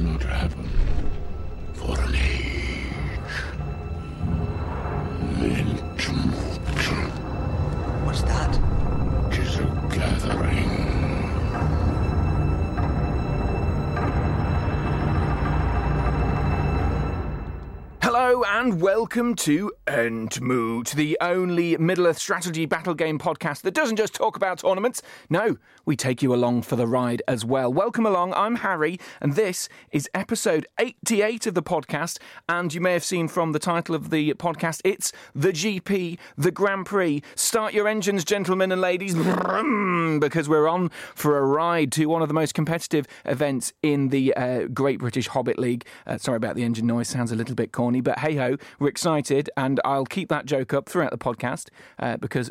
not happen and welcome to Entmoot, the only Middle Earth strategy battle game podcast that doesn't just talk about tournaments. No, we take you along for the ride as well. Welcome along, I'm Harry, and this is episode 88 of the podcast. And you may have seen from the title of the podcast, it's the GP, the Grand Prix. Start your engines, gentlemen and ladies, because we're on for a ride to one of the most competitive events in the uh, Great British Hobbit League. Uh, sorry about the engine noise, sounds a little bit corny, but hey ho, we're excited, and I'll keep that joke up throughout the podcast uh, because.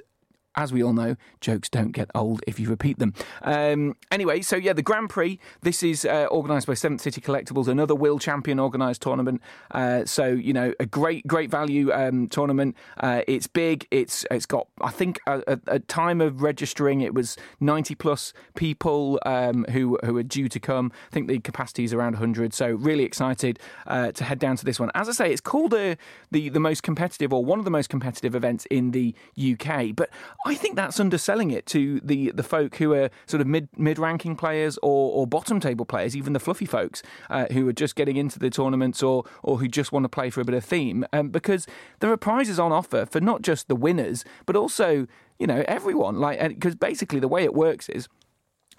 As we all know, jokes don't get old if you repeat them. Um, anyway, so yeah, the Grand Prix. This is uh, organised by Seventh City Collectibles, another Will Champion organised tournament. Uh, so you know, a great, great value um, tournament. Uh, it's big. It's it's got I think a, a, a time of registering it was ninety plus people um, who who are due to come. I think the capacity is around hundred. So really excited uh, to head down to this one. As I say, it's called the the the most competitive or one of the most competitive events in the UK, but I think that's underselling it to the the folk who are sort of mid mid ranking players or, or bottom table players, even the fluffy folks uh, who are just getting into the tournaments or or who just want to play for a bit of theme, um, because there are prizes on offer for not just the winners but also you know everyone. Like because basically the way it works is.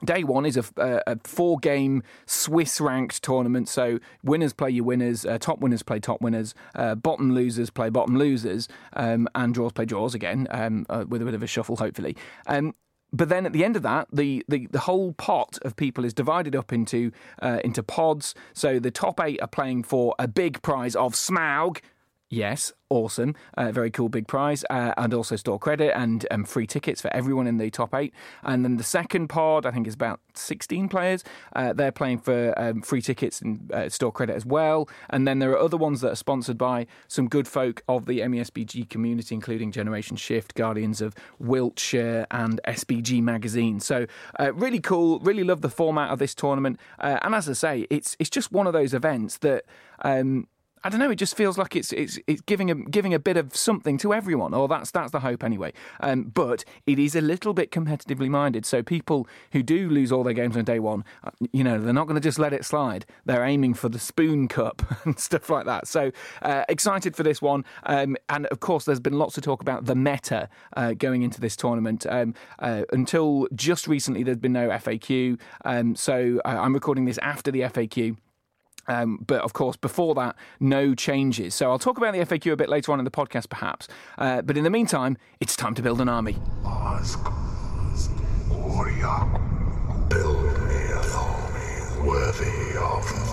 Day one is a, a, a four game Swiss ranked tournament. So winners play your winners, uh, top winners play top winners, uh, bottom losers play bottom losers, um, and draws play draws again um, uh, with a bit of a shuffle, hopefully. Um, but then at the end of that, the, the, the whole pot of people is divided up into uh, into pods. So the top eight are playing for a big prize of Smaug. Yes, awesome. Uh, very cool big prize. Uh, and also store credit and um, free tickets for everyone in the top eight. And then the second pod, I think, is about 16 players. Uh, they're playing for um, free tickets and uh, store credit as well. And then there are other ones that are sponsored by some good folk of the MESBG community, including Generation Shift, Guardians of Wiltshire, and SBG Magazine. So uh, really cool. Really love the format of this tournament. Uh, and as I say, it's it's just one of those events that. Um, I don't know. It just feels like it's it's it's giving a giving a bit of something to everyone, or that's that's the hope anyway. Um, but it is a little bit competitively minded. So people who do lose all their games on day one, uh, you know, they're not going to just let it slide. They're aiming for the spoon cup and stuff like that. So uh, excited for this one. Um, and of course, there's been lots of talk about the meta uh, going into this tournament. Um, uh, until just recently, there's been no FAQ. Um, so uh, I'm recording this after the FAQ. Um, but of course, before that, no changes. So I'll talk about the FAQ a bit later on in the podcast, perhaps. Uh, but in the meantime, it's time to build an army. Oscars, Warrior, build me an army worthy of.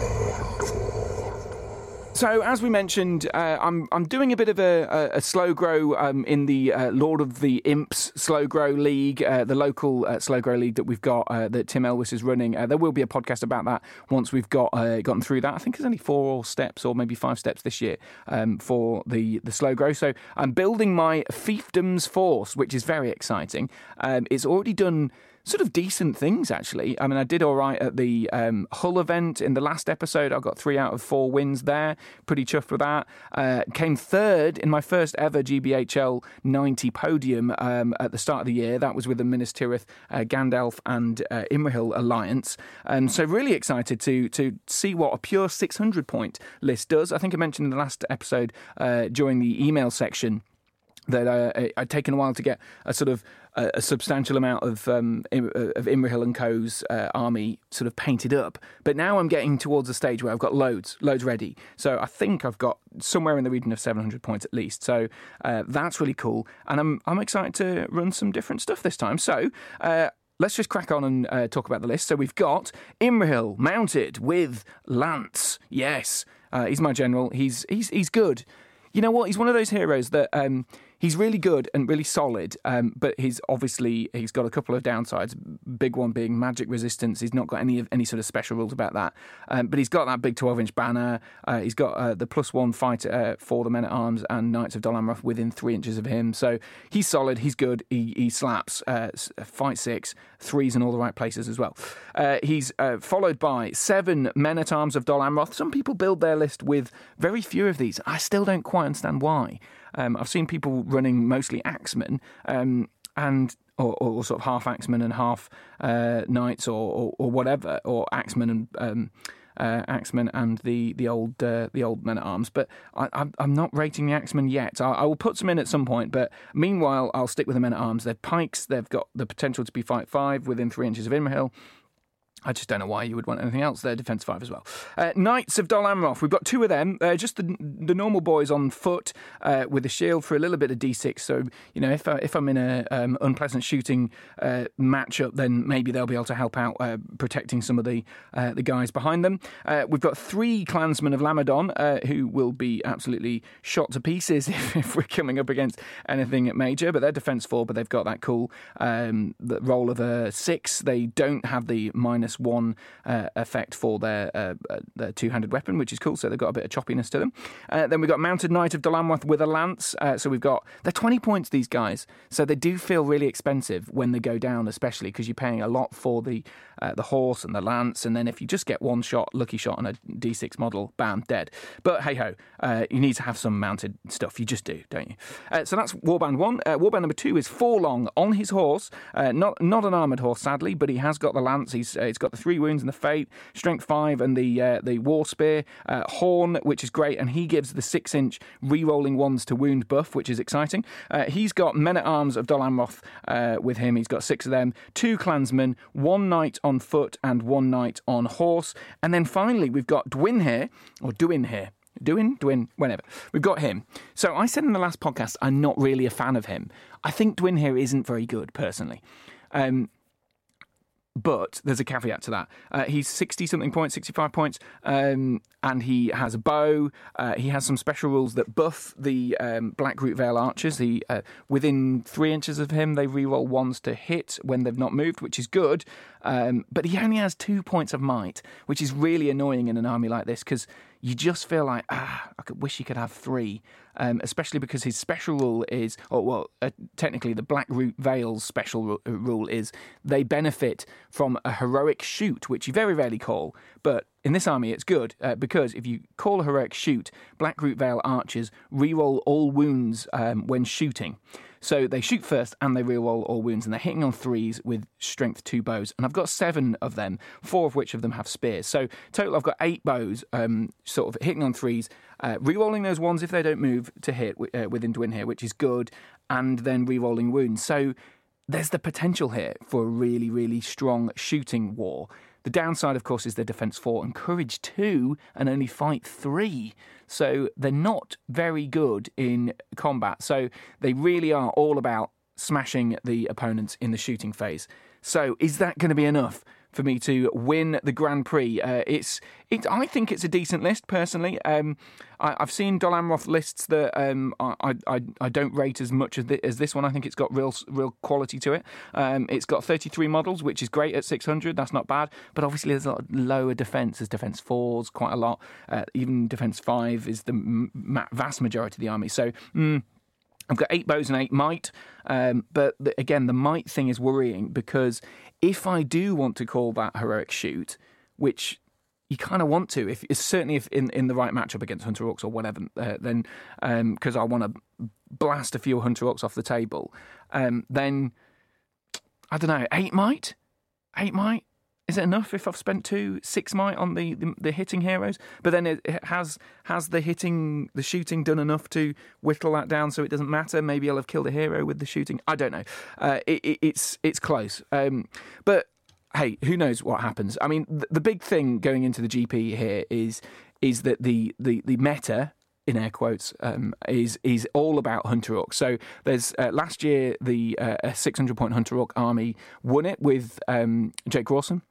So, as we mentioned, uh, I'm I'm doing a bit of a, a, a slow grow um, in the uh, Lord of the Imps Slow Grow League, uh, the local uh, slow grow league that we've got uh, that Tim Elvis is running. Uh, there will be a podcast about that once we've got gotten through that. I think there's only four steps or maybe five steps this year um, for the the slow grow. So, I'm building my fiefdoms force, which is very exciting. Um, it's already done sort of decent things actually. I mean, I did all right at the um, Hull event in the last episode. I got three out of four wins there. Pretty chuffed with that. Uh, came third in my first ever GBHL 90 podium um, at the start of the year. That was with the Minas Tirith, uh, Gandalf, and uh, Imrahil alliance. And so really excited to to see what a pure 600 point list does. I think I mentioned in the last episode uh, during the email section that uh, I'd taken a while to get a sort of a, a substantial amount of um, uh, of Imrahil and Co.'s uh, army sort of painted up. But now I'm getting towards a stage where I've got loads, loads ready. So I think I've got somewhere in the region of 700 points at least. So uh, that's really cool, and I'm I'm excited to run some different stuff this time. So. Uh, Let's just crack on and uh, talk about the list. So we've got Imrahil mounted with Lance. Yes, uh, he's my general. He's he's he's good. You know what? He's one of those heroes that um, he's really good and really solid, um, but he's obviously he's got a couple of downsides. Big one being magic resistance. He's not got any of any sort of special rules about that, um, but he's got that big twelve inch banner. Uh, he's got uh, the plus one fight uh, for the men at arms and Knights of Dol Amroth within three inches of him. So he's solid. He's good. He, he slaps. Uh, fight six threes in all the right places as well. Uh, he's uh, followed by seven men at arms of Dol Amroth. Some people build their list with very few of these. I still don't quite understand why. Um, I've seen people running mostly axemen um, and or, or, sort of half axemen and half uh, knights or, or, or, whatever, or axemen and um, uh, axemen and the the old uh, the old men at arms. But I, am not rating the axemen yet. I, I, will put some in at some point. But meanwhile, I'll stick with the men at arms. They're pikes. They've got the potential to be fight five within three inches of Imrahil. I just don't know why you would want anything else. They're defence five as well. Uh, Knights of Dol Amroth. We've got two of them. Uh, just the, the normal boys on foot uh, with a shield for a little bit of d6. So you know, if I, if I'm in a um, unpleasant shooting uh, matchup, then maybe they'll be able to help out uh, protecting some of the uh, the guys behind them. we've got three clansmen of Lamedon who will be absolutely shot to pieces if, if, we're coming up against anything major. But they're defence four, but they've got that cool um, roll of a six. They don't have the minus one uh, effect for their, uh, uh, their two handed weapon, which is cool. So they've got a bit of choppiness to them. Uh, then we've got Mounted Knight of Dol Amroth with a lance. Uh, so we've got, they're 20 points, these guys. So they do feel really expensive when they go down, especially because you're paying a lot for the, uh, the horse and the lance. And then if you just get one shot, lucky shot on a D6 model, bam, dead. But hey ho, you need to have some mounted stuff. You just do, don't you? so that's Warband one. Warband number two is Forlong on his horse. not, not an armoured horse, sadly, but he has got the lance. He's, he's got the three wounds and the fate, strength five, and the uh, the war spear, uh, horn, which is great, and he gives the six inch re-rolling ones to wound buff, which is exciting. Uh, he's got men at arms of Dol Amroth uh, with him. He's got six of them, two clansmen, one knight on foot, and one knight on horse, and then finally we've got Dwin here or Duin here. Doing, doing, whenever. We've got him. So I said in the last podcast, I'm not really a fan of him. I think Dwin here isn't very good, personally. Um, but there's a caveat to that. Uh, he's 60 something points, 65 points, um, and he has a bow. Uh, he has some special rules that buff the um, Blackroot Vale archers. He, uh, within three inches of him, they reroll ones to hit when they've not moved, which is good. Um, but he only has two points of might, which is really annoying in an army like this because you just feel like, ah, I could wish he could have three, um, especially because his special rule is, or well, uh, technically the Blackroot Vale's special r- rule is they benefit from a heroic shoot, which you very rarely call, but in this army, it's good uh, because if you call a heroic shoot, Blackroot Vale archers reroll all wounds um, when shooting. So they shoot first and they reroll all wounds, and they're hitting on threes with strength two bows. And I've got seven of them, four of which of them have spears. So total, I've got eight bows, um, sort of hitting on threes, uh, rerolling those ones if they don't move to hit uh, within Dwin here, which is good, and then rerolling wounds. So there's the potential here for a really, really strong shooting war. The downside, of course, is their defense four and courage two and only fight three. So they're not very good in combat. So they really are all about smashing the opponents in the shooting phase. So is that going to be enough for me to win the Grand Prix. Uh, it's, it, I think it's a decent list personally. Um, I, have seen Dol Amroth lists that um, I, I, I don't rate as much as, the, as this one. I think it's got real real quality to it. Um, it's got 33 models, which is great at 600. That's not bad. But obviously, there's a lot lower defense. There's defense fours quite a lot. Uh, even defense five is the m- vast majority of the army. So. Mm, I've got eight bows and eight might, um, but the, again, the might thing is worrying because if I do want to call that heroic shoot, which you kind of want to, if certainly if in, in the right matchup against Hunter Orcs or whatever, uh, then because um, I want to blast a few Hunter Orcs off the table, um, then I don't know, eight might, eight might. Is it enough if I've spent two six might on the, the, the hitting heroes? But then it, has has the hitting the shooting done enough to whittle that down so it doesn't matter? Maybe I'll have killed a hero with the shooting. I don't know. Uh, it, it, it's it's close. Um, but hey, who knows what happens? I mean, the, the big thing going into the GP here is is that the the the meta in air quotes, um, is is all about Hunter Orc. So there's uh, last year the uh, 600 point Hunter Orc army won it with um, Jake Rawson.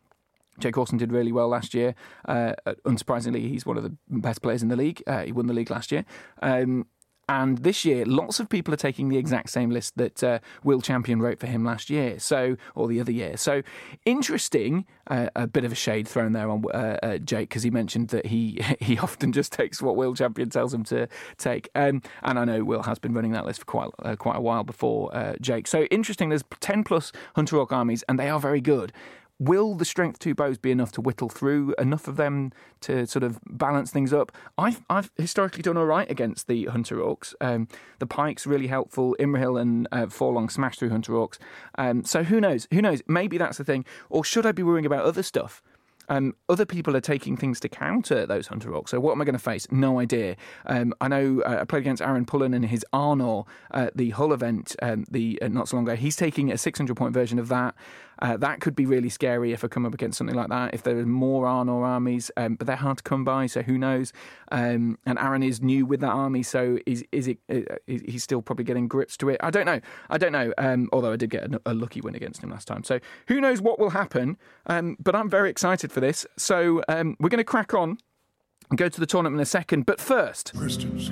Jake Rawson did really well last year. Uh, unsurprisingly, he's one of the best players in the league. Uh, he won the league last year. Um, And this year, lots of people are taking the exact same list that uh, Will Champion wrote for him last year, so or the other year. So interesting. Uh, a bit of a shade thrown there on uh, uh Jake because he mentioned that he he often just takes what Will Champion tells him to take. Um, and I know Will has been running that list for quite uh, quite a while before uh, Jake. So interesting. There's ten plus Hunter Orc armies, and they are very good. Will the strength two bows be enough to whittle through enough of them to sort of balance things up? I've, I've historically done all right against the Hunter Orcs. Um, the Pike's really helpful. Imrahil and uh, Forlong smash through Hunter Orcs. Um, so who knows? Who knows? Maybe that's the thing. Or should I be worrying about other stuff? Um, other people are taking things to counter those Hunter Orcs. So what am I going to face? No idea. Um, I know uh, I played against Aaron Pullen and his Arnor the Hull event um, the uh, not so long ago. He's taking a 600 point version of that. Uh, that could be really scary if I come up against something like that. If there are more Arnor armies, um, but they're hard to come by, so who knows? Um, and Aaron is new with that army, so is is it? Uh, he's still probably getting grips to it. I don't know. I don't know. Um, although I did get a, a, lucky win against him last time, so who knows what will happen? Um, but I'm very excited for this. So um, we're going to crack on and go to the tournament in a second. But first, questions.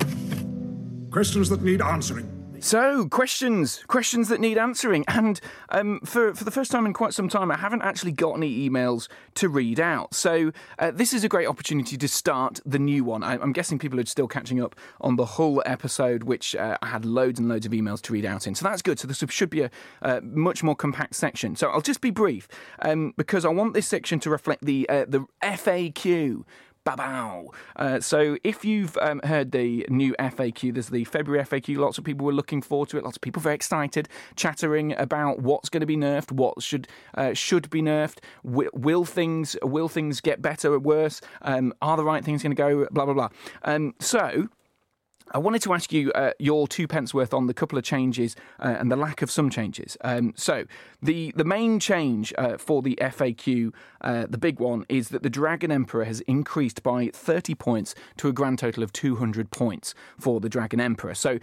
Questions that need answering. So, questions, questions that need answering. And um, for, for the first time in quite some time, I haven't actually got any emails to read out. So, uh, this is a great opportunity to start the new one. I, am guessing people are still catching up on the whole episode, which uh, I had loads and loads of emails to read out in. So, that's good. So, this should be a uh, much more compact section. So, I'll just be brief um, because I want this section to reflect the, uh, the FAQ Babow. Uh, so if you've um, heard the new FAQ, there's the February FAQ. Lots of people were looking forward to it. Lots of people very excited, chattering about what's going to be nerfed, what should uh, should be nerfed. Will, will, things will things get better or worse? Um, are the right things going to go? Blah blah blah. Um, so I wanted to ask you uh, your two pence worth on the couple of changes uh, and the lack of some changes. Um, so, the, the main change uh, for the FAQ, uh, the big one, is that the Dragon Emperor has increased by 30 points to a grand total of 200 points for the Dragon Emperor. So,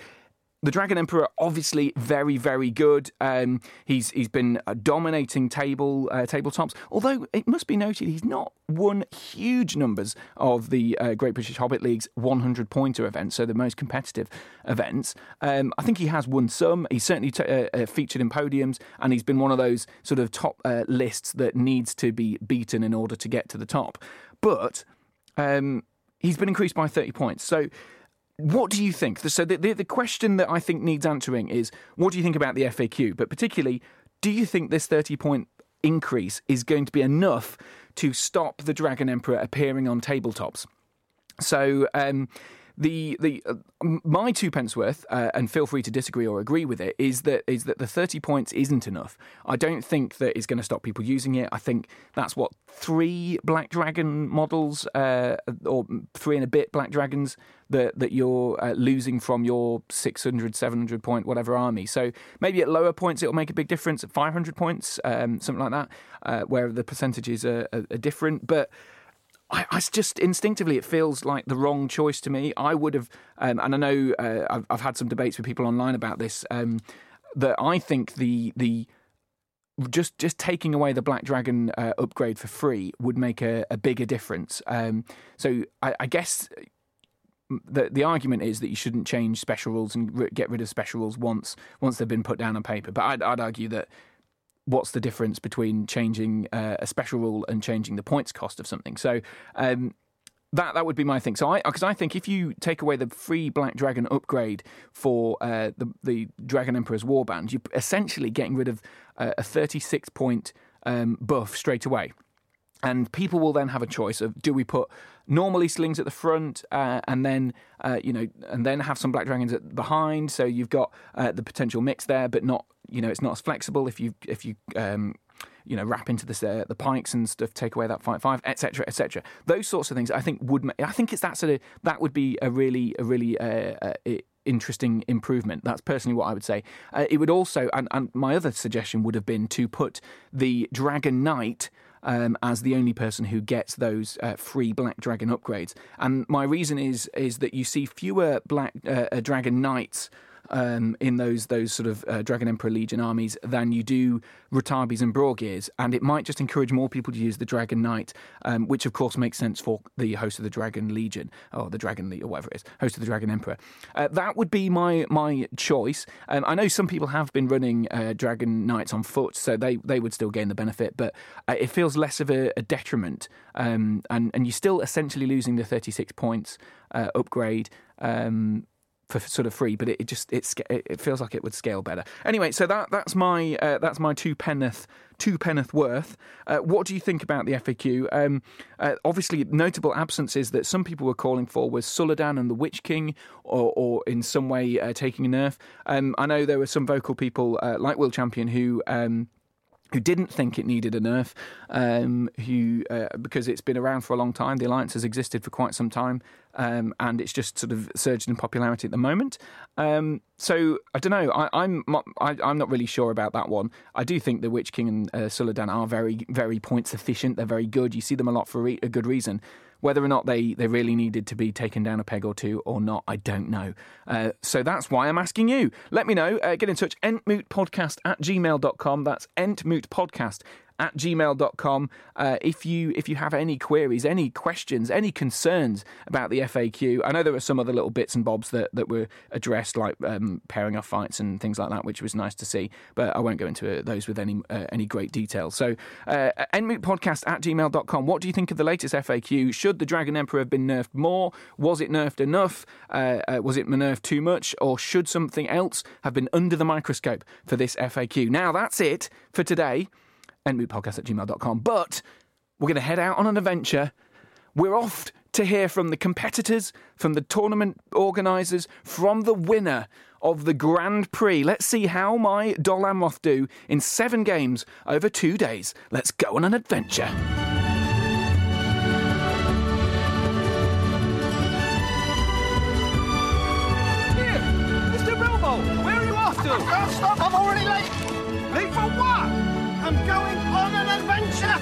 the Dragon Emperor, obviously very, very good. Um, he's he's been uh, dominating table uh, tabletops. Although it must be noted, he's not won huge numbers of the uh, Great British Hobbit League's 100 pointer events, so the most competitive events. Um, I think he has won some. He's certainly t- uh, uh, featured in podiums, and he's been one of those sort of top uh, lists that needs to be beaten in order to get to the top. But um, he's been increased by 30 points. So what do you think? So the, the, the question that I think needs answering is what do you think about the FAQ? But particularly, do you think this 30 point increase is going to be enough to stop the Dragon Emperor appearing on tabletops? So um, the the uh, my two pence worth, uh, and feel free to disagree or agree with it, is that is that the thirty points isn't enough. I don't think that is going to stop people using it. I think that's what three Black Dragon models, uh, or three and a bit Black Dragons that that you're uh, losing from your 600, 700 point whatever army. So maybe at lower points it'll make a big difference. At five hundred points, um, something like that, uh, where the percentages are, are, are different, but. I, I, just instinctively it feels like the wrong choice to me. I would have, um, and I know uh, I've, I've, had some debates with people online about this. Um, that I think the the just just taking away the Black Dragon uh, upgrade for free would make a, a bigger difference. Um, so I, I, guess the the argument is that you shouldn't change special rules and re- get rid of special rules once once they've been put down on paper. But I'd, I'd argue that what's the difference between changing uh, a special rule and changing the points cost of something? So um, that that would be my thing. So I because I think if you take away the free Black Dragon upgrade for uh, the the Dragon Emperor's Warband, you're essentially getting rid of uh, a 36 point um, buff straight away. And people will then have a choice of do we put normally slings at the front uh, and then uh, you know and then have some black dragons at behind so you've got uh, the potential mix there but not you know it's not as flexible if you if you um, you know wrap into the uh, the pikes and stuff take away that fight five etc etc those sorts of things I think would I think it's that sort of that would be a really a really uh, uh, interesting improvement. That's personally what I would say. Uh, it would also, and, and, my other suggestion would have been to put the Dragon Knight um, as the only person who gets those uh, free Black Dragon upgrades. And my reason is is that you see fewer Black uh, uh Dragon Knights um, in those those sort of uh, Dragon Emperor Legion armies than you do Ratabis and Brogears, and it might just encourage more people to use the Dragon Knight, um, which of course makes sense for the host of the Dragon Legion or the Dragon League or whatever it is, host of the Dragon Emperor. Uh, that would be my my choice. Um, I know some people have been running uh, Dragon Knights on foot, so they they would still gain the benefit, but uh, it feels less of a, a detriment, um, and and you're still essentially losing the 36 points uh, upgrade. Um, for sort of free, but it, it just it, it feels like it would scale better. Anyway, so that that's my uh, that's my two penneth two penneth worth. Uh, what do you think about the FAQ? Um, uh, obviously, notable absences that some people were calling for was Suladan and the Witch King, or, or in some way uh, taking a nerf. Um, I know there were some vocal people uh, like Will Champion who. Um, who didn't think it needed a nerf, um, who uh, because it's been around for a long time. The alliance has existed for quite some time, um, and it's just sort of surged in popularity at the moment. Um, so I don't know. I, I'm I, am not really sure about that one. I do think the Witch King and uh, Suladan are very very points efficient. They're very good. You see them a lot for a good reason. Whether or not they, they really needed to be taken down a peg or two or not, I don't know. Uh, so that's why I'm asking you. Let me know. Uh, get in touch. Entmootpodcast at gmail.com. That's entmootpodcast at gmail.com. Uh, if you if you have any queries, any questions, any concerns about the FAQ, I know there were some other little bits and bobs that, that were addressed, like um, pairing off fights and things like that, which was nice to see. But I won't go into those with any uh, any great detail. So, uh, podcast at gmail.com. What do you think of the latest FAQ? Should the Dragon Emperor have been nerfed more? Was it nerfed enough? Uh, uh, was it nerfed too much? Or should something else have been under the microscope for this FAQ? Now, that's it for today entmootpodcast at gmail.com. But we're going to head out on an adventure. We're off to hear from the competitors, from the tournament organisers, from the winner of the Grand Prix. Let's see how my Dol Amroth do in seven games over two days. Let's go on an adventure. Here, Mr. Bilbo, where are you off to? I can't stop, I'm already late. Late for what? I'm going on an adventure!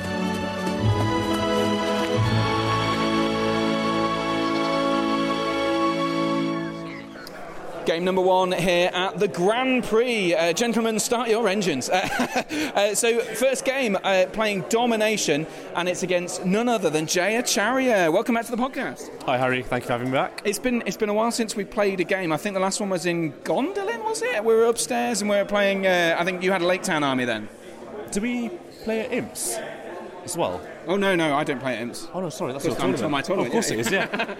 Game number one here at the Grand Prix. Uh, gentlemen, start your engines. Uh, so, first game, uh, playing Domination, and it's against none other than Jay Acharya. Welcome back to the podcast. Hi, Harry. Thank you for having me back. It's been it's been a while since we played a game. I think the last one was in Gondolin, was it? We were upstairs and we were playing. Uh, I think you had a Lake Town army then. Do we play at Imps as well? Oh no, no, I don't play at Imps. Oh no, sorry, that's your I'm tournament. my tournament, Oh, of course yeah. it is. Yeah.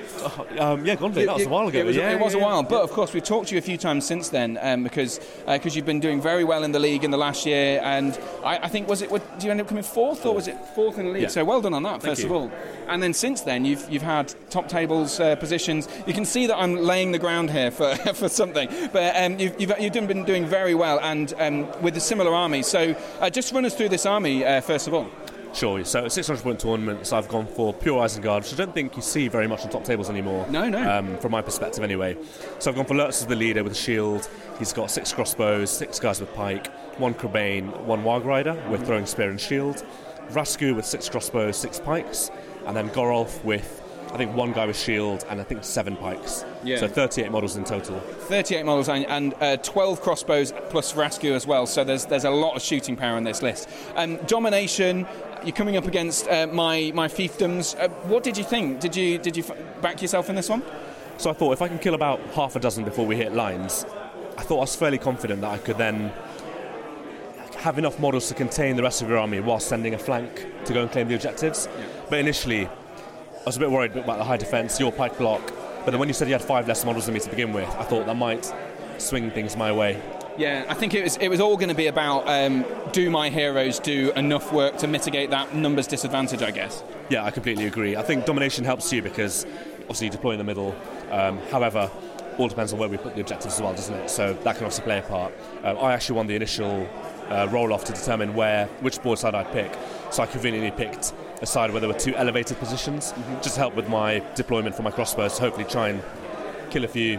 Oh, um, yeah, Gondolin. That was a while ago. It was, yeah, it was yeah, a while, yeah. but of course we've talked to you a few times since then um, because because you've been doing very well in the league in the last year, and I, I think was it what, did you end up coming fourth or was it fourth in the league? So well done on that first of all. And then since then you've you've had top tables uh, positions. You can see that I'm laying the ground here for, for something, but um, you've, you've you've been doing very well and um, with a similar army. So uh, just run us through this army uh, first of all. Sure. So, a 600 point tournament. So, I've gone for pure Isengard, which I don't think you see very much on top tables anymore. No, no. Um, from my perspective, anyway. So, I've gone for Lurtz as the leader with a shield. He's got six crossbows, six guys with pike, one Crebain, one Warg Rider with throwing spear and shield, Vrasku with six crossbows, six pikes, and then Gorolf with, I think, one guy with shield and I think seven pikes. Yeah. So, 38 models in total. 38 models and, and uh, 12 crossbows plus Vrasku as well. So there's there's a lot of shooting power in this list. Um, domination. You're coming up against uh, my my fiefdoms. Uh, what did you think? Did you did you f- back yourself in this one? So I thought if I can kill about half a dozen before we hit lines, I thought I was fairly confident that I could then have enough models to contain the rest of your army while sending a flank to go and claim the objectives. But initially, I was a bit worried about the high defence, your pike block. But then when you said you had five less models than me to begin with, I thought that might swing things my way. Yeah, I think it was it was all going to be about um, do my heroes do enough work to mitigate that numbers disadvantage? I guess. Yeah, I completely agree. I think domination helps you because obviously you deploy in the middle. Um, however, all depends on where we put the objectives as well, doesn't it? So that can also play a part. Um, I actually won the initial uh, roll off to determine where which board side I'd pick. So I conveniently picked a side where there were two elevated positions, just to help with my deployment for my crossbows. To hopefully try and kill a few.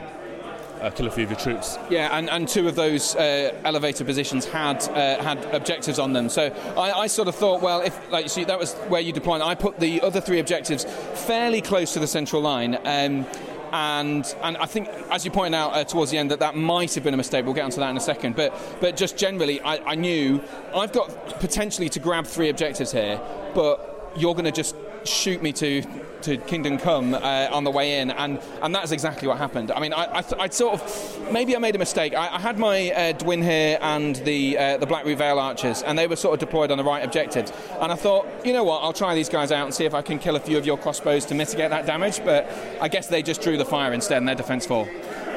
Uh, kill a few of your troops. Yeah, and, and two of those uh, elevator positions had uh, had objectives on them. So I, I sort of thought, well, if like see, that was where you deployed. I put the other three objectives fairly close to the central line. Um, and and I think, as you pointed out uh, towards the end, that that might have been a mistake. We'll get onto that in a second. But but just generally, I, I knew I've got potentially to grab three objectives here, but you're going to just shoot me to to Kingdom Come uh, on the way in, and and that's exactly what happened. I mean, I, I, sort of maybe I made a mistake. I, I had my uh, Dwin here and the uh, the Blackroot Vale Archers, and they were sort of deployed on the right objectives. And I thought, you know what, I'll try these guys out and see if I can kill a few of your crossbows to mitigate that damage. But I guess they just drew the fire instead, and their defence fall.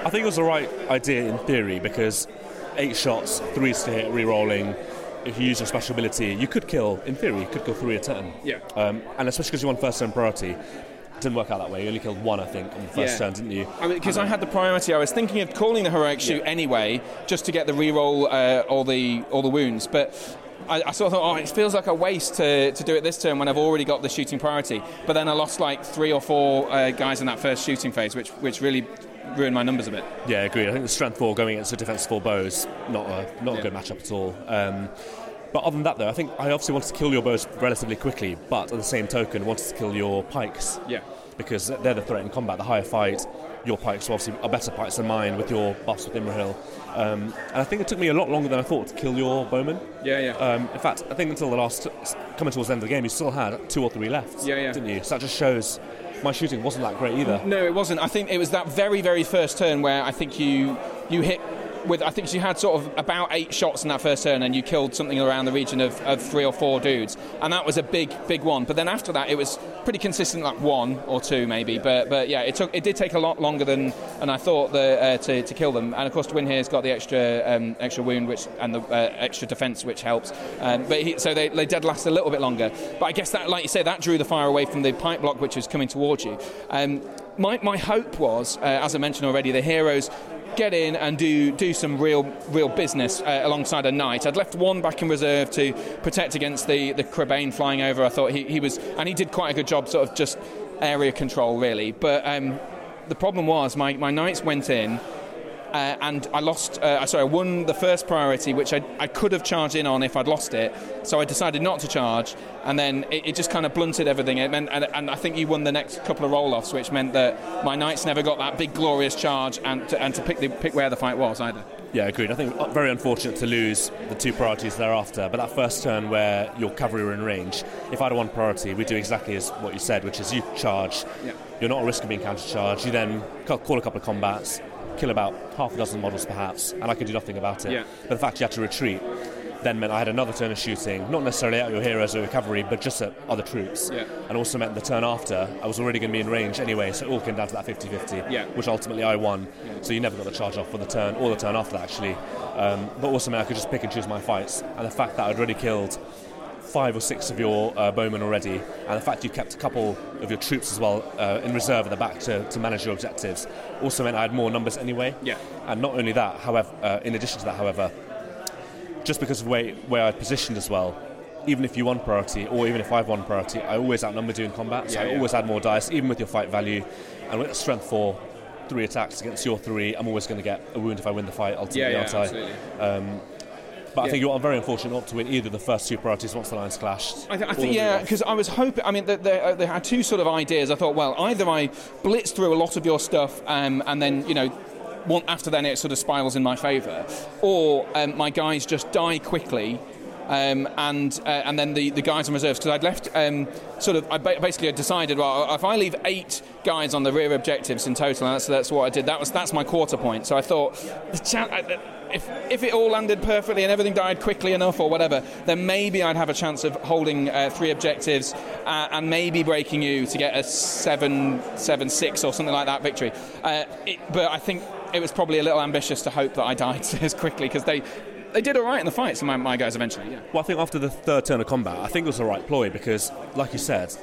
I think it was the right idea in theory because eight shots, three to hit, re-rolling. If you use your special ability, you could kill. In theory, you could kill three a turn. Yeah. Um, and especially because you won first turn priority, didn't work out that way. You only killed one, I think, on the first Yeah. turn, didn't you? I mean, because I had the priority. I was thinking of calling the heroic shoot anyway, just to get the reroll uh, all the all the wounds. But I, I sort of thought, oh, it feels like a waste to, to do it this turn when I've already got the shooting priority. But then I lost like three or four uh, guys in that first shooting phase, which which really ruined my numbers a bit. Yeah, agreed. I think the strength four going against the defense four bows not a not a good matchup at all. Um, but other than that, though, I think I obviously wanted to kill your bows relatively quickly, but at the same token, wanted to kill your pikes. Yeah. Because they're the threat in combat. The higher fight, your pikes are obviously are better pikes than mine with your buffs with Imrahil. Um, and I think it took me a lot longer than I thought to kill your bowman. Yeah, yeah. Um, in fact, I think until the last, coming towards the end of the game, you still had two or three left. Yeah, yeah. Didn't you? So that just shows my shooting wasn't that great either. No, it wasn't. I think it was that very, very first turn where I think you you hit with. I think you had sort of about eight shots in that first turn, and you killed something around the region of, of three or four dudes, and that was a big, big one. But then after that, it was pretty consistent, like one or two maybe. But but yeah, it took it did take a lot longer than and I thought the, uh, to to kill them. And of course, Dwin here's got the extra um, extra wound, which and the uh, extra defense, which helps. Um, but he, so they they did last a little bit longer. But I guess that, like you say, that drew the fire away from the pike block, which was coming towards you. Um, my, my hope was, uh, as I mentioned already, the heroes get in and do do some real real business uh, alongside a knight. I'd left one back in reserve to protect against the the Crebain flying over. I thought he, he was and he did quite a good job, sort of just area control really. But um, the problem was my, my knights went in. Uh, and I lost. Uh, sorry, I won the first priority, which I, I could have charged in on if I'd lost it. So I decided not to charge, and then it, it just kind of blunted everything. It meant, and, and I think you won the next couple of roll-offs, which meant that my knights never got that big glorious charge, and to, and to pick the, pick where the fight was either. Yeah, agreed. I think very unfortunate to lose the two priorities thereafter. But that first turn where your cavalry were in range, if I had won priority, we'd do exactly as what you said, which is you charge. Yeah. You're not at risk of being counter-charged. You then call a couple of combats, kill about half a dozen models perhaps, and I could do nothing about it. Yeah. But the fact you had to retreat then meant I had another turn of shooting, not necessarily at your heroes or your cavalry, but just at other troops. Yeah. And also meant the turn after, I was already going to be in range anyway, so it all came down to that 50 50, Yeah. which ultimately I won. So you never got the charge off for the turn or the turn after that, actually. Um, but also meant I could just pick and choose my fights. And the fact that I'd already killed five or six of your uh, bowmen already, and the fact you kept a couple of your troops as well uh, in reserve at the back to, to manage your objectives also meant I had more numbers anyway. Yeah. And not only that, however, uh, in addition to that, however, just because of where, where I positioned as well, even if you won priority or even if I've won priority, I always outnumber you in combat, so Yeah, I yeah. always add more dice, even with your fight value. And with a strength four, three attacks against your three, I'm always going to get a wound if I win the fight ultimately, aren't I? But I think you're very unfortunate not to win either the first two priorities once the lines clashed. I, th- I think yeah, because I was hoping. I mean, they, they, uh, they had two sort of ideas. I thought, well, either I blitz through a lot of your stuff, um, and then you know, one after then it sort of spirals in my favour, or um, my guys just die quickly. Um, and uh, and then the, the guys on reserves because I'd left um, sort of I ba- basically had decided well if I leave eight guys on the rear objectives in total and that's that's what I did that was that's my quarter point. So I thought uh, if if it all landed perfectly and everything died quickly enough or whatever then maybe I'd have a chance of holding uh, three objectives uh, and maybe breaking you to get a seven seven six or something like that victory. Uh, it, but I think it was probably a little ambitious to hope that I died as quickly because they they did all right in the fights my, my guys eventually yeah Well, I think after the third turn of combat, I think it was the right ploy because, like you said,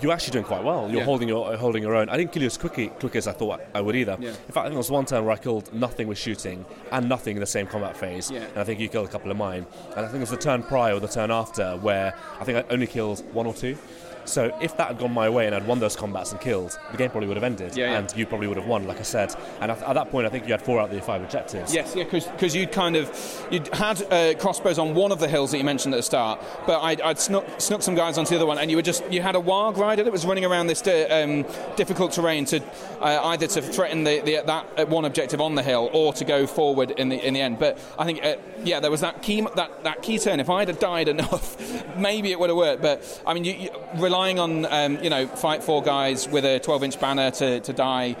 you're actually doing quite well. You're Yeah. holding your holding your own. I didn't kill you as quickly, quick as I thought I would either. Yeah. In fact, I think there was one turn where I killed nothing with shooting and nothing in the same combat phase. Yeah. And I think you killed a couple of mine. And I think it was the turn prior or the turn after where I think I only killed one or two. So if that had gone my way and I'd won those combats and killed, the game probably would have ended, Yeah, yeah. and you probably would have won, like I said. And at, at that point, I think you had four out of the five objectives. Yes, yeah, because you'd kind of you'd had uh, crossbows on one of the hills that you mentioned at the start, but I'd, I'd snuck, snuck some guys onto the other one, and you were just you had a warg rider that was running around this di- um, difficult terrain to uh, either to threaten the, the, that uh, one objective on the hill or to go forward in the in the end. But I think uh, yeah, there was that key that, that key turn. If I'd have died enough, maybe it would have worked. But I mean, you, you, relying on um, you know fight four guys with a 12 inch banner to, to die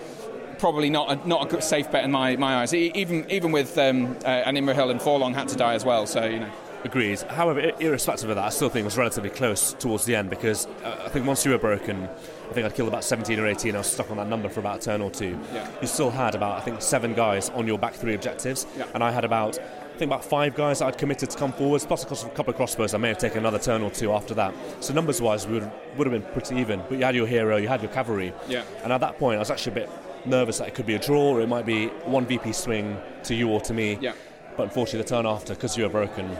probably not a, not a good safe bet in my, my eyes. Even even with um, uh, and Forlong had to die as well. So you know. Agrees. However, irrespective of that, I still think it was relatively close towards the end because uh, I think once you were broken, I think I'd killed about 17 or 18. I was stuck on that number for about a turn or two. Yeah. You still had about, I think, seven guys on your back three objectives, Yeah. and I had about, think, about five guys that I'd committed to come forwards, plus a couple of crossbows. I may have taken another turn or two after that. So numbers-wise, we would, would have been pretty even. But you had your hero, you had your cavalry, Yeah. and at that point, I was actually a bit nervous that it could be a draw, or it might be one VP swing to you or to me. Yeah. But unfortunately, the turn after, because you were broken,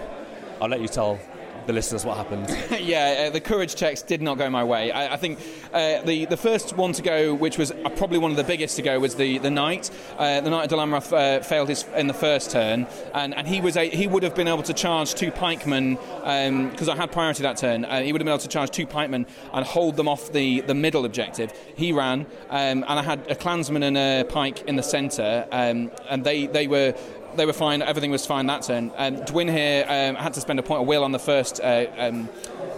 I'll let you tell the listeners what happened. yeah, uh, the courage checks did not go my way. I, I think uh, the the first one to go, which was uh, probably one of the biggest to go, was the the knight. Uh, the knight of Dol Amroth uh, failed his in the first turn, and, and he was a, he would have been able to charge two pikemen because I had priority that turn. Uh, he would have been able to charge two pikemen and hold them off the, the middle objective. He ran, um, and I had a clansman and a pike in the centre, um, and they they were they were fine. Everything was fine that turn. And Dwin here um, had to spend a point of will on the first. Uh, um,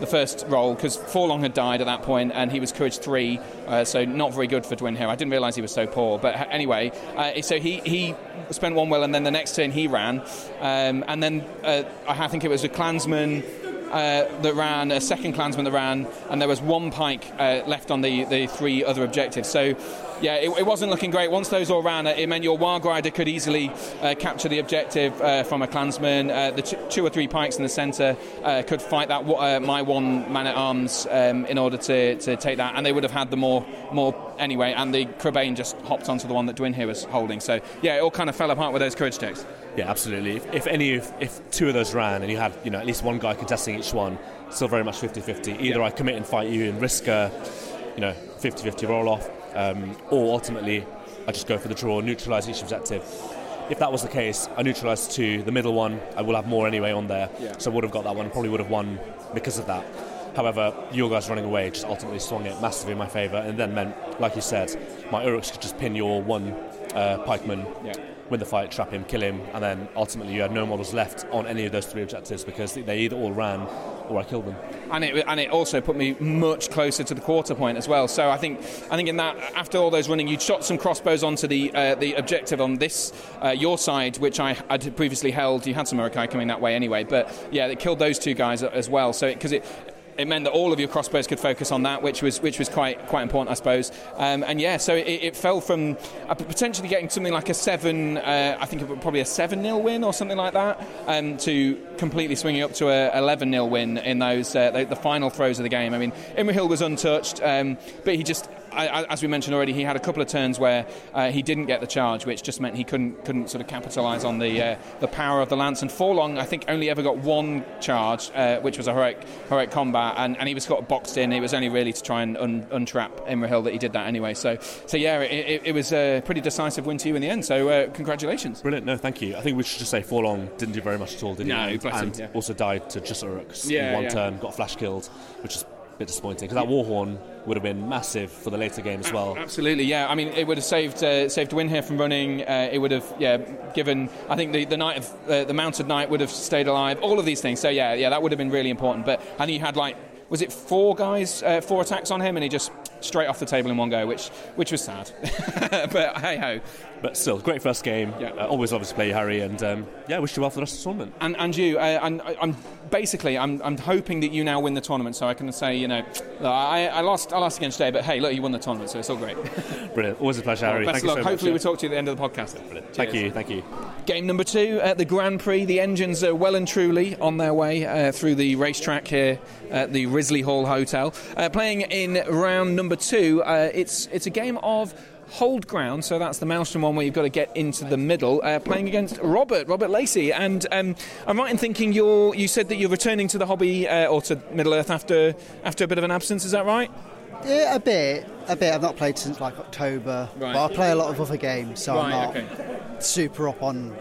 the first roll because Forlong had died at that point and he was courage three, uh, so not very good for Dwin here. I didn't realise he was so poor, but h- anyway, uh, so he, he spent one will and then the next turn he ran, um, and then uh, I think it was a clansman uh, that ran, a second clansman that ran, and there was one pike uh, left on the, the three other objectives. So, yeah, it, it wasn't looking great. Once those all ran, uh, it meant your Warg Rider could easily uh, capture the objective uh, from a clansman. Uh, the t- two or three pikes in the centre uh, could fight that uh, my one man at arms um, in order to, to take that, and they would have had the more more anyway. And the Crebain just hopped onto the one that Dwin here was holding. So, yeah, it all kind of fell apart with those courage checks. Yeah, absolutely. If, if any, if, if two of those ran and you had, you know, at least one guy contesting each one, still very much 50-50. Either Yeah. I commit and fight you and risk a, you know, 50-50 roll off, um, or ultimately I just go for the draw, neutralise each objective. If that was the case, I neutralised two. The middle one, I will have more anyway on there, Yeah. so I would have got that one. Probably would have won because of that. However, your guys running away just ultimately swung it massively in my favour, and then meant, like you said, my Uruks could just pin your one uh, pikeman Yeah. win the fight, trap him, kill him, and then ultimately you had no models left on any of those three objectives because they either all ran or I killed them. and it and it also put me much closer to the quarter point as well. So I think I think in that after all those running, you shot some crossbows onto the uh, the objective on this uh, your side, which I had previously held. You had some Uruk-hai coming that way anyway, but yeah, it killed those two guys as well. So because it. It meant that all of your crossbows could focus on that, which was which was quite quite important, I suppose. Um, and yeah, so it, it fell from uh, potentially getting something like a seven, uh, I think it was probably a seven 0 win or something like that, um, to completely swinging up to a 11 0 win in those uh, the, the final throws of the game. I mean, Imrahil was untouched, um, but he just. I, as we mentioned already, he had a couple of turns where uh, he didn't get the charge, which just meant he couldn't couldn't sort of capitalise on the uh, the power of the lance. And Forlong, I think, only ever got one charge, uh, which was a heroic heroic combat, and, and he was got boxed in. It was only really to try and un, untrap Imrahil that he did that anyway. So so yeah, it, it, it was a pretty decisive win to you in the end. So uh, congratulations. Brilliant, no, thank you. I think we should just say Forlong didn't do very much at all, did he? No, and bless him, yeah. also died to just Yeah, in one yeah. turn, got flash killed, which is bit disappointing because that Warhorn would have been massive for the later game as well. Absolutely, yeah. I mean, it would have saved uh, saved Dwin here from running. Uh, it would have, yeah, given. I think the the knight of uh, the mounted knight would have stayed alive. All of these things. So yeah, yeah, that would have been really important. But I think you had like, was it four guys, uh, four attacks on him, and he just straight off the table in one go, which which was sad. but hey ho. But still, great first game. Yeah. Uh, always love to play you, Harry, and um, yeah, wish you well for the rest of the tournament. And, and you, uh, and I- I'm basically, I'm, I'm hoping that you now win the tournament, so I can say, you know, I, I lost, I lost again today, but hey, look, you won the tournament, so it's all great. Brilliant, always a pleasure, Harry. Best Thank of luck. you so Hopefully, much. we'll talk to you at the end of the podcast. Thank you, thank you. Game number two at the Grand Prix. The engines are well and truly on their way uh, through the racetrack here at the Risley Hall Hotel. Uh, playing in round number two, uh, it's it's a game of hold ground. So that's the Maelstrom one where you've got to get into the middle, uh, playing against Robert, Robert Lacey. And um, I'm right in thinking you're, you said that you're returning to the hobby uh, or to Middle Earth after after a bit of an absence. Is that right? Yeah, a bit, a bit. I've not played since like October, Right. but I play a lot of other games, so I'm not okay. super up on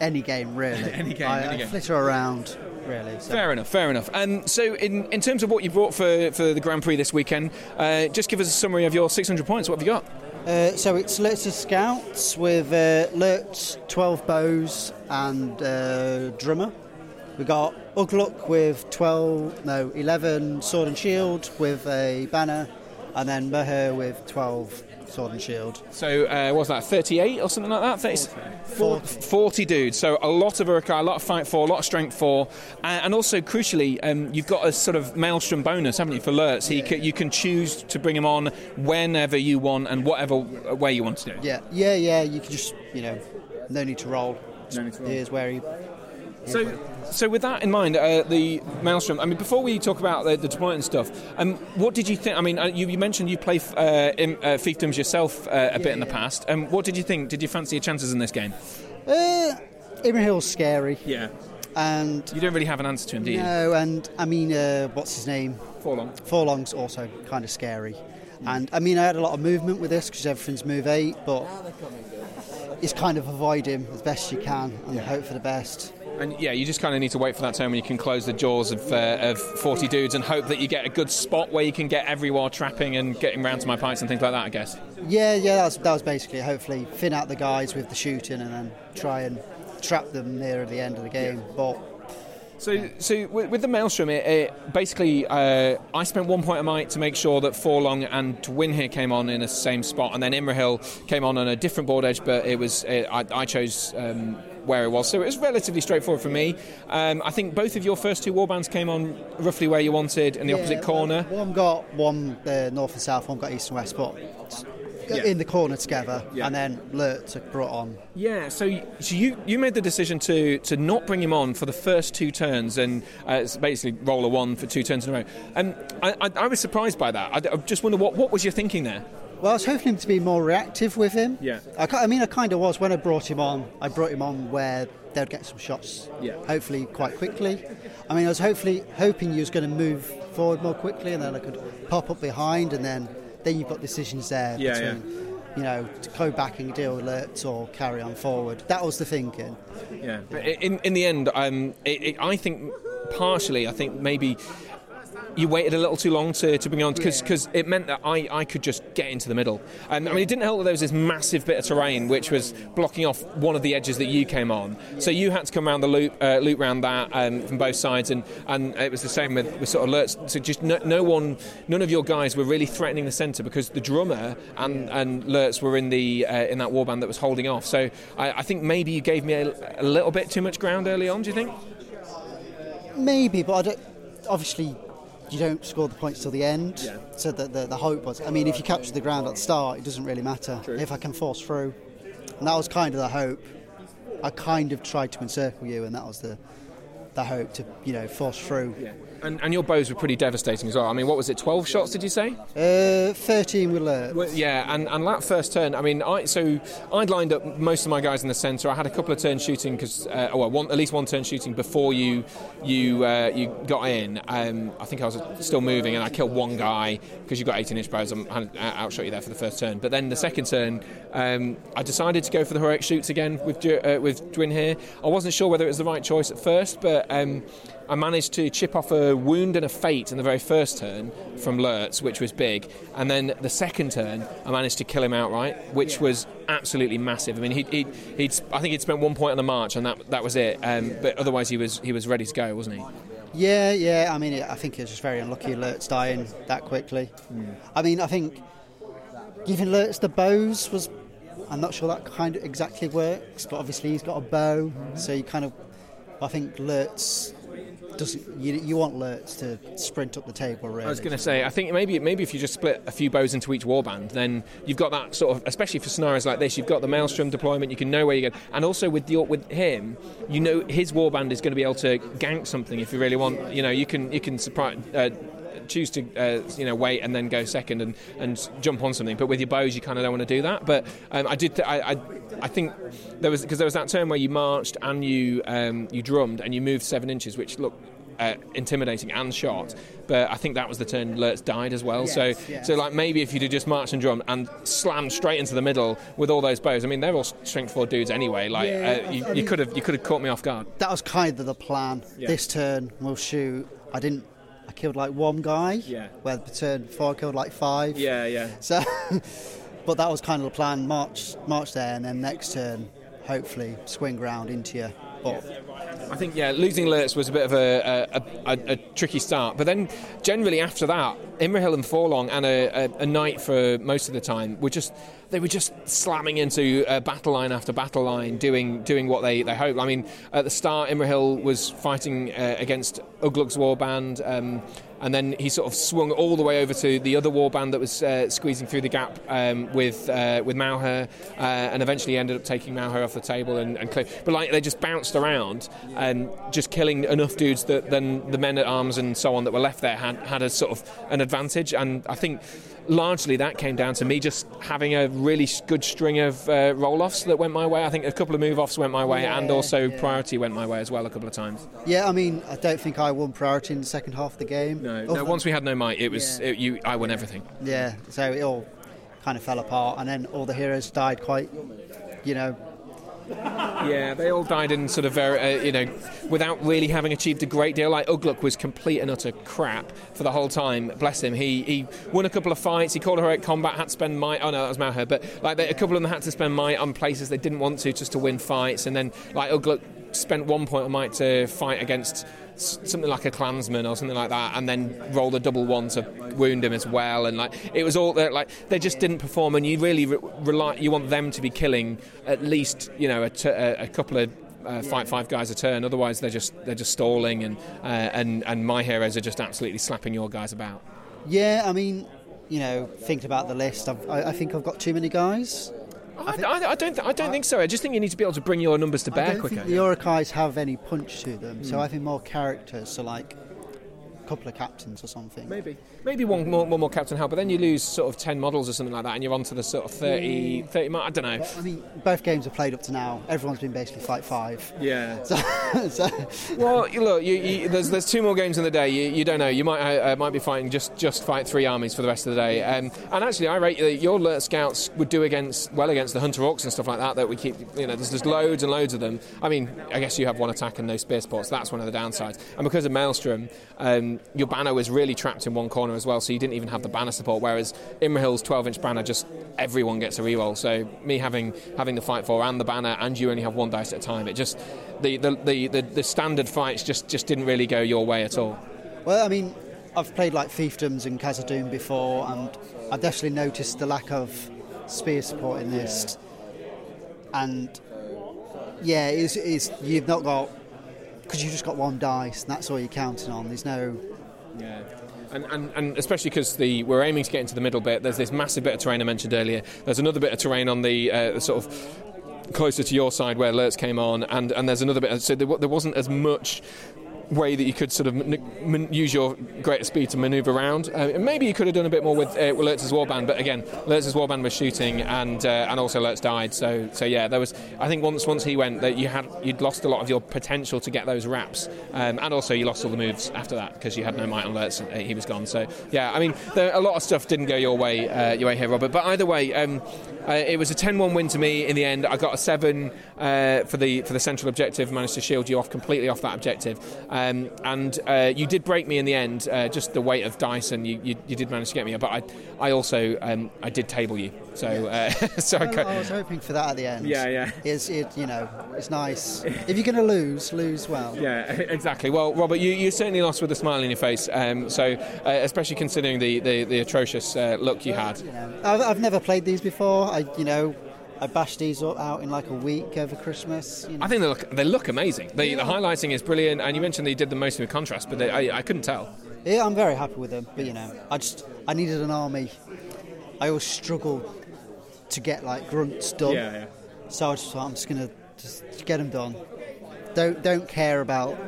any game really. Any game, I, any I game. flitter around really. So. Fair enough, fair enough. And so, in, in terms of what you brought for, for the Grand Prix this weekend, uh, just give us a summary of your 600 points. What have you got? Uh, so it's Lurtz Scouts with uh, Lurtz 12 bows and uh, drummer. We got Ugluk with 12, no, 11 sword and shield with a banner, and then Mauhur with 12 sword and shield. So, uh, what's that, 38 or something like that? 30, 40. 40 dudes. So, a lot of Uruk-hai, a lot of fight for, a lot of strength for, and, and also, crucially, um, you've got a sort of maelstrom bonus, haven't you, for Lurtz? He ca- you can choose to bring him on whenever you want and whatever way you want to do. Yeah, yeah, yeah. You can just, you know, no need to roll. No need to roll. Here's where he. So, so with that in mind, uh, the Maelstrom. I mean, before we talk about the, the deployment and stuff, um, what did you think? I mean, uh, you, you mentioned you play uh, in, uh, fiefdoms yourself uh, a bit in the past. Um, what did you think? Did you fancy your chances in this game? Uh, Imrahil's scary, Yeah. and You don't really have an answer to him, do you? no, and I mean, uh, what's his name? Forlong. Forlong's also kind of scary. And I mean, I had a lot of movement with this because everything's move eight, but it's kind of avoid him as best you can and hope for the best. And yeah, you just kind of need to wait for that turn when you can close the jaws of, uh, of 40 dudes and hope that you get a good spot where you can get every while trapping and getting round to my pints and things like that, I guess. Yeah, yeah, that was, that was basically hopefully thin out the guys with the shooting and then try and trap them near the end of the game. But So, so with, the Maelstrom, it, it basically, uh, I spent one point of might to make sure that Forlong and Dwin here came on in the same spot, and then Imrahil came on on a different board edge, but it was uh, I, I chose um, where it was, so it was relatively straightforward for me. Um, I think both of your first two warbands came on roughly where you wanted in the yeah, opposite corner. One got one uh, north and south, one got east and west, but in the corner together, and then Lurtz brought on. Yeah, so, so you you made the decision to to not bring him on for the first two turns and uh, it's basically roll a one for two turns in a row. And I, I, I was surprised by that. I, I just wonder what what was your thinking there? Well, I was hoping him to be more reactive with him. Yeah. I, I mean, I kind of was when I brought him on. I brought him on where they'd get some shots. Yeah. Hopefully, quite quickly. I mean, I was hopefully hoping he was going to move forward more quickly, and then I could pop up behind, and then then you've got decisions there Yeah, between. You know, to go back and deal with Lurtz or carry on forward. That was the thinking. Yeah, but in in the end, um, it, it, I think partially, I think maybe you waited a little too long to, to bring it on because it meant that I, I could just get into the middle. And I mean, it didn't help that there was this massive bit of terrain which was blocking off one of the edges that you came on. So you had to come around the loop, uh, loop round that um, from both sides, and, and it was the same with, with sort of Lurtz. So just no, no one, none of your guys were really threatening the centre because the drummer and and Lurtz were in the uh, in that warband that was holding off. So I, I think maybe you gave me a, a little bit too much ground early on. Do you think? Maybe, but I don't, obviously you don't score the points till the end. So the, the, the hope was, I mean, if you capture the ground at the start, it doesn't really matter if I can force through. And that was kind of the hope. I kind of tried to encircle you, and that was the the hope to you know force through. And, and your bows were pretty devastating as well. I mean, what was it? Twelve shots? Did you say? Uh, Thirteen with Lurtz. Well, yeah, and, and that first turn, I mean, I so I'd lined up most of my guys in the centre. I had a couple of turns shooting because, uh, well, one, at least one turn shooting before you you uh, you got in. Um, I think I was still moving, and I killed one guy because you got 18 inch bows. I'm, I outshot you there for the first turn, but then the second turn, um, I decided to go for the heroic shoots again with uh, with Dwin here. I wasn't sure whether it was the right choice at first, but. Um, I managed to chip off a wound and a fate in the very first turn from Lurtz, which was big. And then the second turn, I managed to kill him outright, which was absolutely massive. I mean, he'd, he'd, he'd I think he'd spent one point on the march, and that that was it. Um, but otherwise, he was he was ready to go, wasn't he? Yeah, yeah. I mean, it, I think it was just very unlucky Lurtz dying that quickly. I mean, I think giving Lurtz the bows was. I'm not sure that kind of exactly works, but obviously he's got a bow, so you kind of. I think Lurtz doesn't. You, you want Lurtz to sprint up the table, really. I was going to say, I think maybe maybe if you just split a few bows into each warband, then you've got that sort of, especially for scenarios like this, you've got the maelstrom deployment. You can know where you go, and also with your with him, you know his warband is going to be able to gank something if you really want. You know, you can you can surprise. Uh, choose to uh, you know wait and then go second and, and jump on something. But with your bows, you kind of don't want to do that. But um, I did. Th- I, I I think there was because there was that turn where you marched and you um, you drummed and you moved seven inches, which looked uh, intimidating and shot. But I think that was the turn Lurtz died as well. so yes. so like maybe if you'd just marched and drummed and slammed straight into the middle with all those bows. I mean they're all strength four dudes anyway. Like Yeah, uh, you, I you could have you could have caught me off guard. That was kind of the plan. Yeah. This turn we'll shoot. I didn't. Killed like one guy. Yeah. Where the turn four killed like five. Yeah, yeah. So, but that was kind of the plan. March, march there, and then next turn, hopefully swing round into you. But I think yeah, losing Lurtz was a bit of a, a, a, a tricky start, but then generally after that, Imrahil and Forlong and a, Knight for most of the time were just they were just slamming into uh, battle line after battle line, doing doing what they, they hoped. I mean, at the start, Imrahil was fighting uh, against Ugluk's warband. Um, and then he sort of swung all the way over to the other warband that was uh, squeezing through the gap um, with uh, with Mauhur, uh, and eventually ended up taking Mauhur off the table and, and clear. But like they just bounced around and just killing enough dudes that then the men at arms and so on that were left there had had a sort of an advantage. And I think largely that came down to me just having a really good string of uh, roll offs that went my way. I think a couple of move offs went my way, Yeah, and also yeah. priority went my way as well a couple of times. yeah, I mean, I don't think I won priority in the second half of the game. No, no. Once we had no might, it was Yeah. it, you. I won everything. Yeah, so it all kind of fell apart, and then all the heroes died quite, you know. Yeah, they all died in sort of very, uh, you know, without really having achieved a great deal. Like Ugluk was complete and utter crap for the whole time. Bless him. He he won a couple of fights. He called her heroic combat. Had to spend might. Oh no, that was Mauhur. But like they, a couple of them had to spend might on places they didn't want to just to win fights. And then like Ugluk spent one point on might to fight against something like a clansman or something like that, and then roll a double one to wound him as well. And like it was all that like they just didn't perform. And you really re- rely. You want them to be killing at least you know a, t- a, couple of. Uh, fight five guys a turn. Otherwise, they're just they're just stalling, and uh, and and my heroes are just absolutely slapping your guys about. Yeah, I mean, you know, thinking about the list, I've, I, I think I've got too many guys. I, I, I don't th- I don't think so. I just think you need to be able to bring your numbers to I bear don't quicker. think the Uruk-hai have any punch to them, Hmm. so I think more characters, so like couple of captains or something. Maybe. Maybe one more, one more captain help, but then you lose sort of 10 models or something like that, and you're on to the sort of 30, 30 mark. I don't know. I mean, both games have played up to now. Everyone's been basically fight five. Yeah. So, so Well, you look, you, you, there's there's two more games in the day. You, you don't know. You might uh, uh, might be fighting just just fight three armies for the rest of the day. Um, and actually, I rate that your Lurtz scouts would do against well against the hunter orcs and stuff like that. That we keep, you know, there's there's loads and loads of them. I mean, I guess you have one attack and no spear sports. That's one of the downsides. And because of Maelstrom, um, your banner was really trapped in one corner as well, so you didn't even have the banner support. Whereas Imrahil's 12-inch banner, just everyone gets a reroll. So me having having the fight for and the banner, and you only have one dice at a time, it just the the, the, the, the standard fights just, just didn't really go your way at all. Well, I mean, I've played like fiefdoms and Khazad-dûm before, and I've definitely noticed the lack of spear support in this. And yeah, it's, it's, you've not got because you've just got one dice, and that's all you're counting on. There's no Yeah. And, and, and especially because the we're aiming to get into the middle bit. There's this massive bit of terrain I mentioned earlier. There's another bit of terrain on the uh, sort of closer to your side where Lurtz came on, and, and there's another bit. So there, there wasn't as much way that you could sort of man- man- use your greater speed to manoeuvre around. Uh, and maybe you could have done a bit more with uh, Lurtz's warband, but again, Lurtz's warband was shooting, and uh, and also Lurtz died. So so yeah, there was. I think once once he went, that you had you'd lost a lot of your potential to get those wraps, um, and also you lost all the moves after that because you had no might on Lurtz. Uh, he was gone. So yeah, I mean, there, a lot of stuff didn't go your way uh, your way here, Robert. But either way. Um, uh, it was a 10-1 win to me in the end. I got a seven uh, for the for the central objective. Managed to shield you off completely off that objective, um, and uh, you did break me in the end. Uh, just the weight of dice, and you, you, you did manage to get me. But I I also um, I did table you. So uh, so I, Well, co- I was hoping for that at the end. Yeah, yeah. It's it, you know, it's nice. if you're going to lose, lose well. Yeah, exactly. Well, Robert, you, you certainly lost with a smile on your face. Um, so, uh, especially considering the, the, the atrocious uh, look you had. You know, I've, I've never played these before. I, you know, I bashed these up out in like a week over Christmas. You know. I think they look they look amazing. The, the highlighting is brilliant, and you mentioned that you did the most with contrast, but they, I, I couldn't tell. Yeah, I'm very happy with them. But you know, I just I needed an army. I always struggle to get like grunts done. So I just thought I'm just gonna just get them done. Don't don't care about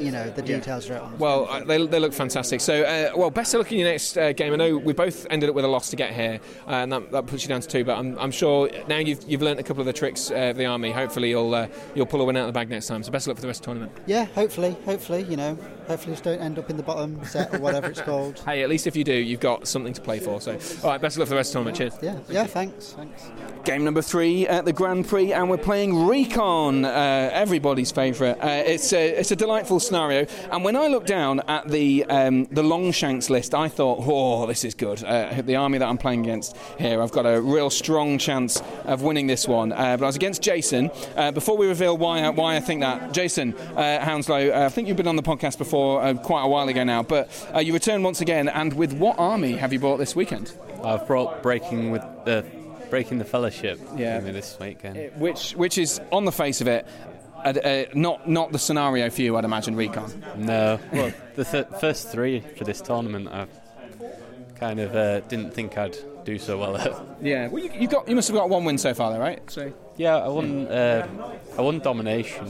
you know the details are out on. Well, uh, they, they look fantastic. So, uh, well, best of luck in your next uh, game. I know we both ended up with a loss to get here, uh, and that, that puts you down to two. But I'm, I'm sure now you've, you've learnt a couple of the tricks uh, of the army. Hopefully, you'll uh, you'll pull a win out of the bag next time. So, best of luck for the rest of the tournament. Yeah, hopefully, hopefully, you know, hopefully just don't end up in the bottom set or whatever it's called. Hey, at least if you do, you've got something to play for. So, all right, best of luck for the rest of the tournament. Cheers. Yeah, yeah, thanks, thanks. Game number three at the Grand Prix, and we're playing Recon, uh, everybody's favourite. Uh, it's a it's a delightful scenario, and when I looked down at the um, the Longshanks list, I thought, oh, this is good. Uh, the army that I'm playing against here, I've got a real strong chance of winning this one. Uh, but I was against Jason. Uh, before we reveal why why I think that, Jason uh, Hounslow, uh, I think you've been on the podcast before uh, quite a while ago now, but uh, you return once again. And with what army have you brought this weekend? I've brought breaking with the breaking the fellowship. Yeah. this weekend. Which which is on the face of it. Uh, uh, not not the scenario for you, I'd imagine. Recon. No, well, the th- first three for this tournament, I kind of uh, didn't think I'd do so well at. Yeah. Well, you, you got you must have got one win so far, though, right? So. Yeah, I won. Uh, I won domination.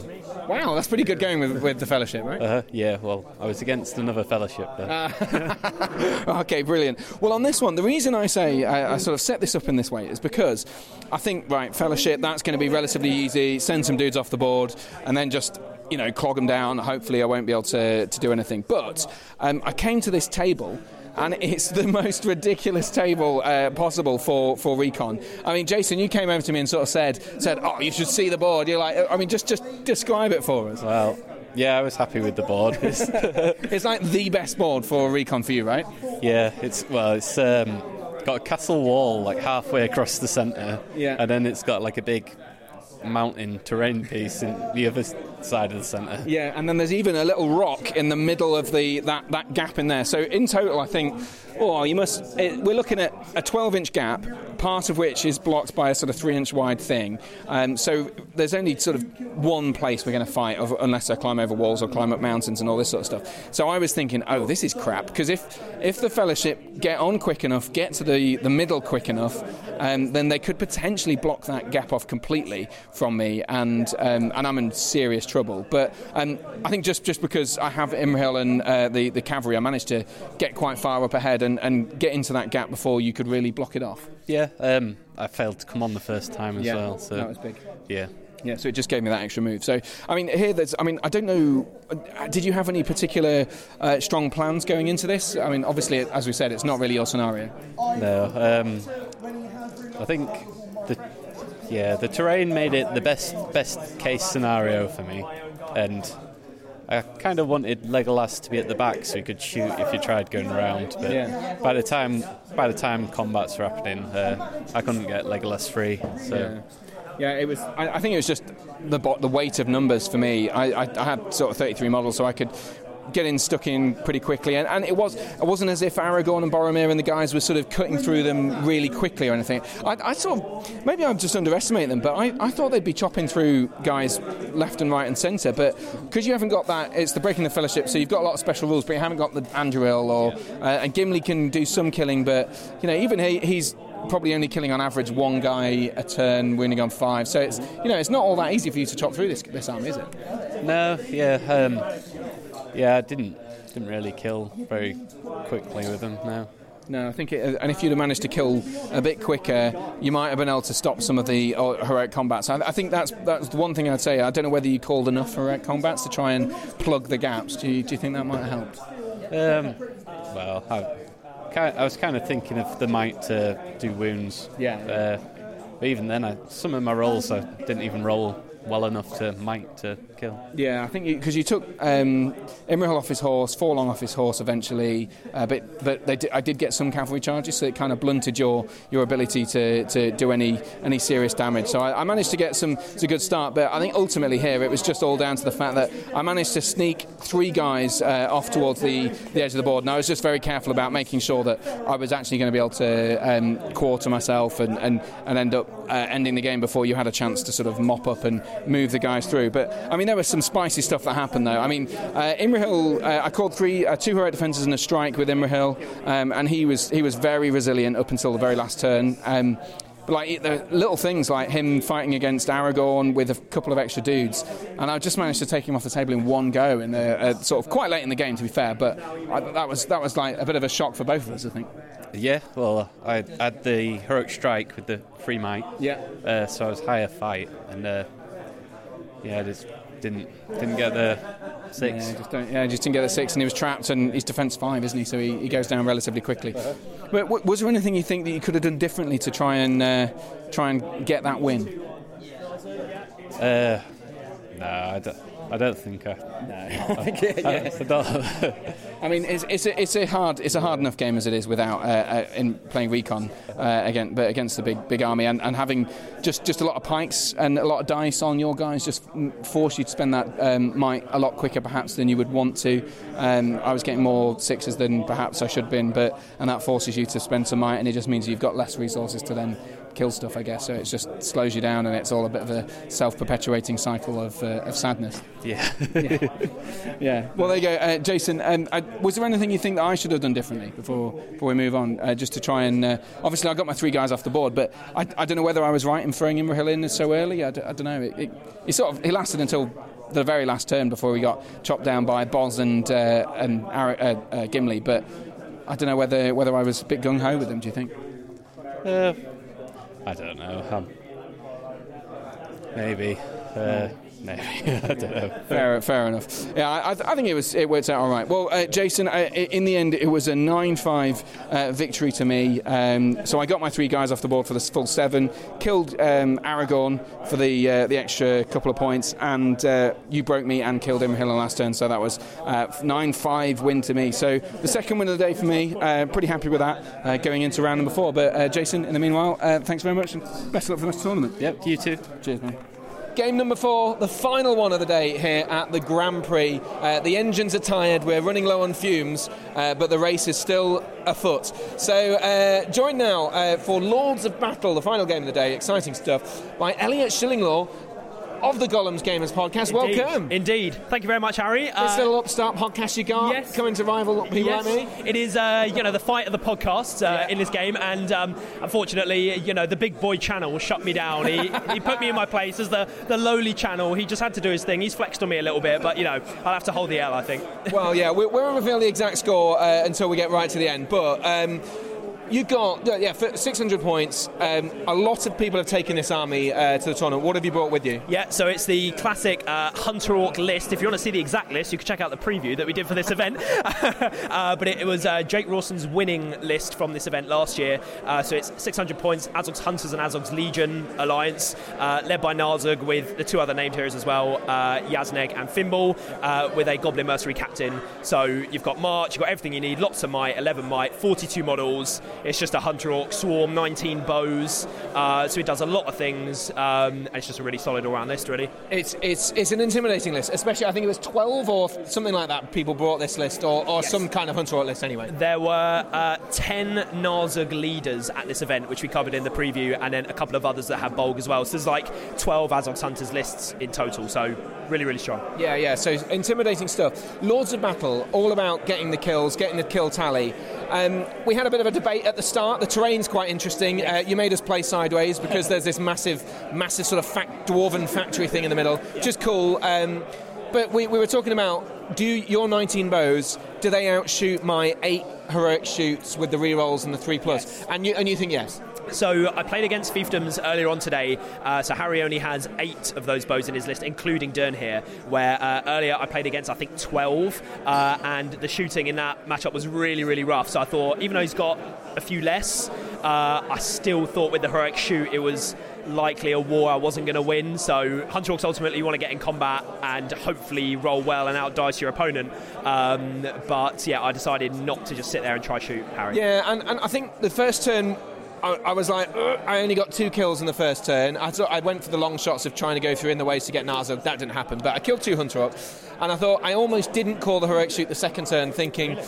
Wow, that's pretty good going with, with the fellowship, right? Uh, yeah, well, I was against another fellowship. There. okay, brilliant. Well, on this one, the reason I say I, I sort of set this up in this way is because I think right, fellowship that's going to be relatively easy. Send some dudes off the board, and then just you know clog them down. Hopefully, I won't be able to to do anything. But um, I came to this table and it's the most ridiculous table uh, possible for, for recon. I mean, Jason, you came over to me and sort of said, said, "Oh, you should see the board." You're like, I mean, just just describe it for us. well, yeah, I was happy with the board. It's, It's like the best board for recon for you, right? yeah, it's well, it's um, got a castle wall like halfway across the centre. Yeah. and then it's got like a big mountain terrain piece in the other side of the centre. Yeah, and then there's even a little rock in the middle of the that, that gap in there. So in total, I think, oh, you must. It, we're looking at a 12-inch gap, part of which is blocked by a sort of three-inch wide thing. Um, so there's only sort of one place we're going to fight, of, unless I climb over walls or climb up mountains and all this sort of stuff. So I was thinking, oh, this is crap because if if the Fellowship get on quick enough, get to the the middle quick enough, um, then they could potentially block that gap off completely from me, and um, and I'm in serious trouble. But um, I think just, just because I have Imrahil and uh, the the cavalry, I managed to get quite far up ahead and, and get into that gap before you could really block it off. Yeah, um, I failed to come on the first time as Yeah, well. So that was big. Yeah. Yeah, so it just gave me that extra move. So, I mean, here there's, I mean, I don't know, uh, did you have any particular uh, strong plans going into this? I mean, obviously, as we said, it's not really your scenario. No, um, I think the yeah the terrain made it the best best case scenario for me, and I kind of wanted Legolas to be at the back so he could shoot if you tried going around. But Yeah. by the time by the time combats were happening, uh, I couldn't get Legolas free. So Yeah. Yeah, it was. I, I think it was just the the weight of numbers for me. I, I, I had sort of 33 models, so I could get in stuck in pretty quickly. And, and it was it wasn't as if Aragorn and Boromir and the guys were sort of cutting through them really quickly or anything. I, I sort of maybe I'm just underestimating them, but I, I thought they'd be chopping through guys left and right and centre. But because you haven't got that, it's the breaking the fellowship. So you've got a lot of special rules, but you haven't got the Anduril or uh, and Gimli can do some killing, but you know even he, he's probably only killing on average one guy a turn, winning on five. So it's you know it's not all that easy for you to chop through this this army, is it? no, yeah, um, yeah, I didn't didn't really kill very quickly with them. No. No, I think, it, and if you'd have managed to kill a bit quicker, you might have been able to stop some of the uh, heroic combats. I, I think that's that's the one thing I'd say. I don't know whether you called enough heroic combats to try and plug the gaps. Do you, do you think that might have helped? Um, well, I, I was kind of thinking of the might to do wounds. Yeah. Uh, but even then, I, some of my rolls I didn't even roll well enough to might to kill. Yeah, I think because you, took um, Imrahil off his horse, Forlong off his horse eventually, uh, but but they di- I did get some cavalry charges, so it kind of blunted your, your ability to, to do any any serious damage. So I, I managed to get some it's a good start, but I think ultimately here it was just all down to the fact that I managed to sneak three guys uh, off towards the, the edge of the board, and I was just very careful about making sure that I was actually going to be able to um, quarter myself and, and, and end up uh, ending the game before you had a chance to sort of mop up and move the guys through. But I mean, there was some spicy stuff that happened though. I mean, uh, Imrahil, uh, I called three, uh, two heroic defences and a strike with Imrahil, um, and he was he was very resilient up until the very last turn. Um, but like the little things like him fighting against Aragorn with a couple of extra dudes, and I just managed to take him off the table in one go, in the uh, sort of quite late in the game, to be fair. But I, that was that was like a bit of a shock for both of us, I think. Yeah, well, I had the heroic strike with the free might. Yeah. Uh, so I was higher fight, and uh, yeah, just didn't didn't get the six. Yeah, just don't, yeah, just didn't get the six, and he was trapped, and he's defence five, isn't he? So he, he goes down relatively quickly. But w- was there anything you think that you could have done differently to try and uh, try and get that win? Uh, no, I don't. I don't think I. No, I, yeah. I, I. I mean, it's, it's, a, it's a hard it's a hard enough game as it is without uh, uh, in playing recon uh, again, but against the big big army and, and having just, just a lot of pikes and a lot of dice on your guys just force you to spend that um, might a lot quicker perhaps than you would want to. Um, I was getting more sixes than perhaps I should have been, but and that forces you to spend some might, and it just means you've got less resources to then kill stuff, I guess. So it just slows you down, and it's all a bit of a self-perpetuating cycle of, uh, of sadness. Yeah. yeah. yeah. Well, there you go, uh, Jason. Um, I, was there anything you think that I should have done differently before before we move on, uh, just to try and? Uh, obviously, I got my three guys off the board, but I, I don't know whether I was right in throwing Imrahil in so early. I d- I don't know. It, it, it sort of he lasted until the very last turn before we got chopped down by Boz and uh, and Ar- uh, uh, Gimli, but. I don't know whether whether I was a bit gung ho with them. Do you think? Uh, I don't know. Um, maybe. Uh, maybe. I don't know. Fair, fair enough. Yeah, I, I think it was it worked out all right. Well, uh, Jason, uh, in the end, it was a nine-five uh, victory to me. Um, so I got my three guys off the board for the full seven, killed um, Aragorn for the uh, the extra couple of points, and uh, you broke me and killed Imrahil on last turn. So that was nine-five win to me. So the second win of the day for me. pretty happy with that going into round number four. But Jason, in the meanwhile, thanks very much and best of luck for the the tournament. Yep, you too. Cheers, man. Game number four, the final one of the day here at the Grand Prix. Uh, the engines are tired, we're running low on fumes, uh, but the race is still afoot. So, uh, joined now uh, for Lords of Battle, the final game of the day, exciting stuff, by Elliot Shillinglaw of the Golems Gamers podcast. Indeed. Welcome. Indeed. Thank you very much, Harry. This uh, little upstart podcast you got yes. coming to rival people yes. like me. It is, uh, you know, the fight of the podcasts uh, yeah. in this game, and um, unfortunately, you know, the big boy channel shut me down. He, he put me in my place as the, the lowly channel. He just had to do his thing. He's flexed on me a little bit, but you know, I'll have to hold the L. I think. well, yeah, we, we won't reveal the exact score uh, until we get right to the end, but. Um, you got yeah 600 points. Um, a lot of people have taken this army uh, to the tournament. What have you brought with you? Yeah, so it's the classic uh, Hunter Orc list. If you want to see the exact list, you can check out the preview that we did for this event. uh, but it, it was uh, Jake Rawson's winning list from this event last year. Uh, so it's 600 points. Azog's Hunters and Azog's Legion alliance, uh, led by Narzug with the two other named heroes as well, Yazneg and Fimbul, with a Goblin Mercenary captain. So you've got March, you've got everything you need. Lots of might, 11 might, 42 models. It's just a Hunter Orc swarm, 19 bows. Uh, so it does a lot of things, um, and it's just a really solid all-round list, really. It's it's it's an intimidating list, especially I think it was 12 or something like that. People brought this list, or, or yes. some kind of Hunter Orc list anyway. There were uh, 10 Narzug leaders at this event, which we covered in the preview, and then a couple of others that have Bolg as well. So there's like 12 Azog's Hunters lists in total. So really, really strong. Yeah, yeah. So intimidating stuff. Lords of Battle, all about getting the kills, getting the kill tally. Um, we had a bit of a debate at the start. The terrain's quite interesting. Uh, you made us play sideways because there's this massive, massive sort of fact, dwarven factory thing in the middle, which is cool. Um, but we, we were talking about do your 19 bows do they outshoot my eight heroic shoots with the rerolls and the three plus? Yes. And you and you think yes? So I played against fiefdoms earlier on today. Uh, so Harry only has eight of those bows in his list, including Dwin here, Where uh, earlier I played against I think twelve, uh, and the shooting in that matchup was really really rough. So I thought even though he's got a few less, uh, I still thought with the heroic shoot it was likely a war I wasn't going to win. So Hunter Orcs ultimately want to get in combat and hopefully roll well and outdice your opponent. Um, but yeah, I decided not to just sit there and try shoot Harry. Yeah, and, and I think the first turn I, I, was like, uh, I only got two kills in the first turn. I thought I went for the long shots of trying to go through in the ways to get Narzug. That didn't happen, but I killed two Hunter Orcs, and I thought I almost didn't call the heroic shoot the second turn, thinking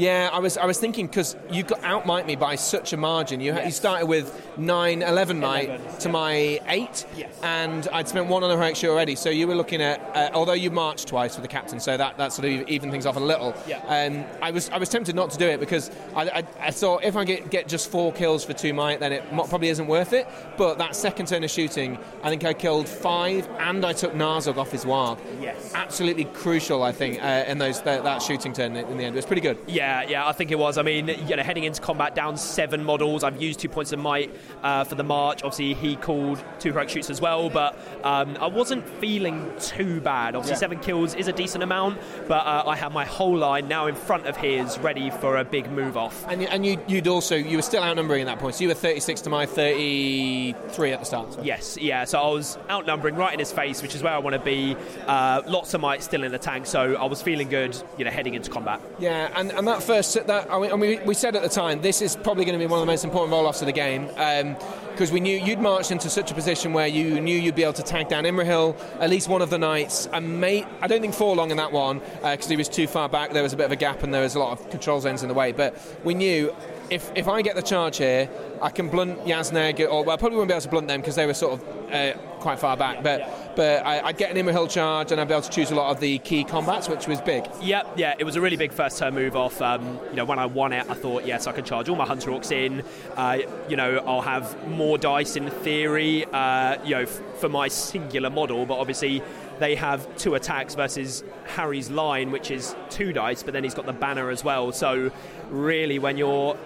Yeah, I was I was thinking because you got outmight me by such a margin. You, you started with 9, 11 might 11, to my 8, Yes. and I'd spent one on the heroic shield already. So you were looking at, uh, although you marched twice with the captain, so that, that sort of even things off a little. Yeah. Um, I was I was tempted not to do it because I, I, I thought if I get, get just four kills for 2 might, then it probably isn't worth it. But that second turn of shooting, I think I killed 5 and I took Narzug off his warg. Yes. Absolutely crucial, I think, uh, in those that, that shooting turn in the end. It was pretty good. Yeah, yeah, I think it was. I mean, you know, heading into combat down seven models. I've used two points of might uh, for the march. Obviously, he called two heroic shoots as well, but um, I wasn't feeling too bad. Obviously, seven kills is a decent amount, but uh, I had my whole line now in front of his, ready for a big move off. And, and you, you'd also you were still outnumbering at that point. So you were 36 to my 33 at the start. so- Yes, yeah. So I was outnumbering right in his face, which is where I want to be. Uh, lots of might still in the tank, so I was feeling good, you know, heading into combat. Yeah, and, and that first that I mean, we said at the time this is probably going to be one of the most important roll-offs of the game because we knew you'd marched into such a position where you knew you'd be able to tag down Imrahil, at least one of the knights, and mate, I don't think Forlong in that one because he was too far back. There was a bit of a gap and there was a lot of control zones in the way. But we knew if if I get the charge here, I can blunt Yazneg, or well, I probably wouldn't be able to blunt them because they were sort of uh, quite far back. But but I, I'd get an Imrahil charge and I'd be able to choose a lot of the key combats, which was big. Yep, yeah, it was a really big first turn move off. Um, you know, when I won it, I thought, yes, I can charge all my Hunter Orcs in. Uh, you know, I'll have more dice in theory, uh, you know, f- for my singular model, but obviously they have two attacks versus Harry's line, which is two dice, but then he's got the banner as well. So, really, when you're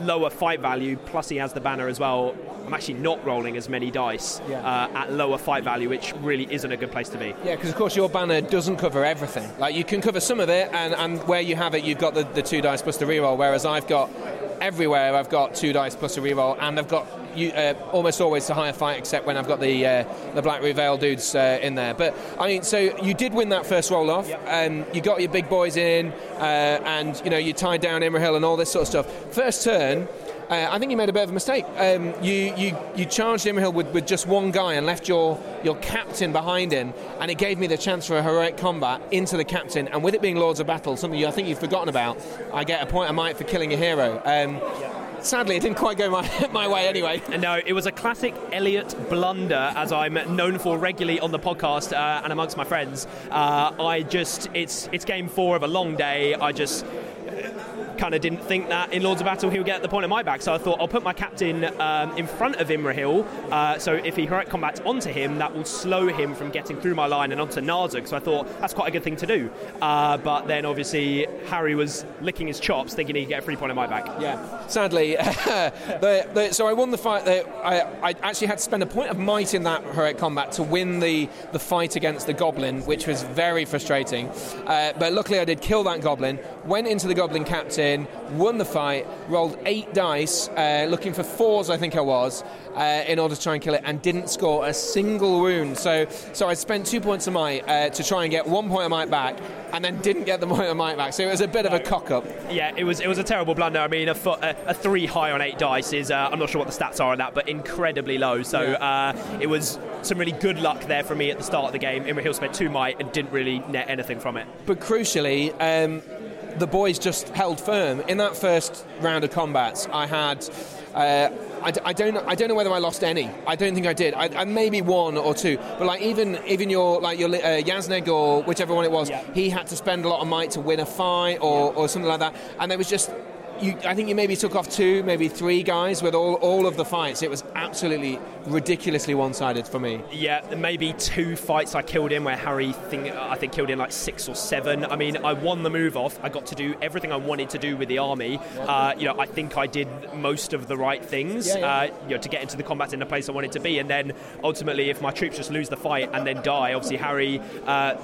lower fight value, plus he has the banner as well, I'm actually not rolling as many dice uh, at lower fight value, which really isn't a good place to be. Yeah, because of course your banner doesn't cover everything. Like you can cover some of it, and, and where you have it, you've got the, the two dice plus the reroll. Whereas I've got everywhere, I've got two dice plus a reroll, and I've got you, uh, almost always to higher fight, except when I've got the uh, the Blackroot Vale dudes uh, in there. But I mean, so you did win that first roll off, and you got your big boys in, uh, and you know you tied down Imrahil and all this sort of stuff. First turn. Uh, I think you made a bit of a mistake. Um, you, you you charged Imrahil with, with just one guy and left your, your captain behind him, and it gave me the chance for a heroic combat into the captain. And with it being Lords of Battle, something you, I think you've forgotten about, I get a point of might for killing a hero. Um, Sadly, it didn't quite go my, my way anyway. No, it was a classic Elliot blunder, as I'm known for regularly on the podcast uh, and amongst my friends. Uh, I just, it's it's game four of a long day. I just kind of didn't think that in Lords of Battle he would get the point of my back, so I thought I'll put my captain um, in front of Imrahil. Uh, so if he heroic combats onto him, that will slow him from getting through my line and onto Narzug. So I thought that's quite a good thing to do. Uh, but then obviously Harry was licking his chops, thinking he'd get a free point of my back. Yeah. Sadly, the, the, so I won the fight. The, I, I actually had to spend a point of might in that heroic combat to win the, the fight against the goblin, which was very frustrating. Uh, but luckily, I did kill that goblin. Went into the goblin captain, won the fight, rolled eight dice, uh, looking for fours, I think I was, uh, in order to try and kill it, and didn't score a single wound. So, so I spent two points of might uh, to try and get one point of might back, and then didn't get the point of might back. So it was a bit of a cock up. Yeah, it was it was a terrible blunder. I mean, a, fo- a, a three high on eight dice is uh, I'm not sure what the stats are on that, but incredibly low. So uh, it was some really good luck there for me at the start of the game. Imrahil spent two might and didn't really net anything from it. But crucially, um, the boys just held firm in that first round of combats. I had. Uh, I, I don't. I don't know whether I lost any. I don't think I did. I, I maybe one or two. But like even even your like your uh, Yazneg or whichever one it was, he had to spend a lot of might to win a fight or, or something like that. And there was just. You, I think you maybe took off two, maybe three guys with all, all of the fights. It was absolutely ridiculously one-sided for me. Yeah, maybe two fights I killed in where Harry think, I think killed in like six or seven. I mean, I won the move off. I got to do everything I wanted to do with the army. Uh, you know, I think I did most of the right things. Yeah, yeah. Uh, you know, to get into the combat in the place I wanted to be, and then ultimately, if my troops just lose the fight and then die, obviously Harry. Uh,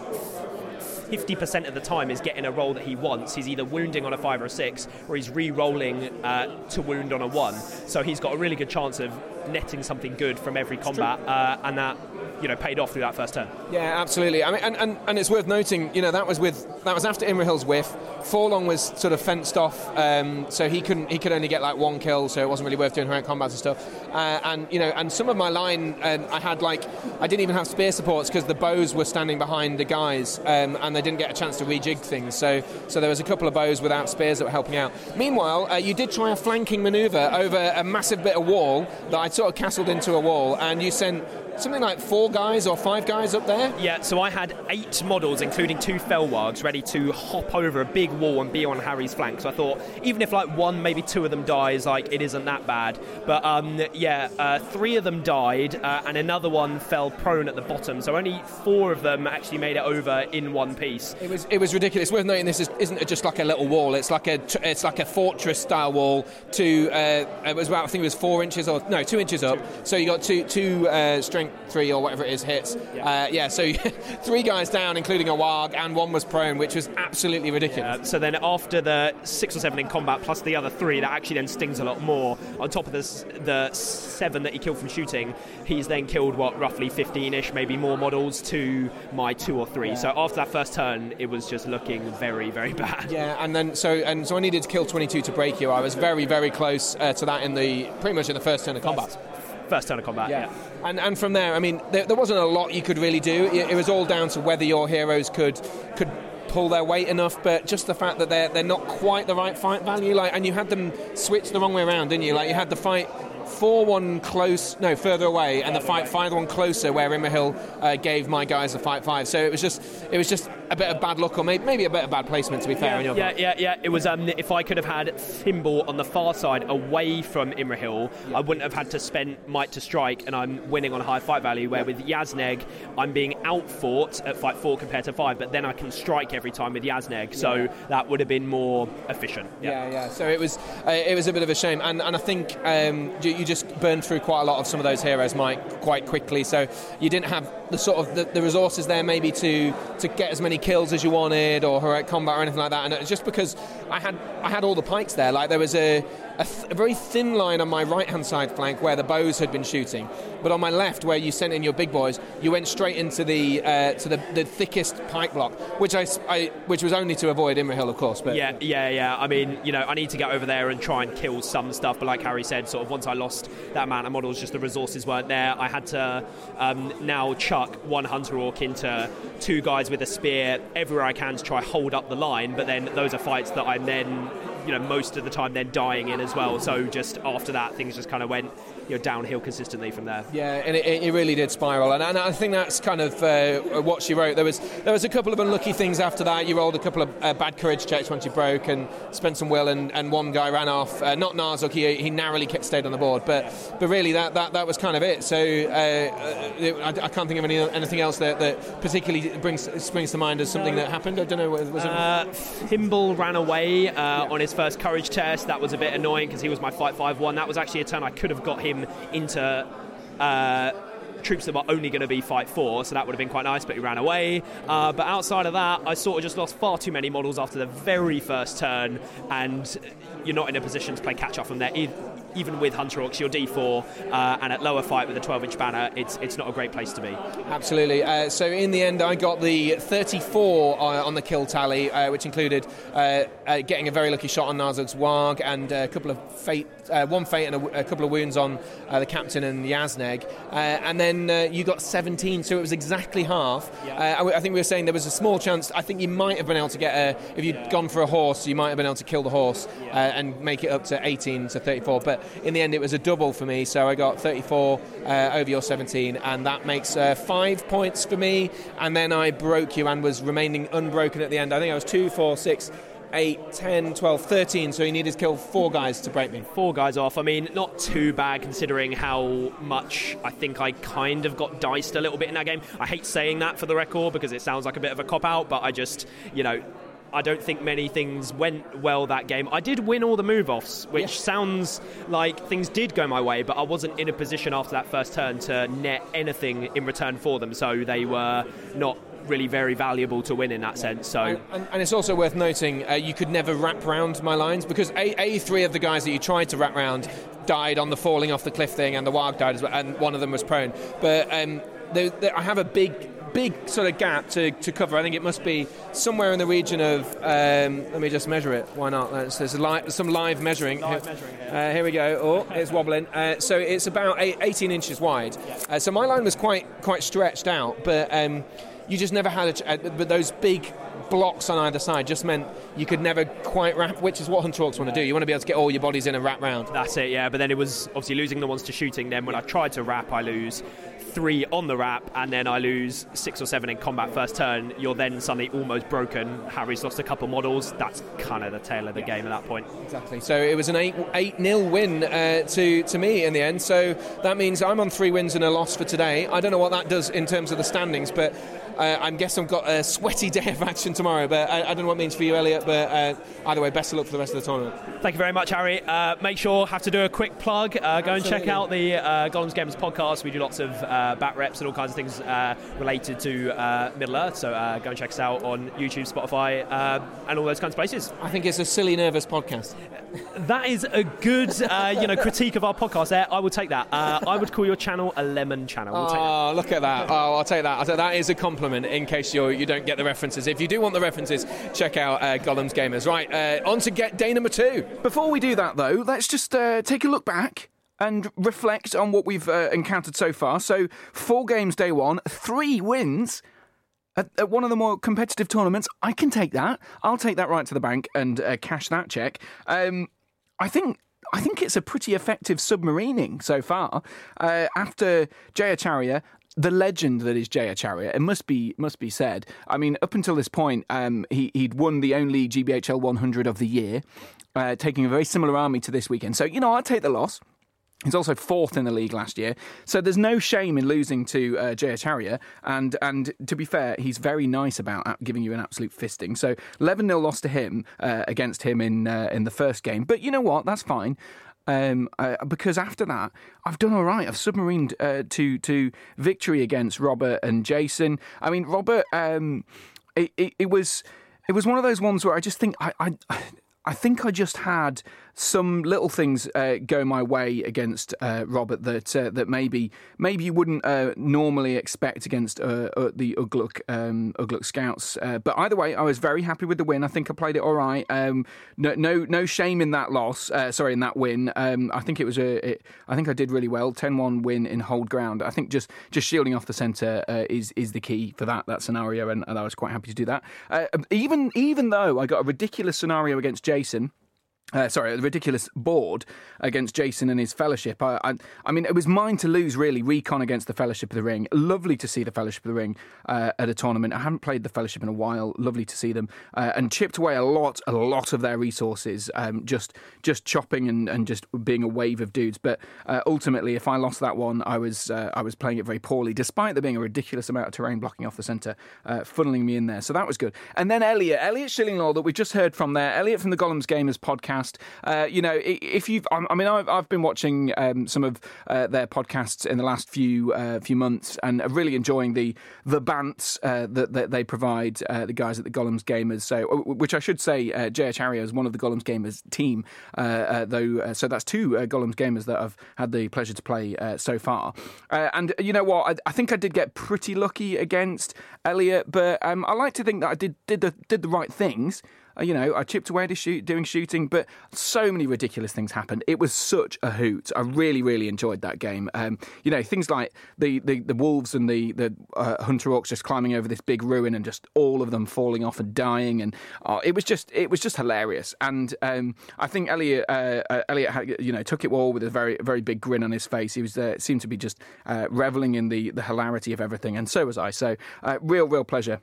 50% of the time is getting a roll that he wants. He's either wounding on a 5 or a 6, or he's re rolling uh, to wound on a 1. So he's got a really good chance of netting something good from every combat, uh, and that you know, paid off through that first turn. Yeah, absolutely. I mean, and, and, and it's worth noting, you know, that was with that was after Imrahil's whiff. Forlong was sort of fenced off, um, so he couldn't he could only get like one kill, so it wasn't really worth doing heroic combats and stuff. Uh, and you know, and some of my line, um, I had like I didn't even have spear supports because the bows were standing behind the guys, um, and they didn't get a chance to rejig things. So so there was a couple of bows without spears that were helping out. Meanwhile, uh, you did try a flanking manoeuvre over a massive bit of wall that I'd sort of castled into a wall, and you sent something like four guys or five guys up there. Yeah, so I had eight models, including two Fell Wargs, ready to hop over a big wall and be on Harry's flank. So I thought, even if like one, maybe two of them dies, like it isn't that bad. But um, yeah, uh, three of them died, uh, and another one fell prone at the bottom. So only four of them actually made it over in one piece. It was it was ridiculous. Worth noting, this is, isn't just like a little wall. It's like a it's like a fortress style wall. To uh, it was about I think it was four inches or no two inches up. So you got two two uh, strength three or whatever it is hits. Yeah, uh, yeah so three guys down, including a Warg, and one was prone, which was absolutely ridiculous. Yeah, so then after the six or seven in combat, plus the other three, that actually then stings a lot more. On top of the, the seven that he killed from shooting, he's then killed, what, roughly 15 ish, maybe more models to my two or three. Yeah. So after that first turn, it was just looking very, very bad. Yeah, and then so and so I needed to kill 22 to break you. I was very, very close uh, to that in the pretty much in the first turn of combat. First turn of combat, yeah. yeah. And, and from there, I mean, there, there, wasn't a lot you could really do. It, it was all down to whether your heroes could could pull their weight enough, but just the fact that they're they're not quite the right fight value. Like, and you had them switch the wrong way around, didn't you? Like, you had the fight four one close, no further away, and the fight five one closer, where Imrahil uh, gave my guys a fight five. So it was just it was just a bit of bad luck, or maybe, maybe a bit of bad placement. To be fair, yeah, yeah, yeah, yeah. It was um, if I could have had Fimbul on the far side, away from Imrahil, I wouldn't have had to spend might to strike, and I'm winning on a high fight value. Where with Yazneg, I'm being outfought at fight four compared to five, but then I can strike every time with Yazneg. so yeah. that would have been more efficient. Yeah, yeah. yeah. So it was uh, it was a bit of a shame, and and I think um, you, you, just burned through quite a lot of some of those heroes, Mike, quite quickly. So you didn't have the sort of the, the resources there maybe to to get as many kills as you wanted or heroic combat or anything like that. And it was just because I had I had all the pikes there. Like there was a a, th- a very thin line on my right hand side flank where the bows had been shooting, but on my left, where you sent in your big boys, you went straight into the uh, to the, the thickest pike block, which I, I which was only to avoid Imrahil, of course. But yeah, yeah, yeah. I mean, you know, I need to get over there and try and kill some stuff, but like Harry said, sort of once I lost that amount of models, just the resources weren't there. I had to um, now chuck one hunter orc into two guys with a spear everywhere I can to try hold up the line, but then those are fights that I'm then you know most of the time then dying in as well. So just after that, things just kind of went you know, downhill consistently from there. Yeah, and it, it really did spiral, and, and, I think that's kind of uh, what she wrote. There was there was a couple of unlucky things after that. You rolled a couple of uh, bad courage checks once you broke, and spent some will, and, and one guy ran off. Uh, not Narzug, he, he narrowly kept stayed on the board, but but really that, that, that was kind of it. So uh, it, I, I, can't think of any, anything else that, that particularly brings springs to mind as something that happened. I don't know. Was it? Uh, Fimbul ran away yeah. on his first courage test. That was a bit annoying because he was my fight five one. That was actually a turn I could have got him into. Uh, troops that were only going to be fight four, so that would have been quite nice, but he ran away. Uh, but outside of that, I sort of just lost far too many models after the very first turn, and you're not in a position to play catch up from there even with Hunter Orcs, you're D4, uh, and at lower fight with a 12 inch banner, it's it's not a great place to be. Absolutely. Uh, so in the end, I got the 34 uh, on the kill tally, uh, which included uh, uh, getting a very lucky shot on Narzug's Warg and a couple of fate, one fate and a, a, couple of wounds on the captain and Yazneg, and then you got 17, so it was exactly half. Yeah. I, I, think we were saying there was a small chance. I think you might have been able to get a if you had gone for a horse, you might have been able to kill the horse and make it up to 18 to 34, but in the end, it was a double for me. So I got 34 uh, over your 17, and that makes uh, five points for me. And then I broke you and was remaining unbroken at the end. I think I was two, four, six. 8, 10, 12, 13, so he needed to kill four guys to break me. Four guys off. I mean, not too bad considering how much I think I kind of got diced a little bit in that game. I hate saying that for the record because it sounds like a bit of a cop out, but I just, you know, I don't think many things went well that game. I did win all the move offs, which sounds like things did go my way, but I wasn't in a position after that first turn to net anything in return for them, so they were not really very valuable to win in that sense. So, and, and, and it's also worth noting uh, you could never wrap round my lines because a, a three of the guys that you tried to wrap round died on the falling off the cliff thing, and the Warg died as well, and one of them was prone. But um, there, there, I have a big big sort of gap to, to cover. I think it must be somewhere in the region of. Um, let me just measure it. Why not? There's, there's li- some live measuring. Live here, measuring uh, here we go. Oh, it's wobbling. Uh, so it's about eight, 18 inches wide. Uh, so my line was quite quite stretched out, but um, you just never had a. Uh, but those big blocks on either side just meant you could never quite wrap, which is what Hunter Orcs want to do. You want to be able to get all your bodies in and wrap round. That's it, yeah. But then it was obviously losing the ones to shooting. Then when I tried to wrap, I lose three on the wrap, and then I lose six or seven in combat first turn. You're then suddenly almost broken. Harry's lost a couple models. That's kind of the tail of the game at that point. Exactly. So it was an eight eight nil win uh, to to me in the end. So that means I'm on three wins and a loss for today. I don't know what that does in terms of the standings, but. Uh, I'm guessing I've got a sweaty day of action tomorrow, but I, I don't know what it means for you, Elliot. But uh, either way, best of luck for the rest of the tournament. Thank you very much, Harry. Uh, make sure have to do a quick plug. Uh, go and check out the uh, Golems Gamers podcast. We do lots of uh, bat reps and all kinds of things uh, related to uh, Middle Earth. So uh, go and check us out on YouTube, Spotify, uh, and all those kinds of places. I think it's a silly, nervous podcast. That is a good, uh, you know, critique of our podcast. There, I would take that. Uh, I would call your channel a lemon channel. We'll that. Oh, look at that! Oh, I'll take that. I'll take that is a compliment. In case you you don't get the references, if you do want the references, check out uh, Golems Gamers. Right, uh, on to get day number two. Before we do that, though, let's just uh, take a look back and reflect on what we've uh, encountered so far. So, four games day one, three wins. At, at one of the more competitive tournaments, I can take that. I'll take that right to the bank and uh, cash that check. Um, I think I think it's a pretty effective submarining so far. Uh, after Jayacharya, the legend that is Jayacharya, it must be must be said. I mean, up until this point, um, he he'd won the only GBHL 100 of the year, uh, taking a very similar army to this weekend. So you know, I'd take the loss. He's also fourth in the league last year, so there's no shame in losing to uh, Jayacharya. And and to be fair, he's very nice about uh, giving you an absolute fisting. So 11 0 loss to him uh, against him in uh, in the first game. But you know what? That's fine. Um, uh, because after that, I've done all right. I've submarined uh, to to victory against Robert and Jason. I mean, Robert, um, it, it, it was it was one of those ones where I just think I I, I think I just had some little things uh, go my way against uh, Robert that uh, that maybe maybe you wouldn't uh, normally expect against uh, uh, the Ugluk um, Ugluk Scouts. But either way, I was very happy with the win. I think I played it all right. Um, no, no no shame in that loss. Sorry, in that win. Um, I think it was a. It, I think I did really well. 10-1 win in hold ground. I think just just shielding off the centre is is the key for that that scenario, and, and I was quite happy to do that. Even even though I got a ridiculous scenario against Jason. Uh, sorry, a ridiculous board against Jason and his fellowship. I, I, I mean, it was mine to lose, really. Recon against the Fellowship of the Ring. Lovely to see the Fellowship of the Ring uh, at a tournament. I haven't played the Fellowship in a while. Lovely to see them uh, and chipped away a lot, a lot of their resources, um, just just chopping and, and just being a wave of dudes. But uh, ultimately, if I lost that one, I was uh, I was playing it very poorly, despite there being a ridiculous amount of terrain blocking off the centre, uh, funneling me in there. So that was good. And then Elliot, Elliot Shillinglaw, that we just heard from there, Elliot from the Golems Gamers podcast. Uh, you know, if you've, I mean, I've, I've been watching um, some of uh, their podcasts in the last few uh, few months, and really enjoying the the bants uh, that, that they provide uh, the guys at the Golems Gamers. So, which I should say, uh, J.H. Harrier is one of the Golems Gamers team, uh, though. So that's two Golems Gamers that I've had the pleasure to play so far. And you know what? I, I think I did get pretty lucky against Elliot, but um, I like to think that I did did the did the right things. Uh, you know, I chipped away shoot, doing shooting, but so many ridiculous things happened. It was such a hoot. I really, really enjoyed that game. Um, you know, things like the, the, the wolves and the the uh, hunter orcs just climbing over this big ruin and just all of them falling off and dying, and uh, it was just it was just hilarious. And um, I think Elliot uh, uh, Elliot had, you know took it all with a very very big grin on his face. He was uh, seemed to be just reveling in the the hilarity of everything, and so was I. So real real pleasure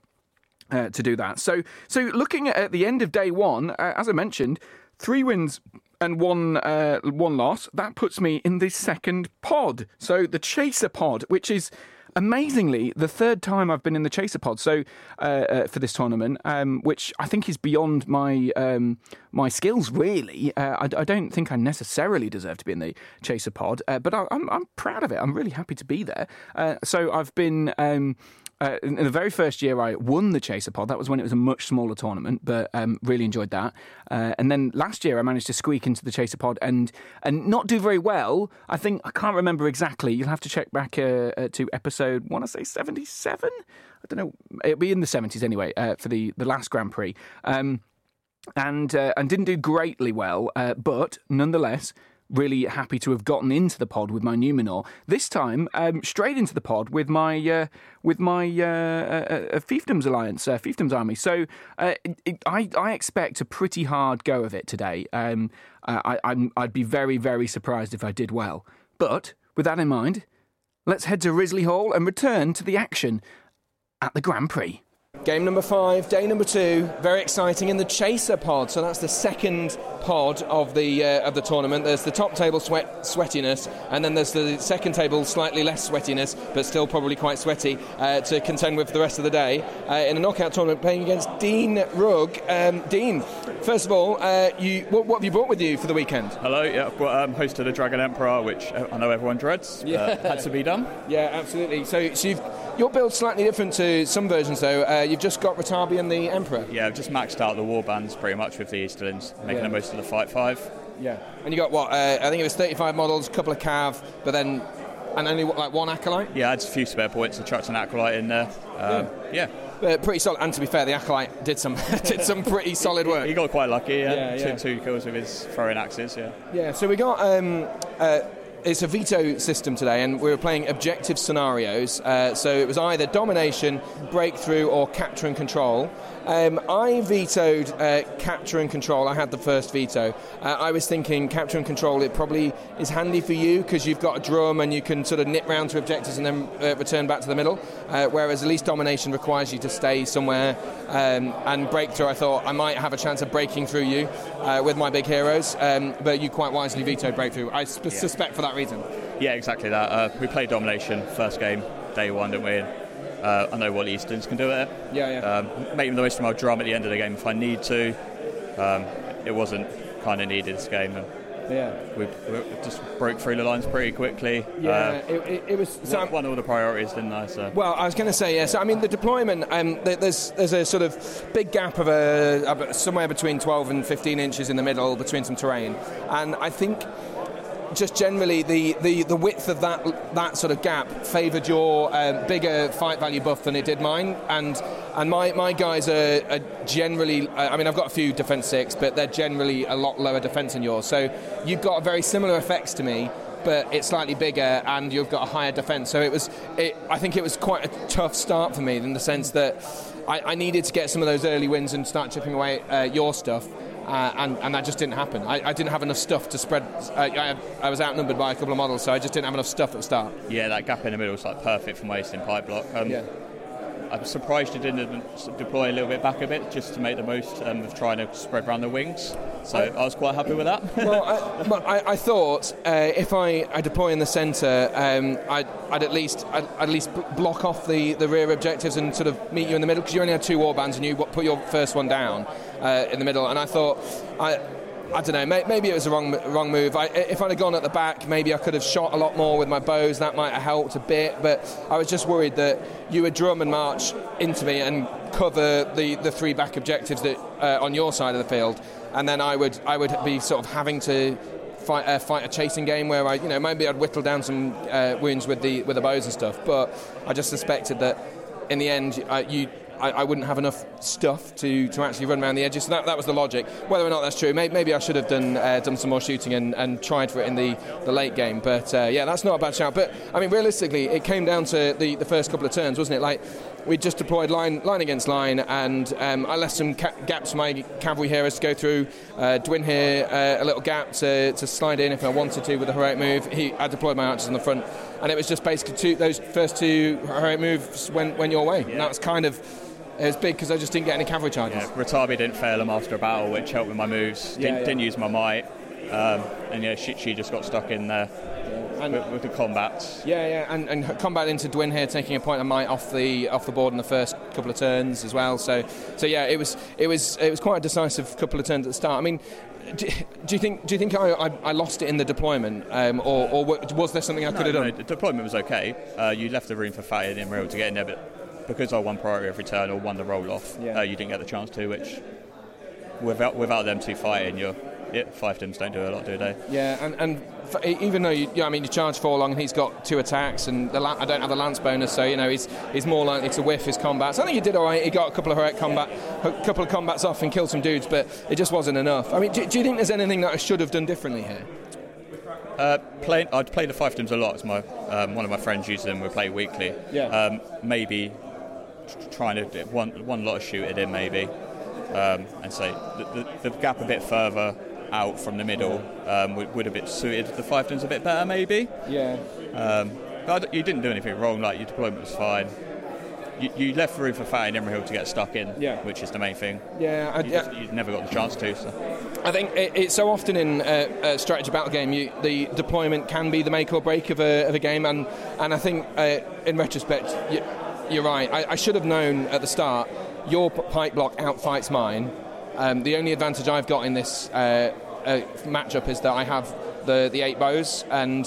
uh, to do that. So, so looking at the end of day one, uh, as I mentioned, three wins and one uh, one loss. That puts me in the second pod. So the chaser pod, which is. Amazingly, the third time I've been in the chaser pod, so uh, uh, for this tournament, um, which I think is beyond my um, my skills. Really, uh, I, I don't think I necessarily deserve to be in the chaser pod, uh, but I, I'm I'm proud of it. I'm really happy to be there. Uh, so I've been um, uh, in the very first year I won the Chaser Pod. That was when it was a much smaller tournament, but um, really enjoyed that. Uh, and then last year I managed to squeak into the Chaser Pod and and not do very well. I think I can't remember exactly. You'll have to check back uh, uh, to episode. Want to say seventy seven? I don't know. It'll be in the seventies anyway uh, for the the last Grand Prix. Um, and uh, and didn't do greatly well, but nonetheless really happy to have gotten into the pod with my Numenor. This time, um, straight into the pod with my uh, with my uh, uh, uh Fiefdoms Alliance, uh, Fiefdoms Army. So uh, it, I, I expect a pretty hard go of it today. Um, I, I'm, I'd be very very surprised if I did well. But with that in mind, let's head to Risley Hall and return to the action at the Grand Prix. Game number five, day number two, very exciting in the Chaser pod. So that's the second pod of the uh, of the tournament. There's the top table sweat sweatiness, and then there's the second table slightly less sweatiness, but still probably quite sweaty uh, to contend with for the rest of the day uh, in a knockout tournament, playing against Dean Rugg. Um, Dean, first of all, uh, you what, what, have you brought with you for the weekend? Hello, yeah, I've got um, hosted a Dragon Emperor, which uh, I know everyone dreads. Yeah, had to be done. Yeah, absolutely. So, so you've your build's slightly different to some versions, though. Uh, you've just got Ratabi and the Emperor. Yeah, I've just maxed out the warbands pretty much with the Easterlings, making yeah. the most of the Fight 5. Yeah. And you got what? Uh, I think it was 35 models, a couple of Cav, but then. And only like one acolyte. Yeah, I had a few spare points. I chucked an acolyte in there. Um, yeah. yeah. Uh, pretty solid, and to be fair, the acolyte did some did some pretty solid work. He got quite lucky. Yeah, yeah, two, two kills with his throwing axes. Yeah. Yeah. So we got um, uh, it's a veto system today, and we were playing objective scenarios. Uh, so it was either domination, breakthrough, or capture and control. Um, I vetoed uh, capture and control. I had the first veto. Uh, I was thinking capture and control. It probably is handy for you because you've got a drum and you can sort of nip round to objectives and then uh, return back to the middle. Uh, whereas at least domination requires you to stay somewhere. Um, and breakthrough, I thought I might have a chance of breaking through you uh, with my big heroes. Um, but you quite wisely vetoed breakthrough. I sp- yeah. suspect for that reason. Yeah, exactly that. Uh, we played domination first game, day one, didn't we? Uh, I know what Easterns can do it. Yeah, yeah. Um, make the most of my drum at the end of the game if I need to. Um, it wasn't kind of needed this game. And yeah, we, we, just broke through the lines pretty quickly. Yeah, uh, it, it, it, was. So won all the priorities, didn't I? So. Well, I was going to say yes. Yeah, so, I mean, the deployment. Um, there's there's a sort of big gap of a, somewhere between 12 and 15 inches in the middle between some terrain, and I think just generally the, the, the width of that that sort of gap favoured your um, bigger fight value buff than it did mine, and and my, my guys are, are generally. I mean, I've got a few defence six, but they're generally a lot lower defence than yours. So you've got very similar effects to me, but it's slightly bigger and you've got a higher defence. So it was, it, I think it was quite a tough start for me in the sense that I, I needed to get some of those early wins and start chipping away uh, your stuff uh, and, and that just didn't happen. I, I, didn't have enough stuff to spread. Uh, I, I, was outnumbered by a couple of models, so I just didn't have enough stuff at the start. Yeah, that gap in the middle was like perfect for wasting pike block. Um, yeah. I'm surprised you didn't deploy a little bit back a bit just to make the most um, of trying to spread around the wings. So I, I was quite happy with that. well, I, I, I thought uh, if I, I, deploy in the centre, um, I'd, I'd, at least I'd, at least block off the, the rear objectives and sort of meet you in the middle because you only had two warbands and you put your first one down uh, in the middle. And I thought I I don't know. Maybe it was a wrong wrong move. I, if I'd have gone at the back, maybe I could have shot a lot more with my bows. That might have helped a bit. But I was just worried that you would drum and march into me and cover the, the three back objectives that uh, on your side of the field, and then I would I would be sort of having to fight uh, fight a chasing game where I you know maybe I'd whittle down some uh, wounds with the with the bows and stuff. But I just suspected that in the end uh, you I, I, wouldn't have enough stuff to, to actually run around the edges. So that, that was the logic. Whether or not that's true, may, maybe I should have done uh, done some more shooting and, and tried for it in the, the late game. But uh, yeah, that's not a bad shout. But I mean, realistically, it came down to the, the first couple of turns, wasn't it? Like we just deployed line line against line, and um, I left some ca- gaps for my cavalry heroes to go through. Uh, Dwin here, uh, a little gap to, to slide in if I wanted to with a heroic move. He, I deployed my archers in the front, and it was just basically two, those first two heroic moves went, went your way. Yeah. And that's kind of it was big because I just didn't get any cavalry charges. Yeah, Ratabi didn't fail him after a battle, which helped with my moves. Didn't, yeah, yeah. didn't use my might, um, and yeah, she, she, just got stuck in there. And with, with, the combat. Yeah, yeah, and, and combat into Dwin here, taking a point of might off the off the board in the first couple of turns as well. So, so yeah, it was it was it was quite a decisive couple of turns at the start. I mean, do, do, you think do you think I, I, I lost it in the deployment, um, or, or, was there something I could no, have done? No, the deployment was okay. Uh, you left the room for Fatty and Imrahil to get in there, but because I won priority every turn or won the roll off, Yeah. uh, you didn't get the chance to. Which without without them two fighting, you're yeah, fiefdoms don't do a lot, do they? Yeah, and, and f- even though you, yeah, I mean, you charge four long, and he's got two attacks, and the la- I don't have the lance bonus, so you know he's he's more likely to whiff his combats. I think he did all right. He got a couple of heroic combat, a couple of combats off, and killed some dudes, but it just wasn't enough. I mean, do, do you think there's anything that I should have done differently here? Uh, playing, I'd play the fiefdoms a lot. It's my um, one of my friends uses them. We play weekly. Yeah. Um, maybe trying to do one one lot of shoot it in maybe, um, and say the, the, the gap a bit further out from the middle um, would, would have bit suited the fiefdoms a bit better maybe. Yeah. Um, but you didn't do anything wrong. Like your deployment was fine. You, you left room for Fat and Imrahil to get stuck in, Yeah. which is the main thing. Yeah, I, You, yeah. just, you never got the chance to. So. I think it, it's so often in uh, a strategy battle game, you, the deployment can be the make or break of a, of a game, and and I think uh, in retrospect, you, you're right. I, I should have known at the start. Your pike block outfights mine. Um, the only advantage I've got in this uh, uh, matchup is that I have the the eight bows, and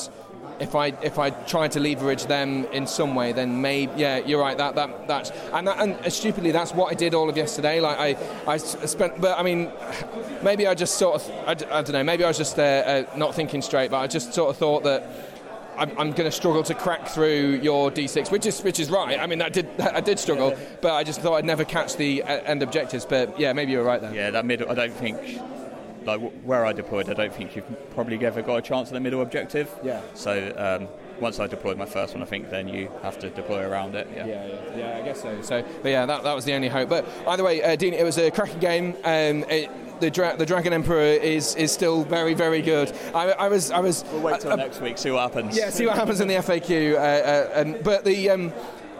if I if I try to leverage them in some way, then maybe yeah, you're right. That that that's and that, and uh, stupidly, that's what I did all of yesterday. Like I I spent, but I mean, maybe I just sort of I, I don't know. Maybe I was just uh, uh, not thinking straight, but I just sort of thought that. I'm, I'm going to struggle to crack through your D6, which is which is right. I mean, I did I did struggle, but I just thought I'd never catch the uh, end objectives. But yeah, maybe you're right there. Yeah, that middle. I don't think, like where I deployed, I don't think you've probably ever got a chance at the middle objective. Yeah. So um, once I deployed my first one, I think then you have to deploy around it. Yeah. Yeah, yeah, yeah, I guess so. So, but yeah, that, that was the only hope. But either way, uh, Dean, it was a cracking game. Um, it, the, dra- the Dragon Emperor is, is still very very good. I, I was I was. We'll wait till uh, next week, see what happens. Yeah, see what happens in the FAQ. Uh, uh, and, but the. Um,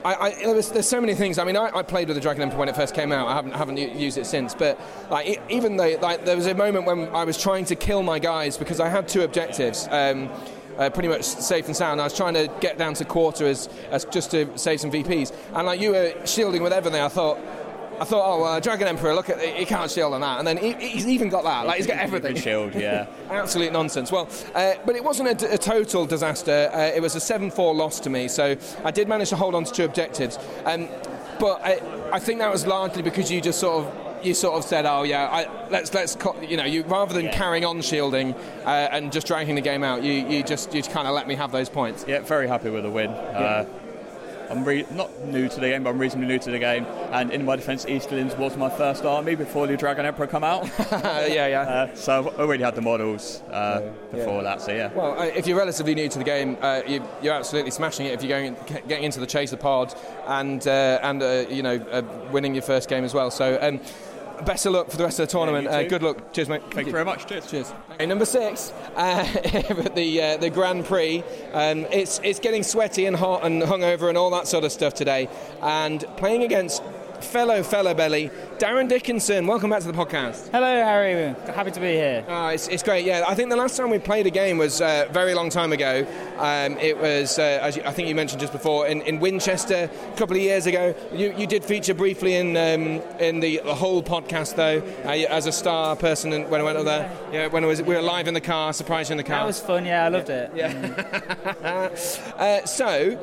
I, I, there was, there's so many things. I mean, I, I played with the Dragon Emperor when it first came out. I haven't haven't used it since. But like, even though like, there was a moment when I was trying to kill my guys because I had two objectives. Um, uh, pretty much safe and sound. I was trying to get down to quarter as, as just to save some VPs, and like you were shielding with everything. I thought, I thought, oh, uh, Dragon Emperor, look at it, he can't shield on that, and then he, he's even got that. Like he's got everything. Shield, yeah. Absolute nonsense. Well, uh, but it wasn't a, d- a total disaster. Uh, it was a 7 4 loss to me, so I did manage to hold on to two objectives. Um, but I, I think that was largely because you just sort of. You sort of said, "Oh yeah, I, let's let's you know, you rather than carrying on shielding uh, and just dragging the game out, you, you just you kind of let me have those points." Yeah, very happy with the win. Uh, I'm re- not new to the game, but I'm reasonably new to the game. And in my defence, Easterlings was my first army before the Dragon Emperor come out. yeah, yeah. Uh, so I've already had the models uh, before that. So yeah. Well, uh, if you're relatively new to the game, uh, you, you're absolutely smashing it. If you're going getting into the chaser pod and uh, and uh, you know uh, winning your first game as well. So. Um, Best of luck for the rest of the tournament. you uh, good luck. Cheers, mate. Thank you very much. Cheers. Cheers. Okay, number six, uh, the uh, the Grand Prix. Um, it's it's getting sweaty and hot and hungover and all that sort of stuff today. And playing against fellow fellow belly Darren Dickinson. Welcome back to the podcast. Hello, Harry. Happy to be here. Uh, it's, it's great. Yeah, I think the last time we played a game was uh, a very long time ago. Um, it was, uh, as you, I think you mentioned just before, in, in Winchester a couple of years ago. You, you did feature briefly in um, in the, the whole podcast though, uh, as a star person and when I went up there. Yeah, when it was we were live in the car, surprised you in the car. That was fun. Yeah, I loved it. Yeah. uh, so,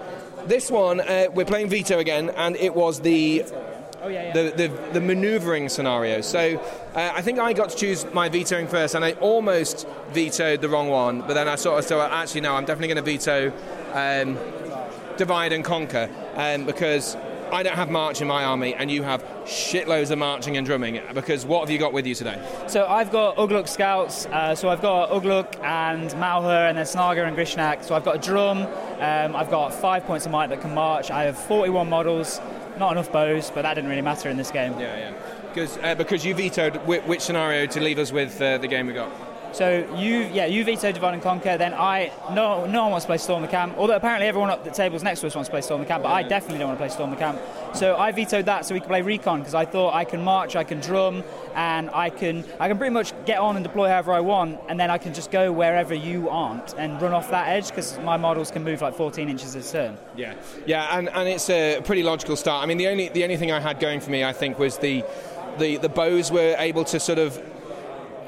this one uh, we're playing veto again, and it was the. Oh, yeah, yeah. The, the, the manoeuvring scenario. So uh, I think I got to choose my vetoing first, and I almost vetoed the wrong one. But then I sort of thought, actually, no, I'm definitely going to veto um, divide and conquer um, because I don't have march in my army, and you have shitloads of marching and drumming. Because what have you got with you today? So I've got Ugluk scouts. Uh, so I've got Ugluk and Mauhur, and then Snaga and Grishnak. So I've got a drum. Um, I've got five points of might that can march. I have 41 models. Not enough bows, but that didn't really matter in this game. Yeah, yeah. Because uh, because you vetoed whi which scenario to leave us with uh, the game we got. So you, yeah, you vetoed Divide and Conquer. Then I, no, no one wants to play Storm the Camp. Although apparently everyone at the tables next to us wants to play Storm the Camp, but I definitely don't want to play Storm the Camp. So I vetoed that so we could play Recon because I thought I can march, I can drum, and I can, I can pretty much get on and deploy however I want, and then I can just go wherever you aren't and run off that edge because my models can move like 14 inches a turn. Yeah, yeah, and, and it's a pretty logical start. I mean, the only the only thing I had going for me, I think, was the the the bows were able to sort of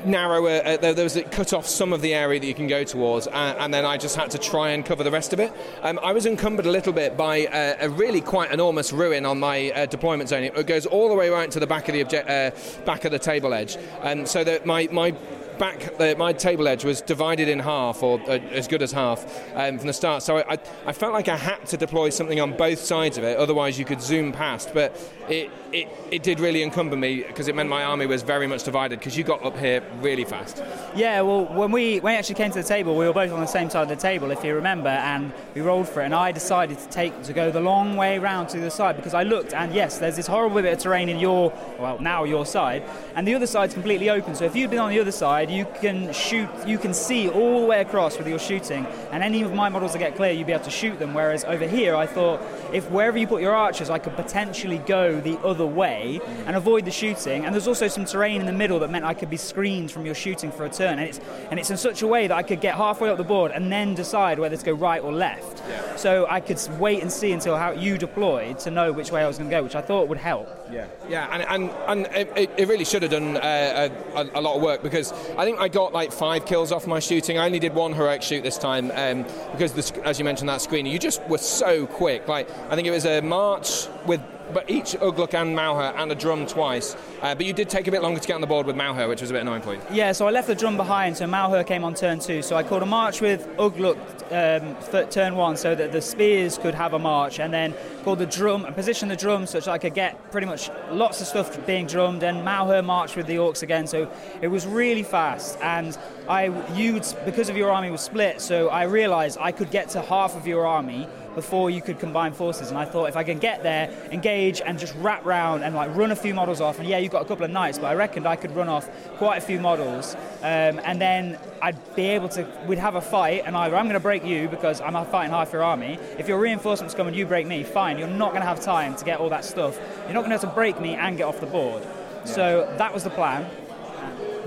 narrow. Uh, there, there was a cut off some of the area that you can go towards, uh, and then I just had to try and cover the rest of it. Um, I was encumbered a little bit by uh, a really quite enormous ruin on my uh, deployment zone. It goes all the way right to the back of the object, uh, back of the table edge, um, so that my my back, the, my table edge was divided in half, or uh, as good as half, um, from the start. So I, I, felt like I had to deploy something on both sides of it, otherwise you could zoom past. But it, it, it did really encumber me because it meant my army was very much divided because you got up here really fast. Yeah, well, when we when we actually came to the table, we were both on the same side of the table, if you remember, and we rolled for it. And I decided to take to go the long way round to the side because I looked, and yes, there's this horrible bit of terrain in your well now your side, and the other side's completely open. So if you'd been on the other side, you can shoot, you can see all the way across with your shooting, and any of my models that get clear, you'd be able to shoot them. Whereas over here, I thought if wherever you put your archers, I could potentially go the other way and avoid the shooting. And there's also some terrain in the middle that meant I could be screened from your shooting for a turn. And it's, and it's in such a way that I could get halfway up the board and then decide whether to go right or left. Yeah. So I could wait and see until how you deployed to know which way I was going to go, which I thought would help. Yeah, yeah, and, and, and it, it really should have done uh, a, a, lot of work because I think I got like five kills off my shooting. I only did one heroic shoot this time um, because, the, as you mentioned, that screen, you just were so quick. Like I think it was a march with but each Ugluk and Mauhur and a drum twice. Uh, but you did take a bit longer to get on the board with Mauhur, which was a bit annoying for you. Yeah, so I left the drum behind, so Mauhur came on turn two. So I called a march with Ugluk um, for turn one so that the spears could have a march, and then called the drum and positioned the drum such that I could get pretty much lots of stuff being drummed. And Mauher marched with the orcs again, so it was really fast. And I, you because of your army was split, so I realised I could get to half of your army before you could combine forces. And I thought if I can get there, engage, and just wrap round and like run a few models off. And yeah, you've got a couple of knights, but I reckoned I could run off quite a few models, um, and then I'd be able to. We'd have a fight, and either I'm going to break you because I'm fighting half your army. If your reinforcements come and you break me, fine. You're not going to have time to get all that stuff. You're not going to have to break me and get off the board. Yeah. So that was the plan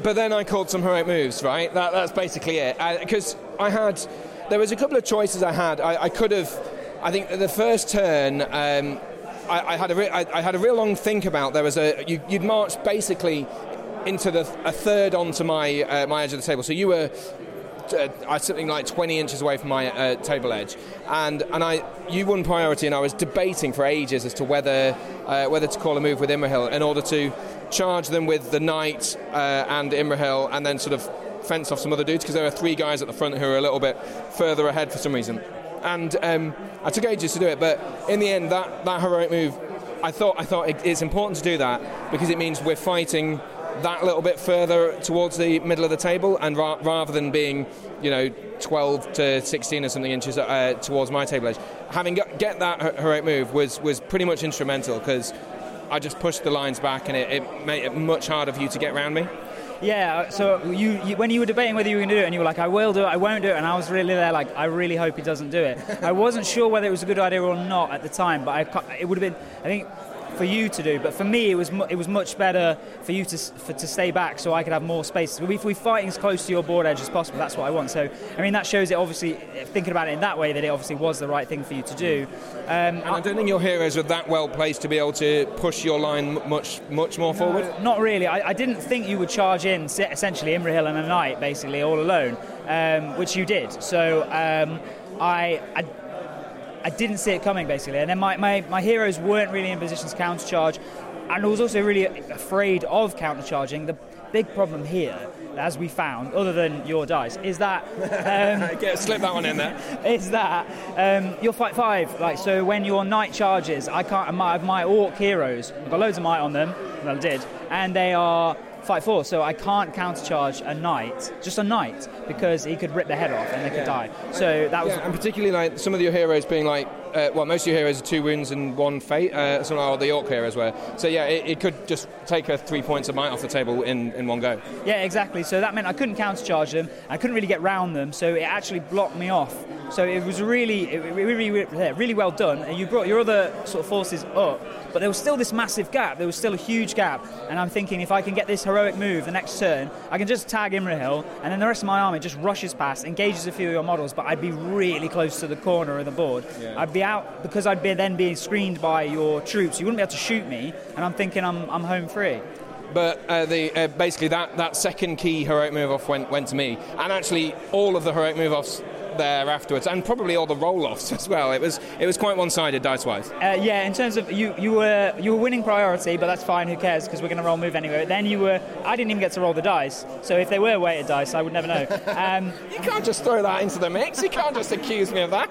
but then I called some heroic moves, right? That, that's basically it. Because I, I, had, there was a couple of choices I had. I, I could have I think the first turn, um, I, I, had a re- I, I, had a real long think about. There was a you, would marched basically into the a third onto my uh, my edge of the table. So you were uh, something like 20 inches away from my uh, table edge, and and I you won priority, and I was debating for ages as to whether uh, whether to call a move with Imrahil in order to charge them with the knight uh, and Imrahil, and then sort of fence off some other dudes because there are three guys at the front who are a little bit further ahead for some reason and um, I took ages to do it. But in the end, that, that heroic move, I thought I thought it's important to do that because it means we're fighting that little bit further towards the middle of the table, and ra- rather than being, you know, 12 to 16 or something inches uh, towards my table edge, having got, get that heroic move was was pretty much instrumental because I just pushed the lines back, and it, it made it much harder for you to get around me. Yeah, uh, so you, you, when you were debating whether you were going to do it, and you were like, I will do it, I won't do it, and I was really there, like, I really hope he doesn't do it. I wasn't sure whether it was a good idea or not at the time, but I, it would have been, I think, for you to do. But for me, it was mu- it was much better for you to for, to stay back so I could have more space. If we're fighting as close to your board edge as possible, that's what I want. So I mean, that shows it obviously thinking about it in that way that it obviously was the right thing for you to do. Um, and I don't think your heroes were that well placed to be able to push your line much much more forward. Not really. I, I, didn't think you would charge in essentially Imrahil and a knight basically all alone, um, which you did. So. Um, I, I I didn't see it coming basically. And then my, my, my heroes weren't really in positions to countercharge, and I was also really afraid of countercharging. The big problem here, as we found, other than your dice, is that um, Get, slip that one in there. is that um, you'll fight five. Like so, when your knight charges, I can't. My, my orc heroes, I've got loads of might on them. Well, I did, and they are fight four, so I can't countercharge a knight, just a knight, because he could rip their head off and they could yeah. die. So that was. Yeah, and particularly like some of your heroes being like, uh, well, most of your heroes are two wounds and one fate, uh, some of the orc heroes were. So yeah, it, it, could just take a three points of might off the table in, in one go. Yeah, exactly. So that meant I couldn't countercharge them, I couldn't really get round them, so it actually blocked me off. So it was really, really, really, really well done. And you brought your other sort of forces up but there was still this massive gap. There was still a huge gap. And I'm thinking if I can get this heroic move the next turn, I can just tag Imrahil, and then the rest of my army just rushes past, engages a few of your models, but I'd be really close to the corner of the board. Yeah. I'd be out because I'd be then being screened by your troops. You wouldn't be able to shoot me, and I'm thinking I'm, I'm home free. but uh, the uh, basically that, that second key heroic move off went went to me, and actually all of the heroic move offs there afterwards, and probably all the roll offs as well. It was it was quite one sided dice wise. Uh, yeah, in terms of you, you were you were winning priority, but that's fine. Who cares? Because we're going to roll move anyway. But Then you were. I didn't even get to roll the dice. So if they were weighted dice, I would never know. Um, you can't just throw that into the mix. You can't just accuse me of that.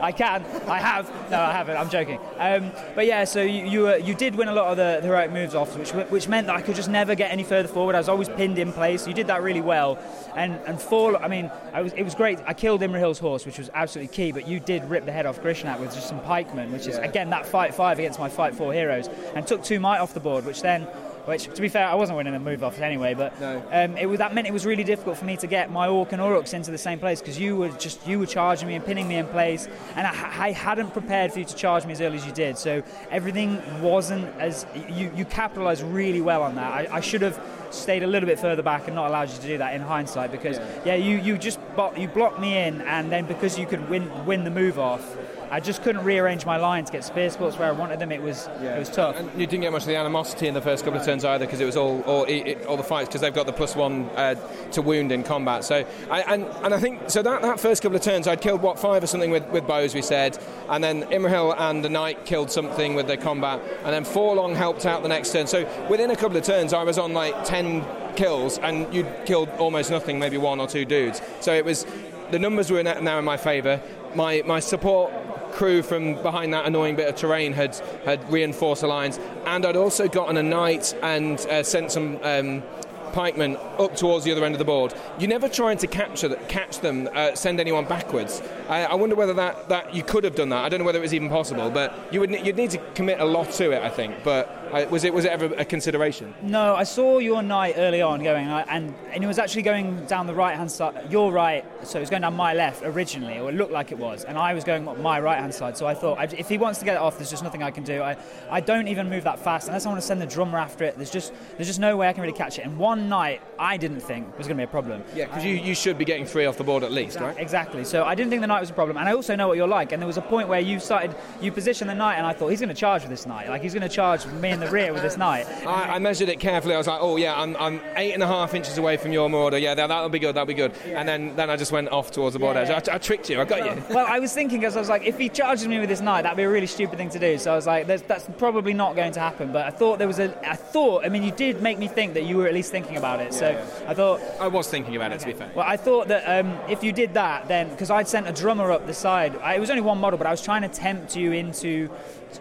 I can. I have. No, I haven't. I'm joking. Um, but yeah, so you you, were, you did win a lot of the, the right moves off, which which meant that I could just never get any further forward. I was always pinned in place. You did that really well, and and fall. I mean, I was it was great. I killed Imrahil's horse, which was absolutely key. But you did rip the head off Grishnak with just some pikemen, which is Yeah. again that fight five against my fight four heroes, and took two might off the board, which then. Which, to be fair, I wasn't winning the move off anyway, but um, it was, that meant it was really difficult for me to get my Orc and Uruks into the same place because you were just you were charging me and pinning me in place, and I, I hadn't prepared for you to charge me as early as you did. So everything wasn't as you you capitalised really well on that. I, I should have stayed a little bit further back and not allowed you to do that in hindsight because yeah, you you just you blocked me in, and then because you could win win the move off. I just couldn't rearrange my line to get spear sports where I wanted them. It was it was tough. And you didn't get much of the animosity in the first couple of turns either because it was all all, it, all the fights because they've got the plus one uh, to wound in combat. So I, and and I think so that, that first couple of turns I'd killed what five or something with, with bows we said, and then Imrahil and the knight killed something with their combat, and then Forlong helped out the next turn. So within a couple of turns I was on like ten kills and you'd killed almost nothing, maybe one or two dudes. So it was the numbers were now in my favour. My my support crew from behind that annoying bit of terrain had had reinforced the lines, and I'd also gotten a knight and uh, sent some. Um, pikemen up towards the other end of the board. You're never trying to capture catch them, uh, send anyone backwards. I, I wonder whether that, that you could have done that. I don't know whether it was even possible, but you would you'd need to commit a lot to it. I think. But was it was it ever a consideration? No, I saw your knight early on going, and and it was actually going down the right hand side, your right, so it was going down my left originally, or it looked like it was, and I was going my right hand side. So I thought, if he wants to get it off, there's just nothing I can do. I, I don't even move that fast unless I want to send the drummer after it. There's just there's just no way I can really catch it. And one knight, I didn't think was going to be a problem. Yeah, because you, you should be getting three off the board at least, right? Exactly. So I didn't think the knight was a problem, and I also know what you're like. And there was a point where you started, you positioned the knight, and I thought he's going to charge with this knight, Like he's going to charge me in the rear with this knight. I, I measured it carefully. I was like, oh yeah, I'm, I'm eight and a half inches away from your marauder. Yeah, that, that'll be good. That'll be good. And then, then I just went off towards the board Yeah. edge. I, I tricked you. I got you. well, I was thinking because I was like, if he charges me with this knight, that'd be a really stupid thing to do. So I was like, that's probably not going to happen. But I thought there was a, I thought, I mean, you did make me think that you were at least thinking about it. So I thought, I was thinking about it. To be fair. well, I thought that um, if you did that, then because I'd sent a drummer up the side, I, it was only one model, but I was trying to tempt you into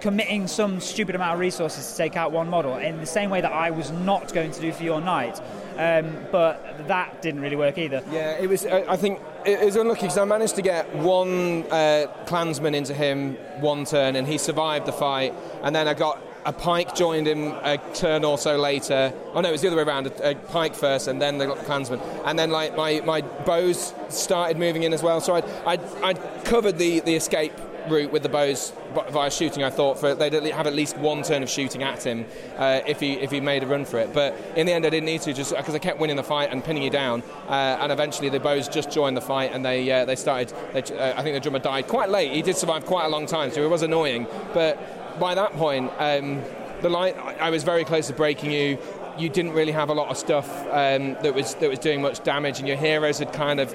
committing some stupid amount of resources to take out one model in the same way that I was not going to do for your knight. Um, but that didn't really work either. Yeah, it was. I I think it was unlucky because I managed to get one uh, clansman into him one turn, and he survived the fight. And then I got a pike joined him a turn or so later. Oh no, it was the other way around. A, a pike first, and then the clansman. And then like my, my bows started moving in as well. So I'd, I'd covered the, the escape route with the bows via shooting. I thought for they'd have at least one turn of shooting at him uh, if he if he made a run for it. But in the end, I didn't need to just because I kept winning the fight and pinning you down. Uh, and eventually, the bows just joined the fight and they uh, they started. They, uh, I think the drummer died quite late. He did survive quite a long time, so it was annoying. But by that point, um, the line I was very close to breaking you. You didn't really have a lot of stuff um, that was that was doing much damage, and your heroes had kind of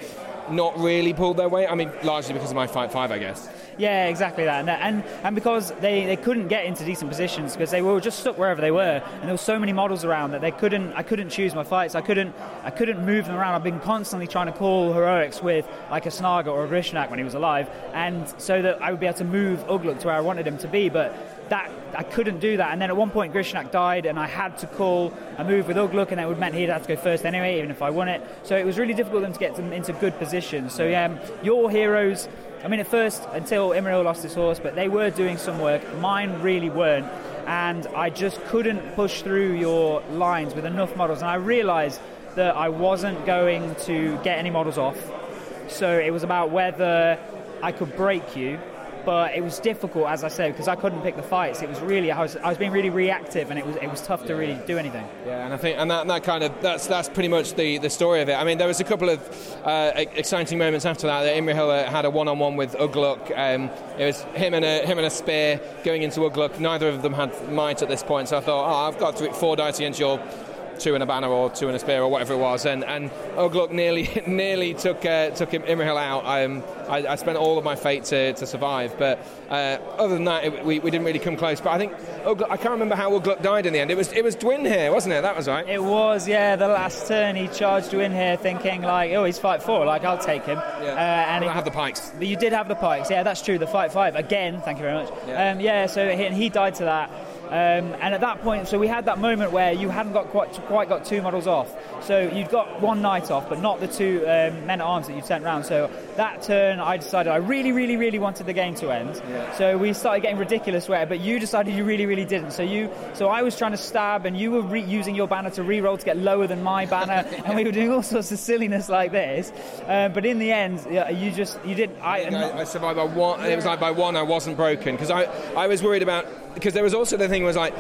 not really pulled their weight. I mean, largely because of my fight five, I guess. Yeah, exactly that, and and, and because they, they couldn't get into decent positions because they were just stuck wherever they were, and there were so many models around that they couldn't. I couldn't choose my fights. I couldn't. I couldn't move them around. I've been constantly trying to call heroics with like a Snaga or a Grishnak when he was alive, and so that I would be able to move Ugluk to where I wanted him to be, but. That I couldn't do that, and then at one point Grishnak died, and I had to call a move with Ugluk, and that would meant he'd have to go first anyway, even if I won it. So it was really difficult them to get them into good positions. So yeah, your heroes I mean, at first, until Imrahil lost his horse, but they were doing some work. Mine really weren't. And I just couldn't push through your lines with enough models. And I realised that I wasn't going to get any models off. So it was about whether I could break you. But it was difficult, as I said, because I couldn't pick the fights. It was really, I was, I was being really reactive, and it was, it was tough to really do anything. Yeah, and I think, and that, that kind of, that's that's pretty much the, the story of it. I mean, there was a couple of uh, exciting moments after that. that Imrahil had a one-on-one with Ugluk. Um, it was him and a him and a spear going into Ugluk. Neither of them had might at this point, so I thought, oh, I've got three, four dice against your two in a banner or two in a spear or whatever it was, and and Ugluk nearly nearly took uh, took him Imrahil out. Um, I, I spent all of my fate to, to survive, but uh, other than that, it, we, we didn't really come close. But I think Ugluk, I can't remember how Ugluk died in the end. It was it was Dwin here, wasn't it? That was right. It was, yeah. The last turn, he charged you in here, thinking like, "Oh, he's fight four. Like, I'll take him." Yeah. Uh, and I he- have the pikes. You did have the pikes, yeah. That's true. The fight five again. Thank you very much. Yeah. Um, yeah so he, he died to that. Um, and at that point, so we had that moment where you hadn't got quite quite got two models off. So you'd got one knight off, but not the two um, men at arms that you'd sent round. So that turn, I decided I really, really, really wanted the game to end. So we started getting ridiculous where, but you decided you really, really didn't. So you, so I was trying to stab, and you were re- using your banner to re-roll to get lower than my banner, and we were doing all sorts of silliness like this. Uh, but in the end, you just you did. I, I, I survived by one. It was like by one, I wasn't broken because I, I was worried about because there was also the thing was like.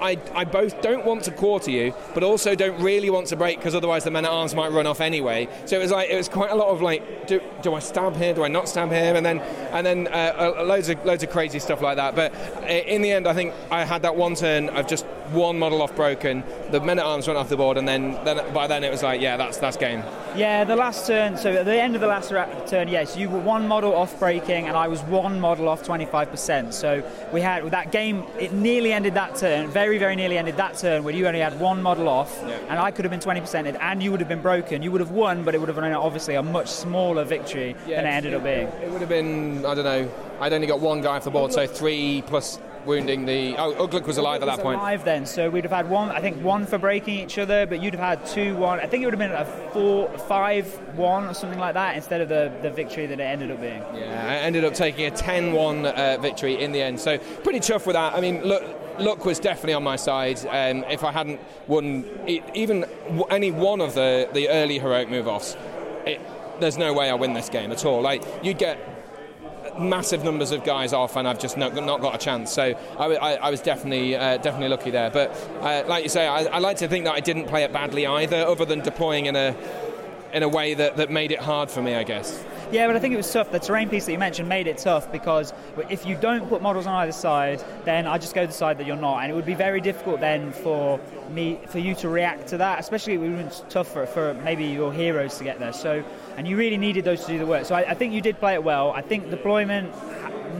I, I both don't want to quarter you, but also don't really want to break because otherwise the men at arms might run off anyway. So it was like it was quite a lot of like, do, do I stab here? Do I not stab here? And then and then uh, uh, loads of loads of crazy stuff like that. But uh, in the end, I think I had that one turn of just one model off broken. The men at arms went off the board, and then, then by then it was like, yeah, that's that's game. Yeah, the last turn. So at the end of the last turn, yes, you were one model off breaking, and I was one model off 25%. So we had that game. It nearly ended that turn. Very, very very nearly ended that turn where you only had one model off, and I could have been 20%ed, and you would have been broken. You would have won, but it would have been obviously a much smaller victory than it ended up being. It would have been, I don't know, I'd only got one guy off the board, so three plus wounding the. Oh, Ugluk was alive at that was point. Alive then, so we'd have had one. I think one for breaking each other, but you'd have had two, one. I think it would have been a four, five, one or something like that instead of the, the victory that it ended up being. Yeah, I ended up taking a 10 1 uh, victory in the end, so pretty tough with that. I mean, look. Luck was definitely on my side. Um, if I hadn't won e- even any one of the, the early heroic move offs, there's no way I win this game at all. Like you'd get massive numbers of guys off, and I've just not, not got a chance. So I was definitely uh, definitely lucky there. But uh, like you say, I, I like to think that I didn't play it badly either, other than deploying in a in a way that, that made it hard for me, I guess. Yeah, but I think it was tough. The terrain piece that you mentioned made it tough because if you don't put models on either side, then I just go the side that you're not, and it would be very difficult then for me for you to react to that. Especially it would have been tougher for maybe your heroes to get there. So, and you really needed those to do the work. So I, I think you did play it well. I think deployment.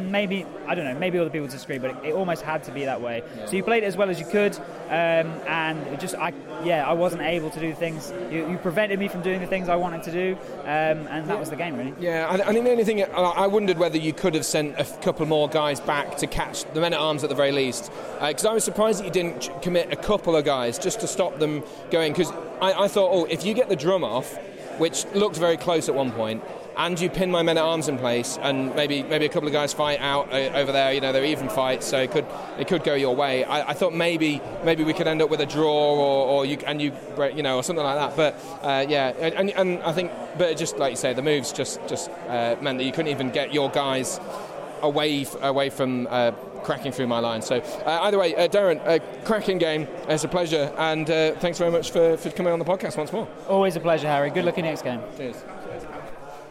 Maybe I don't know. Maybe other people disagree, but it, it almost had to be that way. So you played it as well as you could, um, and it just I yeah I wasn't able to do things. You, you prevented me from doing the things I wanted to do, um, and that was the game really. Yeah, I, I think the only thing I- I wondered whether you could have sent a couple more guys back to catch the men at arms at the very least, because I was surprised that you didn't commit a couple of guys just to stop them going. Because I, I thought, oh, if you get the drum off, which looked very close at one point, and you pin my men at arms in place, and maybe maybe a couple of guys fight out uh, over there. You know, they're even fights, so it could it could go your way. I, I thought maybe maybe we could end up with a draw, or, or you and you you know, or something like that. But uh, yeah, and, and I think, but just like you say, the moves just just uh, meant that you couldn't even get your guys away away from uh, cracking through my line. So uh, either way, uh, Darren, uh, cracking game. It's a pleasure, and uh, thanks very much for, for coming on the podcast once more. Always a pleasure, Harry. Good luck in next game. Cheers.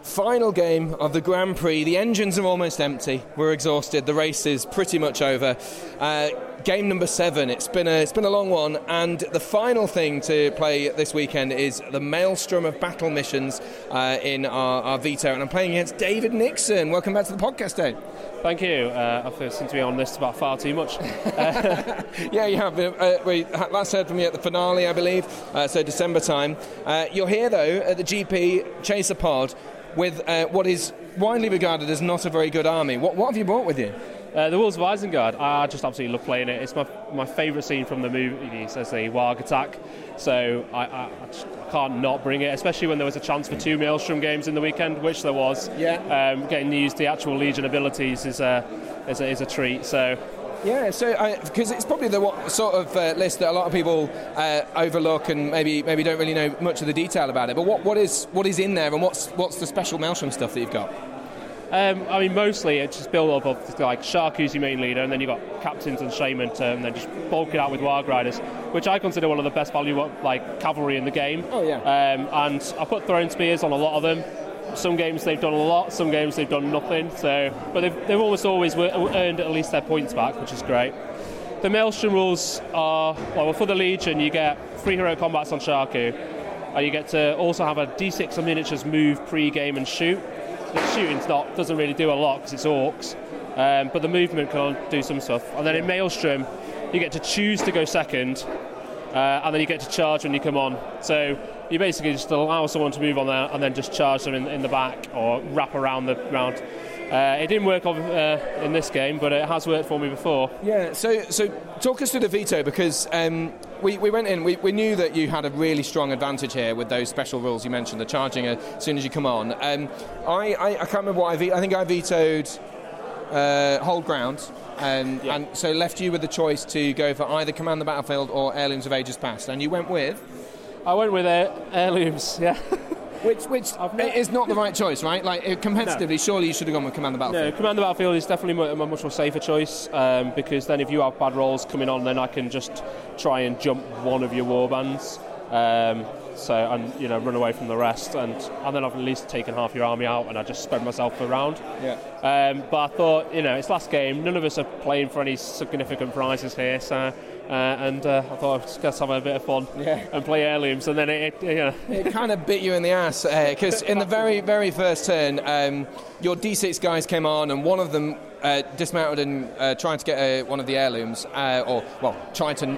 Final game of the Grand Prix. The engines are almost empty. We're exhausted. The race is pretty much over. Uh, game number seven. It's been a it's been a long one, and the final thing to play this weekend is the Maelstrom of Battle missions uh, in our, our veto, and I'm playing against David Nixon. Welcome back to the podcast, Dave. Thank you. Uh, I feel seem to be on this about far too much. yeah, you have. Uh, we last heard from you at the finale, I believe, uh, so December time. Uh, you're here, though, at the GP Chaser Pod with uh, what is widely regarded as not a very good army. What, what have you brought with you? Uh, the Wolves of Isengard, I just absolutely love playing it. It's my, my favourite scene from the movies as the Warg attack. So I, I, I just can't not bring it, especially when there was a chance for two Maelstrom games in the weekend, which there was. Yeah. Um, getting to use the actual Legion abilities is a, is a, is a treat. So Yeah, so because it's probably the what, sort of uh, list that a lot of people uh, overlook and maybe maybe don't really know much of the detail about it. But what, what is what is in there and what's what's the special Maelstrom stuff that you've got? Um, I mean, mostly it's just build up of like Sharku, who's your main leader, and then you've got captains and shaman, to, and then just bulk it out with Warg Riders, which I consider one of the best value like cavalry in the game. Oh yeah. Um, and I put thrown spears on a lot of them. Some games they've done a lot, some games they've done nothing. So, but they've, they've almost always earned at least their points back, which is great. the Maelstrom rules are well for the Legion. You get free hero combats on Sharku, and you get to also have a D6 of miniatures move pre-game and shoot. The shooting's not doesn't really do a lot because it's orcs, um, but the movement can do some stuff. And then in Maelstrom, you get to choose to go second, uh, and then you get to charge when you come on. So you basically just allow someone to move on there and then just charge them in, in the back or wrap around the round. Uh, it didn't work on, uh, in this game, but it has worked for me before. Yeah, so so talk us through the veto because um, we, we went in, we, we knew that you had a really strong advantage here with those special rules you mentioned, the charging as soon as you come on. Um, I, I, I can't remember what I vetoed, I think I vetoed uh, hold ground. Um, And so left you with the choice to go for either Command the Battlefield or Heirlooms of Ages Past. And you went with? I went with Heirlooms, yeah. which which is not the right choice, right? Like competitively, surely you should have gone with Command the No, Battlefield. Command the Battlefield is definitely a much more safer choice um, because then if you have bad rolls coming on, then I can just try and jump one of your warbands. Um, so and you know run away from the rest, and and then I've at least taken half your army out, and I just spread myself around. Yeah. Um, but I thought, you know, it's last game. None of us are playing for any significant prizes here, so. Uh, and uh, I thought I'd just have a bit of fun and play heirlooms, and then it, it you know. it kind of bit you in the ass because in the very very first turn, um, your D6 guys came on, and one of them uh, dismounted and uh, tried to get uh, one of the heirlooms, uh, or well, tried to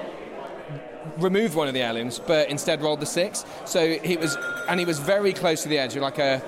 remove one of the heirlooms, but instead rolled the six. So he was, and he was very close to the edge, like a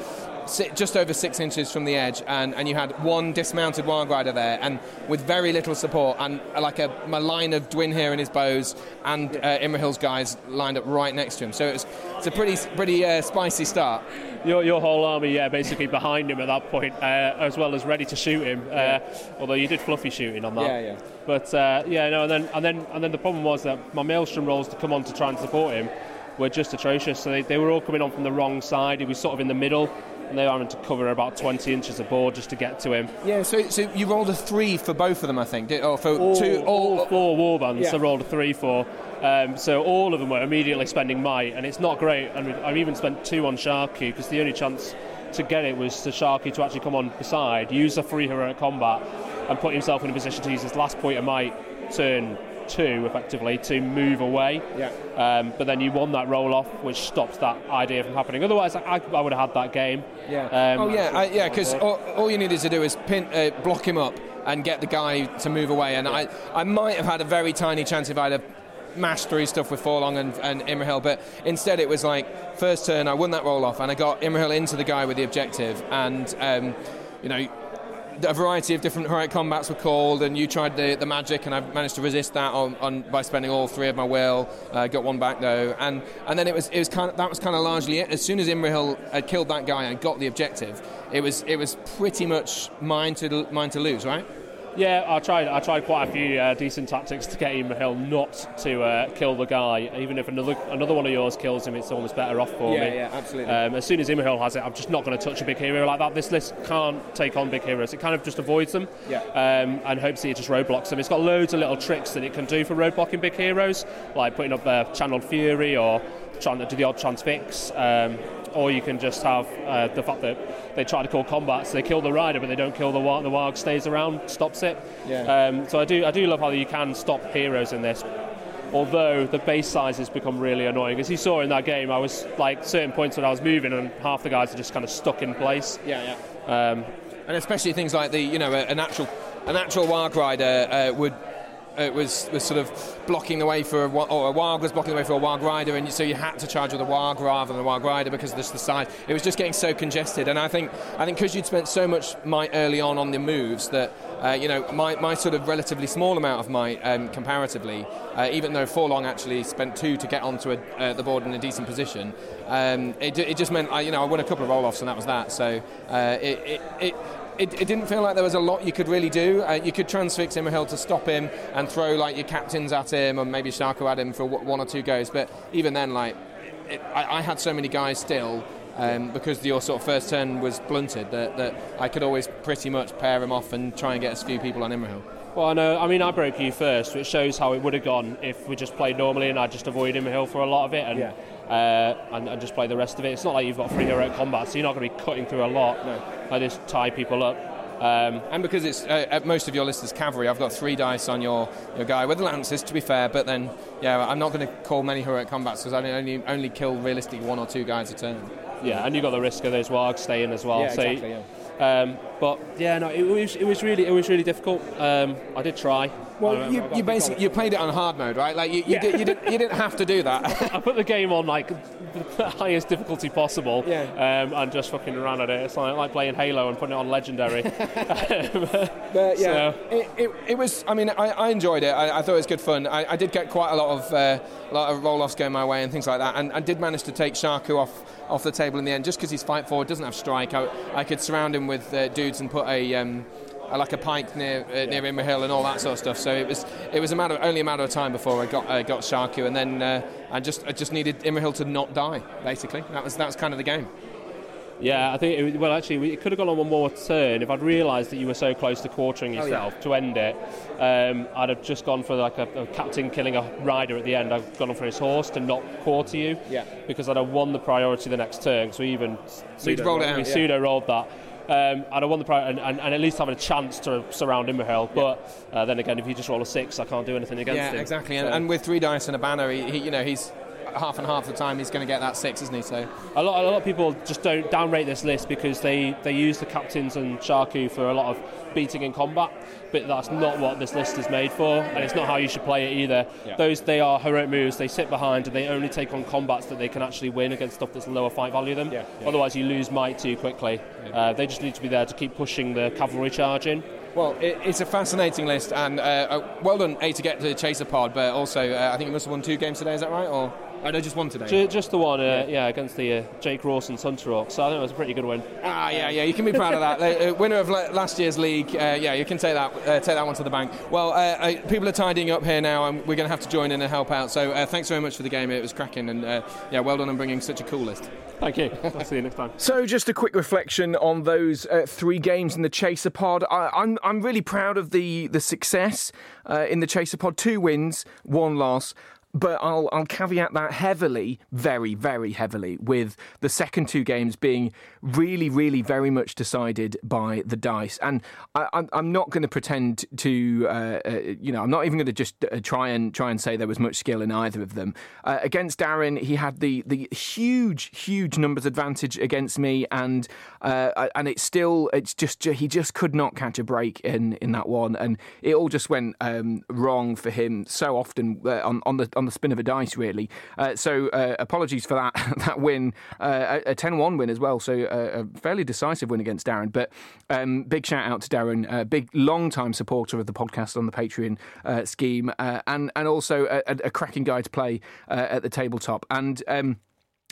just over six inches from the edge, and, and you had one dismounted wild rider there, and with very little support, and like a, a line of Dwin here and his bows, and uh, Imrahil's guys lined up right next to him. So it was, it's a pretty pretty uh, spicy start. Your, your whole army, yeah, basically behind him at that point, uh, as well as ready to shoot him. Uh, although you did fluffy shooting on that. Yeah, yeah. But uh, yeah, no, and then and then and then the problem was that my maelstrom rolls to come on to try and support him were just atrocious. So they, they were all coming on from the wrong side. He was sort of in the middle, and they were having to cover about 20 inches of board just to get to him. Yeah, so so you rolled a three for both of them, I think, did, or for all, two, all, four warbands. Yeah. I rolled a three for. Um, so all of them were immediately spending might, and it's not great. And I've even spent two on Sharky because the only chance to get it was for Sharky to actually come on beside, use a free heroic combat, and put himself in a position to use his last point of might, turn two effectively, to move away. Yeah. Um, but then you won that roll off, which stops that idea from happening. Otherwise, I, I would have had that game. Yeah. Um, oh yeah, I, yeah. Because all, all you needed to do is pin, uh, block him up and get the guy to move away. And I, I might have had a very tiny chance if I'd have mashed through stuff with Forlong and, and Imrahil, but instead it was like first turn I won that roll off and I got Imrahil into the guy with the objective, and um, you know. A variety of different heroic combats were called, and you tried the, the magic, and I managed to resist that on, on by spending all three of my will. Uh, got one back though, and and then it was it was kind of that was kind of largely it. As soon as Imrahil had killed that guy and got the objective, it was it was pretty much mine to mine to lose, right? Yeah, I tried. I tried quite a few uh, decent tactics to get Imrahil not to uh, kill the guy. Even if another another one of yours kills him, it's almost better off for Yeah, me. yeah, absolutely. Um, as soon as Imrahil has it, I'm just not going to touch a big hero like that. This list can't take on big heroes. It kind of just avoids them. Yeah. Um, and hopes it just roadblocks them. It's got loads of little tricks that it can do for roadblocking big heroes, like putting up uh, channeled fury or trying to do the odd transfix. Um, or you can just have uh, the fact that they try to call combat, so they kill the rider, but they don't kill the warg. The warg stays around, stops it. Yeah. Um, so I do, I do love how you can stop heroes in this. Although the base size has become really annoying, as you saw in that game, I was like certain points when I was moving, and half the guys are just kind of stuck in place. Yeah, yeah. Um, and especially things like the you know a, a natural a natural warg rider uh, would. Uh, was was sort of blocking the way for a, or a warg was blocking the way for a warg rider, and so you had to charge with a warg rather than a warg rider because of this, the size. It was just getting so congested, and I think I think because you'd spent so much might early on on the moves that uh, you know my, my sort of relatively small amount of might um, comparatively, uh, even though Forlong actually spent two to get onto a, uh, the board in a decent position, um, it, it just meant I, you know I won a couple of roll offs and that was that. So uh, it, it, it it, it didn't feel like there was a lot you could really do. Uh, you could transfix Imrahil to stop him and throw like your captains at him, and maybe Sharku at him for w- one or two goes. But even then, like it, I, I had so many guys still. Um, because your sort of first turn was blunted, that, that I could always pretty much pair him off and try and get as few people on Imrahil. Well, I know. I mean, I broke you first, which shows how it would have gone if we just played normally and I just avoided Hill for a lot of it and, uh, and and just play the rest of it. It's not like you've got free hero combat, so you're not going to be cutting through a lot. No. I just tie people up. Um, and because it's uh, at most of your list is cavalry, I've got three dice on your, your guy with the lances, to be fair. But then, yeah, I'm not going to call many heroic combats because I only only kill realistically one or two guys a turn. Yeah, and you've got the risk of those wargs staying as well. Yeah, so exactly. Yeah. Um, but yeah, no, it was it was really it was really difficult. Um, I did try. Well, you, you basically you played it on hard mode, right? Like you, you, Yeah. did, you, did, you didn't have to do that. I put the game on like the highest difficulty possible, Yeah. um, and just fucking around at it. It's like, like playing Halo and putting it on legendary. But yeah, So- it, it, it was. I mean, I, I enjoyed it. I, I thought it was good fun. I, I did get quite a lot of uh, lot of roll offs going my way and things like that, and I did manage to take Sharku off off the table in the end, just because he's fight forward, doesn't have strike. I, I could surround him with uh, dudes and put a. Um, like a pike near uh, near Imrahil and all that sort of stuff. So it was it was a matter only a matter of time before I got uh, got Sharku, and then uh, I just I just needed Imrahil to not die. Basically, that was that was kind of the game. Yeah, I think it, well, actually, we- it could have gone on one more turn if I'd realised that you were so close to quartering Oh, yeah. yourself to end it. Um, I'd have just gone for like a, a captain killing a rider at the end. I've gone for his horse to not quarter you. Yeah. Because I'd have won the priority the next turn. So even You'd rolled it out, we yeah. pseudo rolled that. Um, I'd have won the and, and, and at least having a chance to surround Imrahil. But uh, then again, if you just roll a six, I can't do anything against yeah, him. Yeah, exactly. And, and with three dice and a banner, he, he you know he's half and half the time he's going to get that six, isn't he? So A lot, a lot of people just don't downrate this list because they, they use the captains and Sharku for a lot of beating in combat, but that's not what this list is made for, and it's not how you should play it either. Yeah. Those they are heroic moves. They sit behind and they only take on combats that they can actually win against stuff that's lower fight value than. Yeah, yeah. Otherwise, you lose might too quickly. Uh, they just need to be there to keep pushing the cavalry charge in. Well, it, it's a fascinating list, and uh, uh, well done, A, to get to the Chaser Pod, but also uh, I think you must have won two games today, is that right? Or I know just one today. Ju- Just the one, uh, yeah. against the uh, Jake Rawson's Hunter Orc. So I think it was a pretty good win. Ah, yeah, yeah, you can be proud of that. Uh, uh, winner of la- last year's league, uh, yeah, you can take that uh, take that one to the bank. Well, uh, uh, people are tidying up here now, and we're going to have to join in and help out. So uh, thanks very much for the game. It was cracking, and uh, yeah, well done on bringing such a cool list. Thank you. I'll see you next time. So, just a quick reflection on those uh, three games in the Chaser Pod. I, I'm I'm really proud of the the success uh, in the Chaser Pod. Two wins, one loss. But I'll I'll caveat that heavily, very very heavily, with the second two games being really really very much decided by the dice. And I, I'm I'm not going to pretend to uh, uh, you know I'm not even going to just uh, try and try and say there was much skill in either of them. Uh, against Darren, he had the the huge huge numbers advantage against me, and uh, and it's still it's just he just could not catch a break in in that one, and it all just went um, wrong for him so often uh, on on the on the spin of a dice really. So apologies for that that win, a 10-1 win as well. So a fairly decisive win against Darren. But um, big shout out to Darren, uh, big long time supporter of the podcast on the Patreon uh, scheme, uh, and and also a, a, a cracking guy to play uh, at the tabletop and. Um,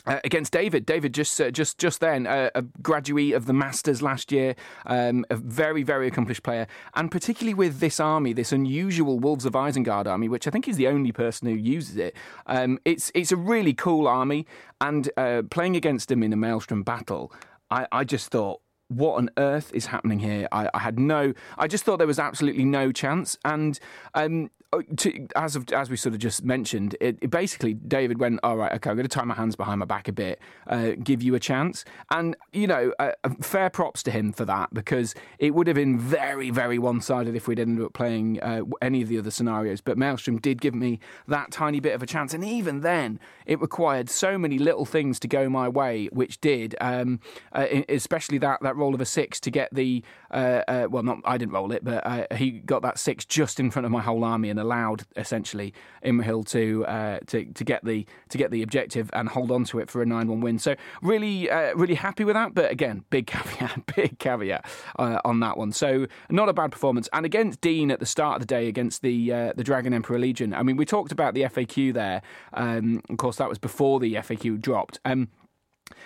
uh, against David. David just uh, just just then uh, a graduate of the Masters last year, um, a very very accomplished player, and particularly with this army, this unusual Wolves of Isengard army, which I think is the only person who uses it. Um, it's it's a really cool army, and uh, playing against him in a Maelstrom battle, I, I just thought. What on earth is happening here? I, I had no. I just thought there was absolutely no chance, and um, to, as of, as we sort of just mentioned, it, it basically David went, all right, okay, I'm going to tie my hands behind my back a bit, uh, give you a chance, and you know, uh, fair props to him for that because it would have been very very one sided if we'd ended up playing uh, any of the other scenarios. But Maelstrom did give me that tiny bit of a chance, and even then, it required so many little things to go my way, which did, um, uh, especially that that roll of a six to get the uh, uh, well, not I didn't roll it, but uh, he got that six just in front of my whole army and allowed essentially Imrahil to uh, to to get the to get the objective and hold on to it for a nine one win. So really uh, really happy with that. But again, big caveat, big caveat uh, on that one. So not a bad performance. And against Dean at the start of the day against the uh, the Dragon Emperor Legion. I mean, we talked about the FAQ there. Um, of course, that was before the FAQ dropped. Um,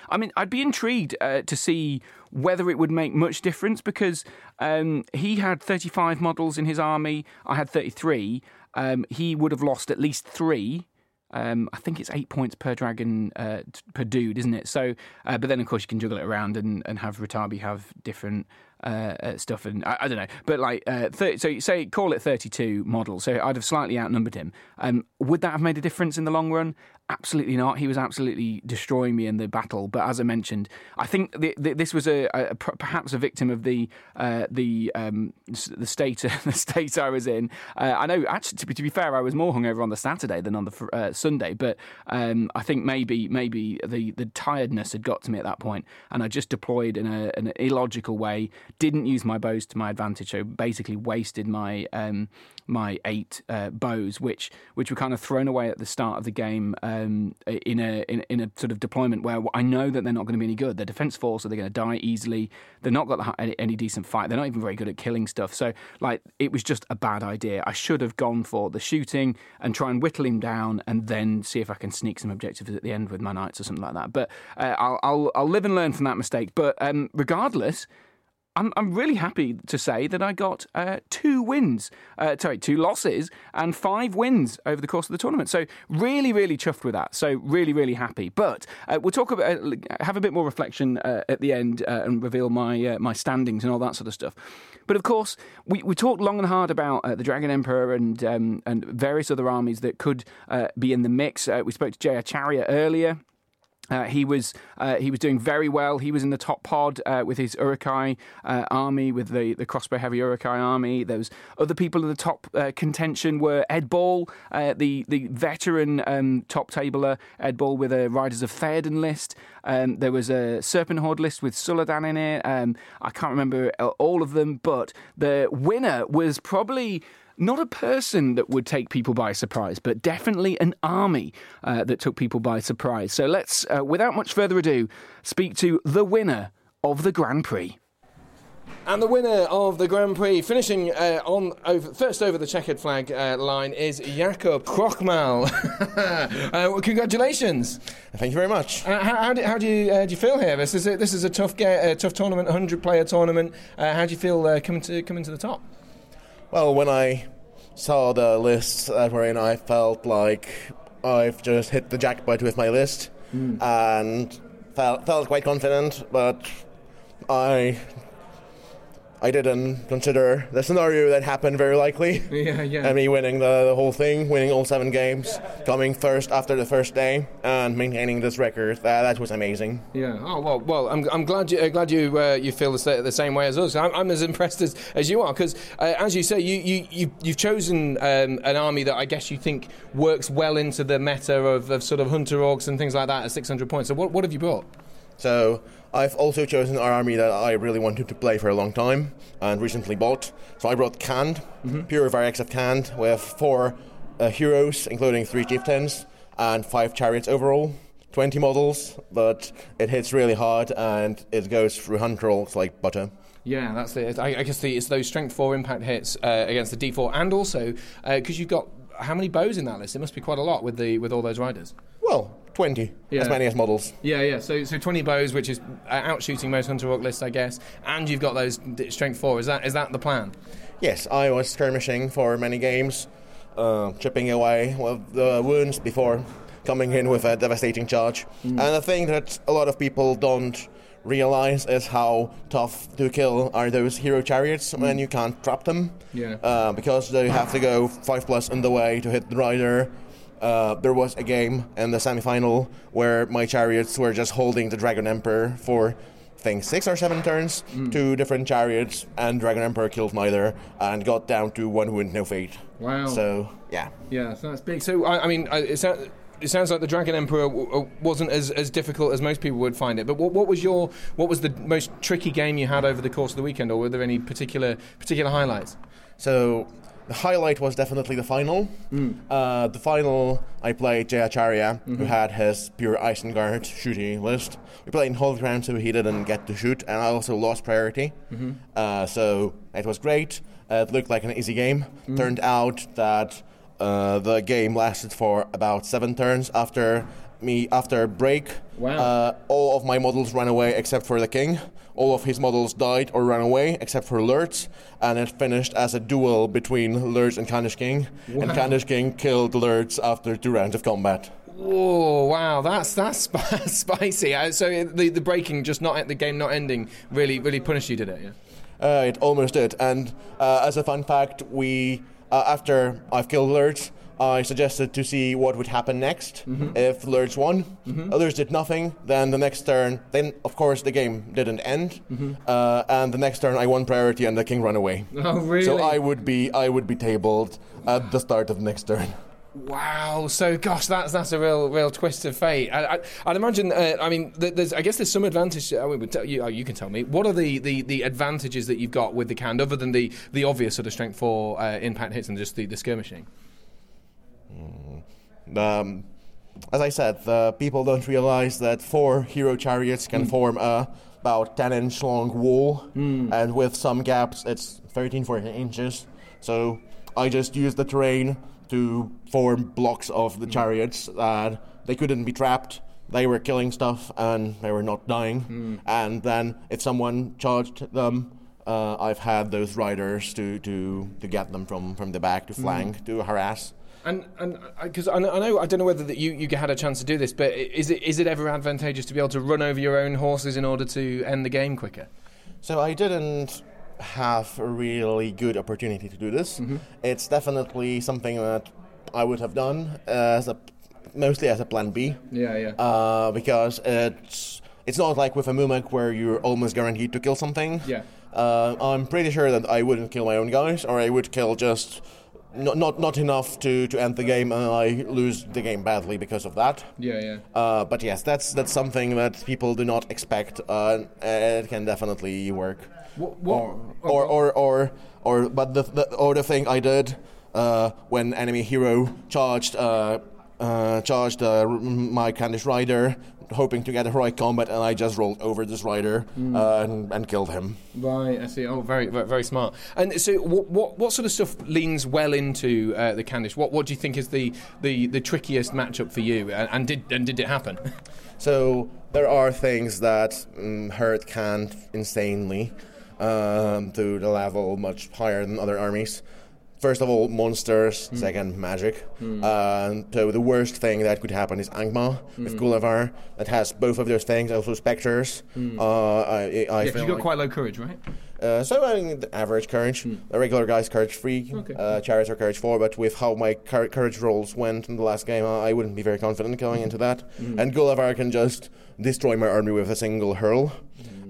I mean, I'd be intrigued uh, to see whether it would make much difference because um, he had 35 models in his army. I had 33. Um, he would have lost at least three. Um, I think it's eight points per dragon uh, per dude, isn't it? So, uh, but then of course you can juggle it around and, and have Ritabi have different uh, uh, stuff, and I, I don't know, but like, uh, 30, so say call it 32 models. So I'd have slightly outnumbered him. Um, would that have made a difference in the long run? Absolutely not. He was absolutely destroying me in the battle. But as I mentioned, I think the, the, this was a, a, perhaps a victim of the uh, the um, the state the state I was in. Uh, I know actually to be, to be, fair, I was more hungover on the Saturday than on the uh, Sunday. But um, I think maybe maybe the the tiredness had got to me at that point, and I just deployed in a, an illogical way. Didn't use my bows to my advantage, so basically wasted my um, my eight uh, bows, which which were kind of thrown away at the start of the game um, in a in, in, a sort of deployment where I know that they're not going to be any good. They're defense force, so they're going to die easily. They're not got any, any, decent fight. They're not even very good at killing stuff. So like it was just a bad idea. I should have gone for the shooting and try and whittle him down, and then see if I can sneak some objectives at the end with my knights or something like that. But uh, I'll, I'll I'll live and learn from that mistake. But um, regardless. I'm, I'm really happy to say that I got uh, two wins, uh, sorry, two losses and five wins over the course of the tournament. So really, really chuffed with that. So really, really happy. But uh, we'll talk about, uh, have a bit more reflection uh, at the end uh, and reveal my my standings and all that sort of stuff. But of course, we, we talked long and hard about the Dragon Emperor and um, and various other armies that could be in the mix. we spoke to Jay Acharya earlier. Uh, he was uh, he was doing very well. He was in the top pod uh, with his Uruk-hai uh, army, with the, the crossbow heavy Uruk-hai army. There was other people in the top uh, contention were Ed Ball, uh, the the veteran um, top tabler Ed Ball with a Riders of Theoden list. Um, there was a Serpent Horde list with Suladan in it. Um, I can't remember all of them, but the winner was probably not a person that would take people by surprise, but definitely an army uh, that took people by surprise. So let's, uh, without much further ado, speak to the winner of the Grand Prix. And the winner of the Grand Prix, finishing uh, on over, first over the checkered flag uh, line, is Jakob Krochmal. uh, well, congratulations! Thank you very much. Uh, how, how, do, how do, you uh, do you feel here? This is a, this is a tough ga- tough tournament, hundred player tournament. Uh, how do you feel coming to coming to the top? Well, when I saw the lists that were in, I felt like I've just hit the jackpot with my list mm. and felt, felt quite confident, but I I didn't consider the scenario that happened very likely. Yeah, yeah. And me winning the, the, whole thing, winning all seven games, coming first after the first day, and maintaining this record. That, that was amazing. Yeah. Oh well, well. I'm, I'm glad you uh, glad you uh, you feel the, the, same way as us. I'm, I'm as impressed as, as you are because, uh, as you say, you you, you you've chosen um, an army that I guess you think works well into the meta of, of sort of hunter orcs and things like that at 600 points. So what what have you brought? So I've also chosen an army that I really wanted to play for a long time and recently bought. So I brought Khand, mm-hmm. pure Variags of Khand, with four uh, heroes, including three chieftains and five chariots overall. 20 models, but it hits really hard and it goes through hunter orcs like butter. Yeah, that's it. I, I guess the, it's those strength four impact hits uh, against the D4, and also because uh, you've got how many bows in that list? It must be quite a lot with the with all those riders. Well, 20, yeah. as many as models. Yeah, yeah. So, so 20 bows, which is uh, outshooting most Hunter Orc lists, I guess. And you've got those strength four. Is that is that the plan? Yes, I was skirmishing for many games, uh, chipping away with the wounds before coming in with a devastating charge. Mm. And the thing that a lot of people don't realize is how tough to kill are those hero chariots mm. when you can't trap them. Yeah. Uh, because they have to go five plus in the way to hit the rider uh, there was a game in the semifinal where my chariots were just holding the Dragon Emperor for I think six or seven turns, mm. two different chariots, and Dragon Emperor killed neither and got down to one wound, no fate. Wow. So yeah. Yeah, so that's big. So I, I mean, it sounds. It sounds like the Dragon Emperor w- wasn't as, as difficult as most people would find it. But what, what was your what was the most tricky game you had over the course of the weekend, or were there any particular particular highlights? So the highlight was definitely the final. Mm. Uh, the final, I played Jay Acharya, mm-hmm. who had his pure Isengard shooting list. We played in Holy Ground, so he didn't get to shoot, and I also lost priority. Mm-hmm. Uh, so it was great. Uh, it looked like an easy game. Mm. Turned out that uh, the game lasted for about seven turns after me after a break. Wow. Uh, all of my models ran away except for the king. All of his models died or ran away except for Lurtz, and it finished as a duel between Lurtz and Khandish King. Wow. And Khandish King killed Lurtz after two rounds of combat. Oh Wow, that's that's spicy. Uh, so the the breaking, just not at the game not ending, really really punished you, did it? Yeah. Uh, it almost did. And uh, as a fun fact, we uh, after I've killed Lurtz, I suggested to see what would happen next Mhm. if Lurtz won. Mhm. Others did nothing. Then the next turn, then of course the game didn't end. Mhm. Uh, and the next turn, I won priority, and the king ran away. Oh, really? So I would be I would be tabled at the start of next turn. Wow. So, gosh, that's that's a real real twist of fate. I, I, I'd imagine. Uh, I mean, there's. I guess there's some advantage. I mean, you, oh, you can tell me. What are the, the, the advantages that you've got with the Khand, other than the, the obvious sort of strength for uh, impact hits and just the, the skirmishing? Um, as I said, the people don't realize that four hero chariots can hmm. form a about 10 inch long wall, hmm. and with some gaps, it's 13, 14 inches. So I just used the terrain to form blocks of the hmm. chariots that they couldn't be trapped. They were killing stuff and they were not dying. And then if someone charged them, uh, I've had those riders to, to, to get them from, from the back to flank to harass. And and because I, know- I know I don't know whether that you, you had a chance to do this, but is it is it ever advantageous to be able to run over your own horses in order to end the game quicker? So I didn't have a really good opportunity to do this. It's definitely something that I would have done as a mostly as a plan B. Yeah, yeah. Uh, because it's it's not like with a Mumak where you're almost guaranteed to kill something. Yeah. Uh, I'm pretty sure that I wouldn't kill my own guys, or I would kill just not not, not enough to, to end the game, and I lose the game badly because of that. Yeah, yeah. Uh, but yes, that's that's something that people do not expect. Uh, it can definitely work. What, what, Or or or or but the the or the thing I did uh, when enemy hero charged uh, charged uh, my Khandish rider, hoping to get a heroic combat, and I just rolled over this rider Mm. uh, and, and killed him. Right, I see. Oh, very, very, very smart. And so, what, what, what sort of stuff leans well into uh, the Khandish? What, what do you think is the, the, the trickiest matchup for you? And, and did and did it happen? So there are things that um, hurt Khand insanely um, to the level much higher than other armies. First of all, monsters. Second, magic. Hmm. Uh, so the worst thing that could happen is Angmar with Hmm. Gulavhar that has both of those things. Also specters. Hmm. Uh, I, I yeah, you've got like- quite low courage, right? uh, so I mean, the average courage. A regular guy's courage three. Okay. Uh, chariots are courage four. But with how my cour- courage rolls went in the last game, uh, I wouldn't be very confident going into that. Mm. And Gulavhar can just destroy my army with a single hurl.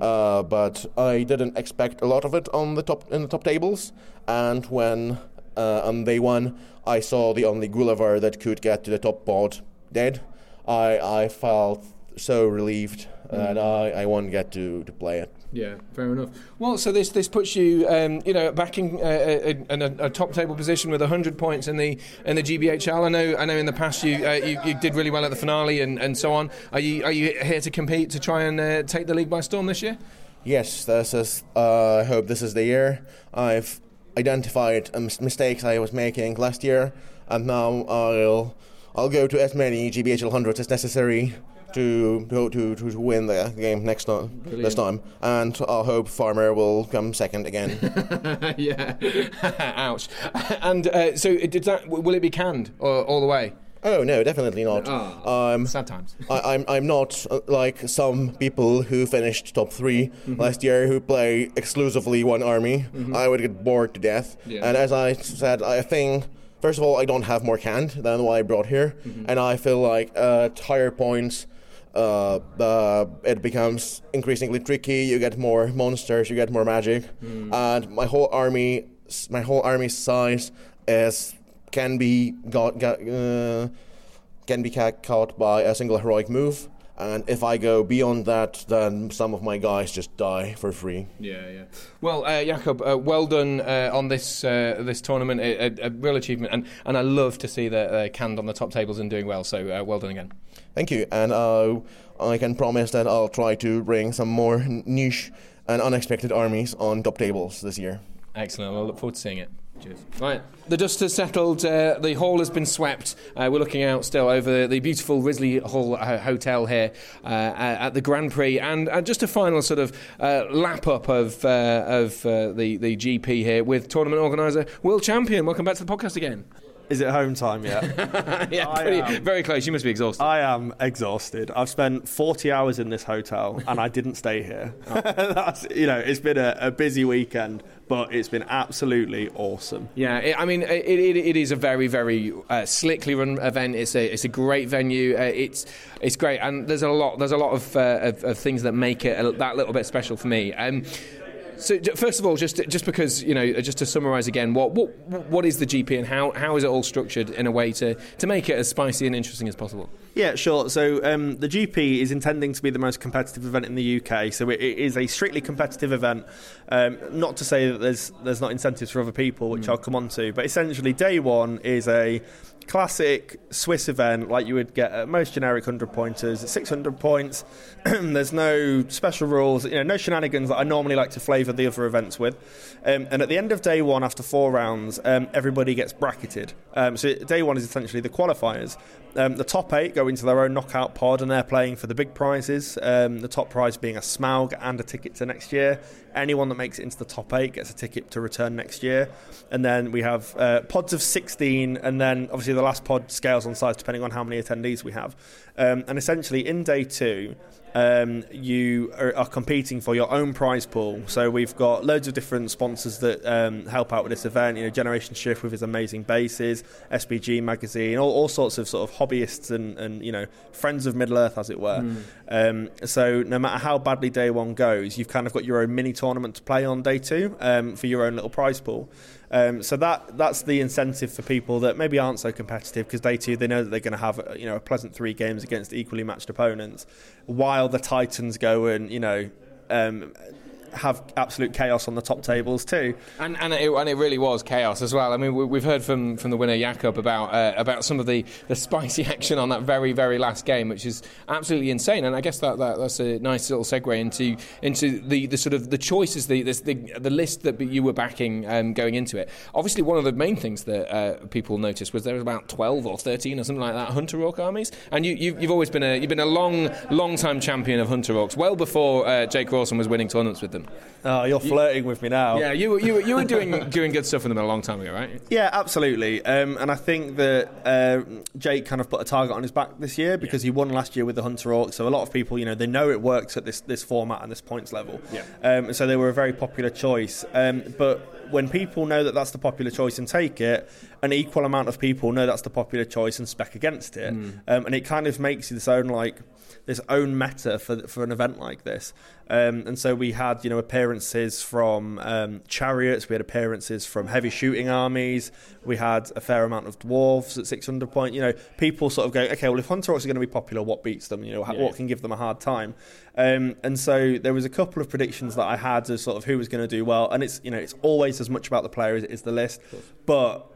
Uh, but I didn't expect a lot of it on the top in the top tables. And when uh, on day one I saw the only Gulavhar that could get to the top pod dead, I I felt so relieved that I, I won't get to, to play it. Yeah, fair enough. Well, so this this puts you, um, you know, back in, uh, uh, in a, a top table position with hundred points in the in the GBHL. I know, I know. In the past, you uh, you, you did really well at the finale and, and so on. Are you are you here to compete to try and uh, take the league by storm this year? Yes, this is. Uh, I hope this is the year. I've identified um, mistakes I was making last year, and now I'll I'll go to as many GBHL hundreds as necessary to to to, to win the game next time this time, and I hope Farmer will come second again. yeah. Ouch. And uh, so, did that? Will it be Khand or, all the way? Oh no, definitely not. um, sad times. I, I'm I'm not uh, like some people who finished top 3 Mhm. last year who play exclusively one army. Mhm. I would get bored to death. Yeah. And as I said, I think first of all I don't have more Khand than what I brought here, Mhm. and I feel like at higher points. Uh, uh, it becomes increasingly tricky. You get more monsters, you get more magic, Mm. and my whole army, my whole army size is can be got, got uh, can be caught by a single heroic move. And if I go beyond that, then some of my guys just die for free. Yeah, yeah. Well, uh, Jakob, uh, well done uh, on this uh, this tournament. A, a, a real achievement, and, and I love to see that uh, Khand on the top tables and doing well. So uh, well done again. Thank you, and uh, I can promise that I'll try to bring some more niche and unexpected armies on top tables this year. Excellent. I look forward to seeing it. Cheers. Right, the dust has settled. Uh, the hall has been swept. Uh, we're looking out still over the beautiful Risley Hall uh, Hotel here uh, at the Grand Prix, and just a final sort of uh, lap up of uh, of the the GP here with tournament organizer Will Champion. Welcome back to the podcast again. Is it home time yet? yeah, pretty, am- very close. You must be exhausted. I am exhausted. I've spent 40 hours in this hotel and I didn't stay here. That's, you know, it's been a, a busy weekend, but it's been absolutely awesome. Yeah, it, I mean, it, it, it is a very, very uh, slickly run event. It's a, it's a great venue. Uh, it's, it's great, and there's a lot, there's a lot of, uh, of, of things that make it a, that little bit special for me. Um, so, first of all, just just because you know, just to summarise again, what what what is the GP and how, how is it all structured in a way to, to make it as spicy and interesting as possible? Yeah, sure. So um, the GP is intending to be the most competitive event in the UK. So it, it is a strictly competitive event. Um, not to say that there's there's not incentives for other people, which I'll come on to, but essentially day one is a classic Swiss event like you would get at most generic 100 pointers. It's 600 points. there's no special rules, you know, no shenanigans that I normally like to flavour the other events with. Um, and at the end of day one, after four rounds, um, everybody gets bracketed. Um, so day one is essentially the qualifiers. Um, the top eight go into their own knockout pod and they're playing for the big prizes. Um, the top prize being a Smaug and a ticket to next year. Anyone that makes it into the top eight gets a ticket to return next year. And then we have uh, pods of 16, and then obviously the last pod scales on size depending on how many attendees we have. Um, and essentially, in day two, um, you are, are competing for your own prize pool. So we've got loads of different sponsors that um, help out with this event. You know, Generation Shift with his amazing bases, SBG magazine, all, all sorts of sort of hobbyists and, and you know friends of Middle Earth, as it were. Mm. Um, so no matter how badly day one goes, you've kind of got your own mini tournament to play on day two um, for your own little prize pool. Um, so that that's the incentive for people that maybe aren't so competitive because day two they know that they're going to have you know a pleasant three games against equally matched opponents, while the Titans go and you know. Um, have absolute chaos on the top tables too. And and it, and it really was chaos as well. I mean, we, we've heard from, from the winner Jakob about uh, about some of the, the spicy action on that very very last game, which is absolutely insane. And I guess that, that that's a nice little segue into into the, the sort of the choices, the the the list that you were backing um, going into it. Obviously, one of the main things that uh, people noticed was there was about twelve or thirteen or something like that Hunter Orc armies, and you, you you've always been a you've been a long long time champion of Hunter Orcs, well before uh, Jake Rawson was winning tournaments with them. Oh, you're flirting with me now. Yeah, you were- you were, you were doing doing good stuff with them a long time ago, right? Yeah, absolutely. Um, and I think that uh, Jake kind of put a target on his back this year because he won last year with the Hunter Orc. So a lot of people, you know, they know it works at this, this format and this points level. Yeah. Um, so they were a very popular choice. Um, but when people know that that's the popular choice and take it, an equal amount of people know that's the popular choice and spec against it. Mm. Um, and it kind of makes you this own like this own meta for for an event like this. Um, and so we had you know appearances from um, chariots, we had appearances from heavy shooting armies, we had a fair amount of dwarves at 600 point. You know, people sort of go, okay, well if Hunter Orcs are going to be popular, what beats them? You know, Yeah. what can give them a hard time? Um, and so there was a couple of predictions that I had as sort of who was going to do well, and it's you know it's always as much about the player as it is the list, but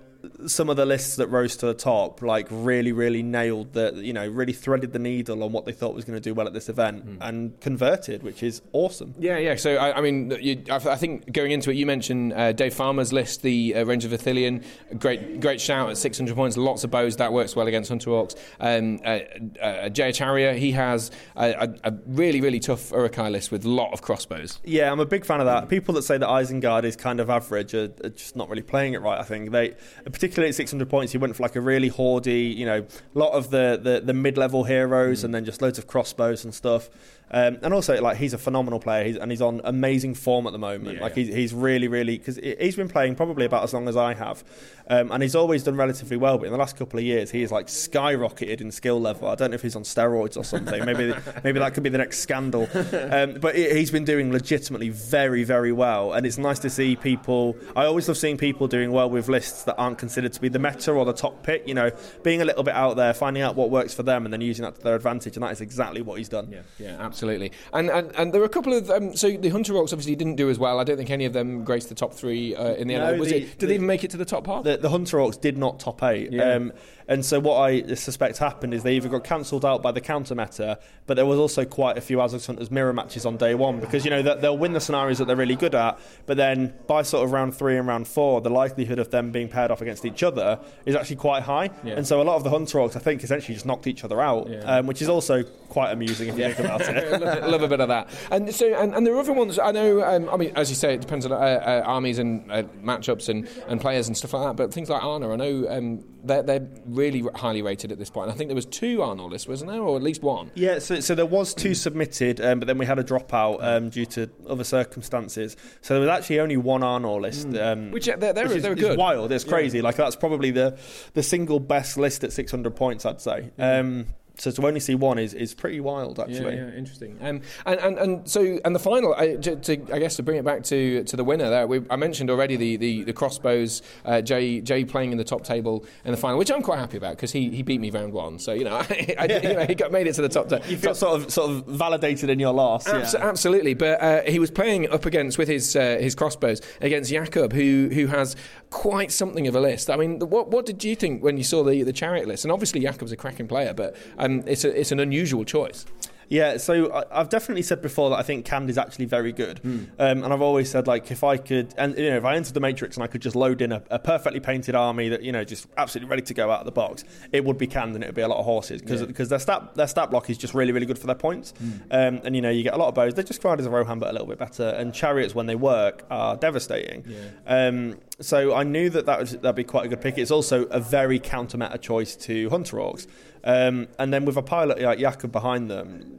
some of the lists that rose to the top like really really nailed the you know really threaded the needle on what they thought was going to do well at this event and converted which is awesome Yeah, yeah. So I, I mean, you, I, I think going into it, you mentioned uh, Dave Farmer's list, the uh, Range of Ithilien. Great, great shout at 600 points. Lots of bows that works well against Hunter Orcs. Um, uh, uh, Jay Acharya, he has a, a, a really, really tough Uruk-hai list with a lot of crossbows. Yeah, I'm a big fan of that. People that say that Isengard is kind of average are, are just not really playing it right. I think they, particularly at 600 points, he went for like a really hoardy, you know, a lot of the the, the mid-level heroes, and then just loads of crossbows and stuff. Um, and also, like he's a phenomenal player, he's, and he's on amazing form at the moment. Yeah. like he's, he's really, really because he's been playing probably about as long as I have, um, and he's always done relatively well. But in the last couple of years, he is like skyrocketed in skill level. I don't know if he's on steroids or something. maybe maybe that could be the next scandal. Um, but he- he's been doing legitimately very, very well, and it's nice to see people. I always love seeing people doing well with lists that aren't considered to be the meta or the top pick. You know, being a little bit out there, finding out what works for them, and then using that to their advantage, and that is exactly what he's done. Yeah, yeah, absolutely. And and, and there are a couple of um, so the Hunter Orcs obviously didn't do as well. I don't think any of them graced the top three uh, in the No, end. Was the- it, did they even make it to the top half? The, the Hunter Orcs did not top eight. Yeah. Um, and so what I suspect happened is they either got cancelled out by the counter meta, but there was also quite a few Azix Hunters mirror matches on day one because you know that they'll win the scenarios that they're really good at, but then by sort of round three and round four, the likelihood of them being paired off against each other is actually quite high. Yeah. And so a lot of the Hunter Orcs, I think, essentially just knocked each other out, um, which is also quite amusing if you think about it. love, love a bit of that. And so, and, and there are other ones. I know. Um, I mean, as you say, it depends on uh, uh, armies and uh, matchups and, and players and stuff like that. But things like Arnor, I know um, they're, they're really highly rated at this point. I think there was two lists, wasn't there, or at least one? Yeah, so, so there was two submitted, um, but then we had a dropout um, due to other circumstances. So there was actually only one Arnor list, um, Which, they're- they're- which is, they're is good. wild. It's crazy. Like that's probably the the single best list at 600 points, I'd say. Um, so to only see one is, is pretty wild, actually. Yeah, yeah, interesting. Um, and, and, and so and the final, I, to, to, I guess to bring it back to, to the winner there, we, I mentioned already the, the, the crossbows, uh, Jay, Jay playing in the top table in the final, which I'm quite happy about because he, he beat me round one. So, you know, I, I, you know he got, made it to the top 10. You feel sort of sort of validated in your loss. Abs- yeah. Absolutely, but uh, he was playing up against with his uh, his crossbows against Jakob, who who has quite something of a list. I mean, what what did you think when you saw the, the chariot list? And obviously, Jakob's a cracking player, but um, it's a, it's an unusual choice. Yeah, so I- I've definitely said before that I think Khand is actually very good, Hmm. um, and I've always said like if I could, and you know, if I entered the Matrix and I could just load in a, a perfectly painted army that you know just absolutely ready to go out of the box, it would be Khand and it would be a lot of horses because Yeah. because their stat their stat block is just really really good for their points, Hmm. um, and you know you get a lot of bows. They're just ride as a Rohan but a little bit better, and chariots when they work are devastating. Um, so I knew that that would that'd be quite a good pick. It's also a very counter meta choice to Hunter Orcs, um, and then with a pilot like Jakob behind them,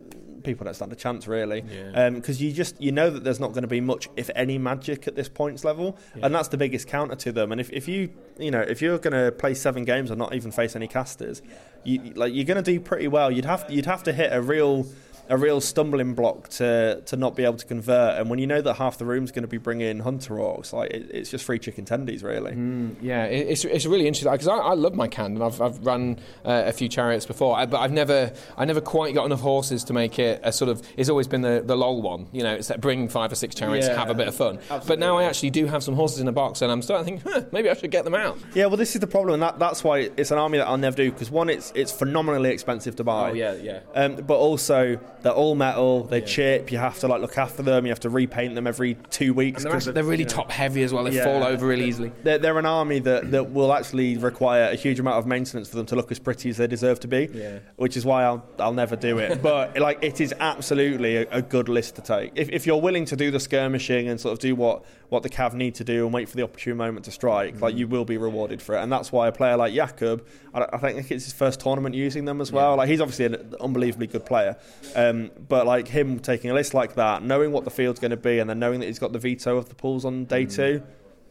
people don't stand a chance really, Yeah. because you just you know that there's not going to be much, if any, magic at this points level, and that's the biggest counter to them. And if, if you you know if you're going to play seven games and not even face any casters, you like you're going to do pretty well. You'd have you'd have to hit a real a real stumbling block to to not be able to convert. And when you know that half the room's going to be bringing hunter orcs, like it, it's just free chicken tendies, really. Yeah, it- it's, it's really interesting because I, I love my Khand and I've, I've run uh, a few chariots before, I, but I've never I never quite got enough horses to make it a sort of. It's always been the, the lol one, you know. It's that bring five or six chariots, Yeah, have a bit of fun. But now I actually do have some horses in a box, and I'm starting to think, huh, maybe I should get them out. Yeah, well, this is the problem, and that, that's why it's an army that I'll never do because one, it's it's phenomenally expensive to buy. Oh, yeah, yeah. Um, but also, they're all metal. They chip. You have to like look after them. You have to repaint them every two weeks. And they're, 'cause actually, they're really you know. top heavy as well. They Yeah. fall over really easily. They're, they're an army that, that will actually require a huge amount of maintenance for them to look as pretty as they deserve to be. Yeah. Which is why I'll I'll never do it. but like, it is absolutely a, a good list to take if, if you're willing to do the skirmishing and sort of do what what the Cav need to do and wait for the opportune moment to strike. Like, you will be rewarded for it, and that's why a player like Jakob, I, I think it's his first tournament using them as well. Like, he's obviously an unbelievably good player, um, but like him taking a list like that, knowing what the field's going to be, and then knowing that he's got the veto of the pools on day two.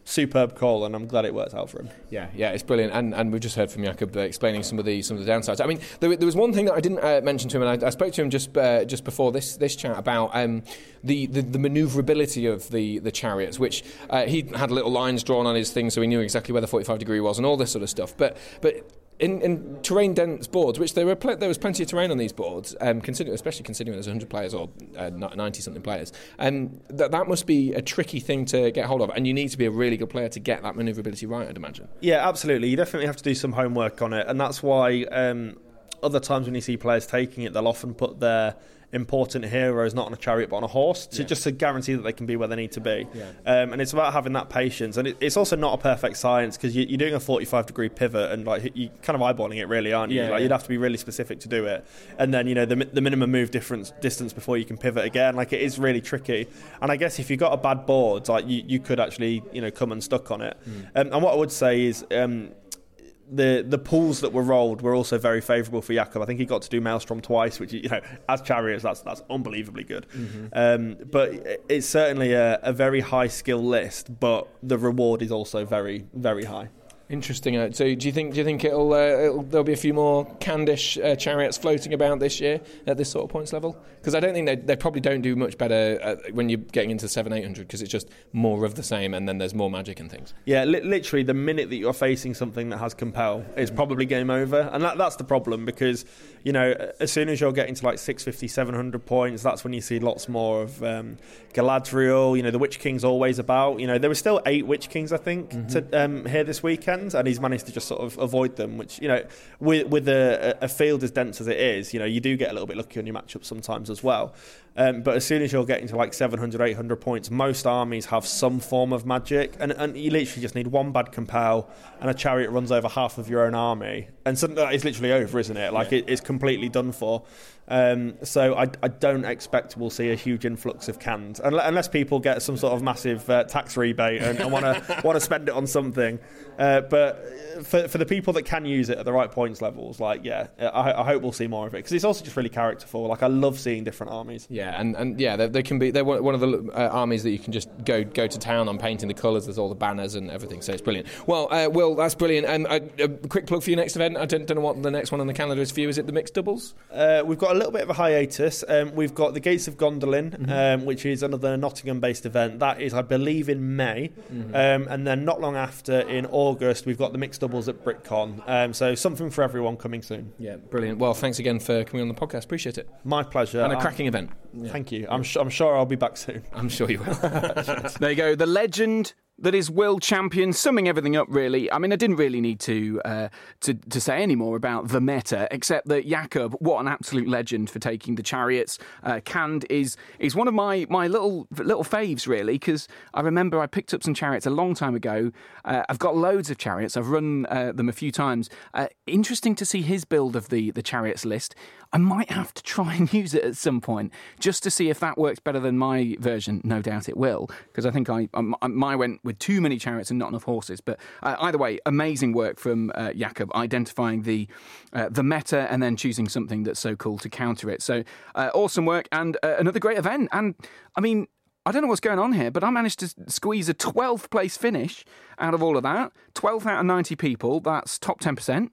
Superb call, and I'm glad it worked out for him. Yeah, yeah, it's brilliant, and and we've just heard from Jakob uh, explaining some of the some of the downsides. I mean, there, there was one thing that I didn't uh, mention to him, and I, I spoke to him just uh, just before this this chat about um, the, the the manoeuvrability of the the chariots, which uh, he had little lines drawn on his thing, so he knew exactly where the 45 degree was, and all this sort of stuff. But but in, in terrain dense boards, which there were pl- there was plenty of terrain on these boards, um, considering, especially considering there's 100 players or uh, 90 something players, um, that that must be a tricky thing to get hold of, and you need to be a really good player to get that manoeuvrability right, I'd imagine. Yeah, absolutely. You definitely have to do some homework on it, and that's why um, other times when you see players taking it, they'll often put their important heroes not on a chariot but on a horse to Yeah. just to guarantee that they can be where they need to be. Yeah. Um, and it's about having that patience, and it, it's also not a perfect science because you, you're doing a 45 degree pivot and like you're kind of eyeballing it really, aren't you? Yeah, like you'd have to be really specific to do it, and then you know the, the minimum move difference distance before you can pivot again. Like it is really tricky, and I guess if you've got a bad board, like you, you could actually you know come unstuck on it. Hmm. Um, and what I would say is. Um, the the pools that were rolled were also very favourable for Jakob. I think he got to do Maelstrom twice, which you know, as chariots, that's that's unbelievably good. Mm-hmm. Um, but it's certainly a, a very high skill list, but the reward is also very very high. Interesting. Uh, so, do you think do you think it'll, uh, it'll there'll be a few more Khandish uh, chariots floating about this year at this sort of points level? Because I don't think they they probably don't do much better uh, when you're getting into seven eight hundred because it's just more of the same, and then there's more magic and things. Yeah, li- literally, the minute that you're facing something that has compel, it's probably game over, and that, that's the problem because you know as soon as you're getting to like 650, 700 points, that's when you see lots more of um, Galadriel. You know, the Witch King's always about. You know, there were still eight Witch Kings, I think, to, um, here this weekend. and he's managed to just sort of avoid them. Which you know, with with a, a field as dense as it is, you know, you do get a little bit lucky on your matchups sometimes as well. Um, but as soon as you're getting to like 700, 800 points, most armies have some form of magic, and, and you literally just need one bad compel, and a chariot runs over half of your own army, and suddenly it's literally over, isn't it? Like Yeah. it, it's completely done for. Um, so I, I don't expect we'll see a huge influx of Khands, unless people get some sort of massive uh, tax rebate and, and want to want to spend it on something. Uh, but for for the people that can use it at the right points levels, like yeah, I, I hope we'll see more of it because it's also just really characterful. Like I love seeing different armies. Yeah, and, and yeah, they, they can be. They're one of the uh, armies that you can just go go to town on painting the colours. There's all the banners and everything, so it's brilliant. Well, uh, Will, that's brilliant. And uh, a quick plug for your next event. I don't, don't know what the next one on the calendar is for you. Is it the mixed doubles? Uh, we've got a little bit of a hiatus. Um, we've got the Gates of Gondolin, Mm-hmm. um, which is another Nottingham-based event. That is, I believe, in May, Mhm. um, and then not long after, in August, we've got the mixed doubles at BritCon. Um, so something for everyone coming soon. Yeah, brilliant. Well, thanks again for coming on the podcast. Appreciate it. My pleasure. And a I'm- cracking event. Thank you. I'm, su- I'm sure I'll be back soon. I'm sure you will. there you go. The legend that is world Champion, summing everything up. Really, I mean, I didn't really need to uh, to to say any more about the meta, except that Jakob, what an absolute legend for taking the chariots. Uh, Khand is is one of my my little little faves, really, because I remember I picked up some chariots a long time ago. Uh, I've got loads of chariots. I've run uh, them a few times. Uh, interesting to see his build of the the chariots list. I might have to try and use it at some point just to see if that works better than my version. No doubt it will, because I think I, I went with too many chariots and not enough horses. But uh, either way, amazing work from uh, Jakob identifying the uh, the meta and then choosing something that's so cool to counter it. So uh, awesome work and uh, another great event. And I mean. I don't know what's going on here, but I managed to squeeze a 12th place finish out of all of that. 12th out of 90 people, that's top 10%.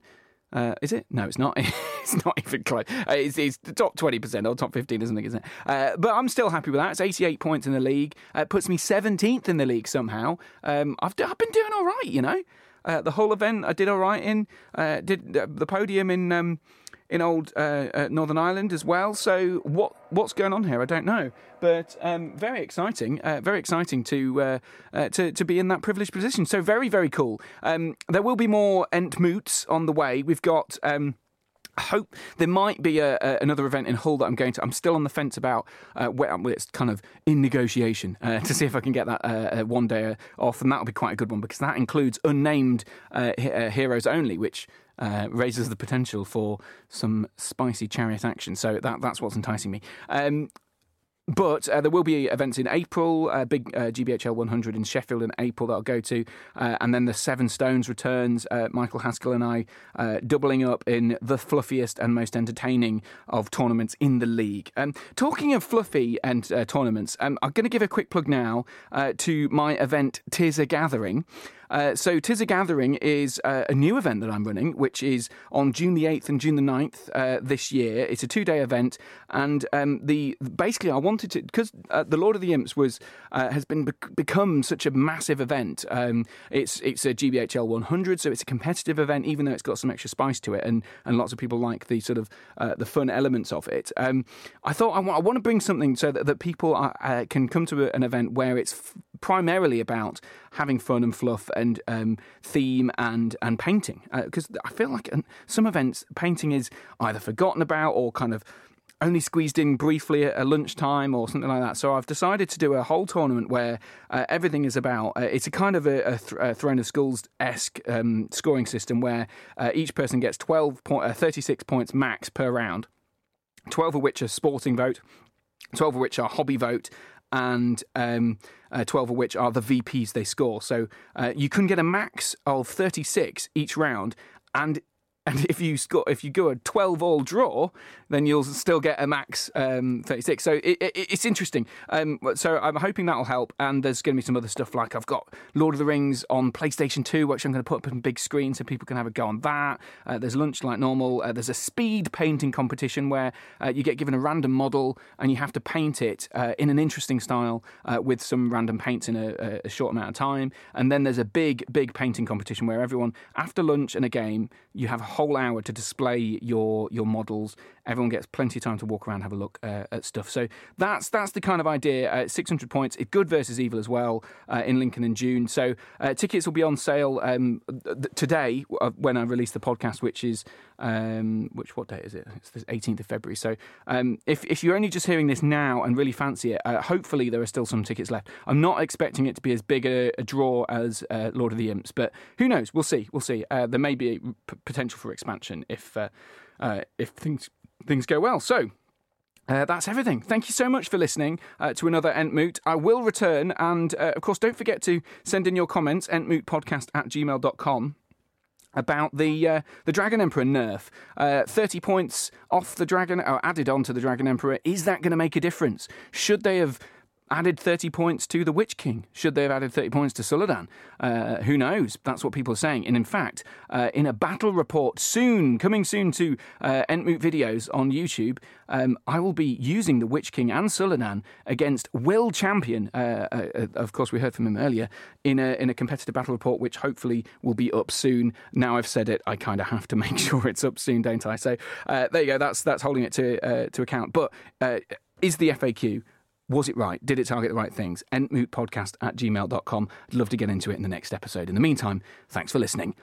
Uh, is it? No, it's not. it's not even close. Uh, it's, it's the top 20% or top 15 or something, isn't it? Uh, but I'm still happy with that. It's 88 points in the league. Uh, it puts me 17th in the league somehow. Um, I've, I've been doing all right, you know. Uh, the whole event I did all right in. Uh, did the podium in um, in old uh, uh, Northern Ireland as well. So what what's going on here? I don't know, but um, very exciting. Uh, very exciting to, uh, uh, to to be in that privileged position. So very very cool. Um, there will be more Entmoots on the way. We've got. Um, I hope there might be a, a, another event in Hull that I'm going to. I'm still on the fence about uh, where well, it's kind of in negotiation uh, to see if I can get that uh, uh, one day off, and that'll be quite a good one because that includes unnamed he- heroes only, which uh, raises the potential for some spicy chariot action. So that that's what's enticing me. Um, but uh, there will be events in April, uh, big uh, GBHL 100 in Sheffield in April that I'll go to. Uh, and then the Seven Stones returns. Uh, Michael Haskell and I uh, doubling up in the fluffiest and most entertaining of tournaments in the league. Um, talking of fluffy and tournaments, um, I'm going to give a quick plug now to my event a Gathering. Uh, so Tis a Gathering is uh, a new event that I'm running, which is on June the 8th and June the 9th uh, this year. It's a two-day event, and um, the basically I wanted to because uh, the Lord of the Imps was uh, has been bec- become such a massive event. Um, it's it's a GBHL 100, so it's a competitive event, even though it's got some extra spice to it, and and lots of people like the sort of uh, the fun elements of it. Um, I thought I want, I want to bring something so that, that people are, can come to an event where it's primarily about having fun and fluff and um, theme and and painting because I feel like in some events painting is either forgotten about or kind of only squeezed in briefly at, at lunchtime or something like that. So I've decided to do a whole tournament where uh, everything is about. Uh, it's a kind of a, a, th- a Throne of Skulls esque um, scoring system where uh, each person gets 12 point, uh, 36 points max per round. 12 of which are sporting vote, 12 of which are hobby vote, and um, uh, 12 of which are the VPs they score. So uh, you can get a max of 36 each round, and and if you score, if you go a 12 all draw, then you'll still get a max um, 36. So it, it, it's interesting. Um, so I'm hoping that'll help. And there's going to be some other stuff like I've got Lord of the Rings on PlayStation 2, which I'm going to put up on big screen so people can have a go on that. Uh, there's lunch like normal. Uh, there's a speed painting competition where uh, you get given a random model and you have to paint it uh, in an interesting style uh, with some random paints in a, a short amount of time. And then there's a big, big painting competition where everyone, after lunch and a game, you have whole hour to display your your models. Everyone gets plenty of time to walk around, have a look uh, at stuff. So that's that's the kind of idea. Uh, 600 points. Good versus evil as well uh, in Lincoln in June. So uh, tickets will be on sale um, th- today uh, when I release the podcast, which is um, which what date is it? It's the 18th of February. So um, if if you're only just hearing this now and really fancy it, uh, hopefully there are still some tickets left. I'm not expecting it to be as big a, a draw as Lord of the Imps, but who knows? We'll see. We'll see. There may be p- potential for expansion if uh, uh, if things things go well. So. Uh, that's everything. Thank you so much for listening uh, to another Entmoot. I will return, and uh, of course, don't forget to send in your comments, entmootpodcast at gmail.com about the uh, the Dragon Emperor nerf. Uh, 30 points off the Dragon, or added on to the Dragon Emperor. Is that going to make a difference? Should they have added 30 points to the Witch King? Should they have added 30 points to Suladan? Uh, who knows? That's what people are saying. And in fact, uh, in a battle report soon, coming soon to uh, Entmoot videos on YouTube, um, I will be using the Witch King and Suladan against Will Champion. Uh, uh, of course, we heard from him earlier in a, in a competitive battle report, which hopefully will be up soon. Now I've said it, I kind of have to make sure it's up soon, don't I? So uh, there you go. That's that's holding it to uh, to account. But uh, is the FAQ was it right? Did it target the right things? Entmootpodcast at gmail.com. I'd love to get into it in the next episode. In the meantime, thanks for listening.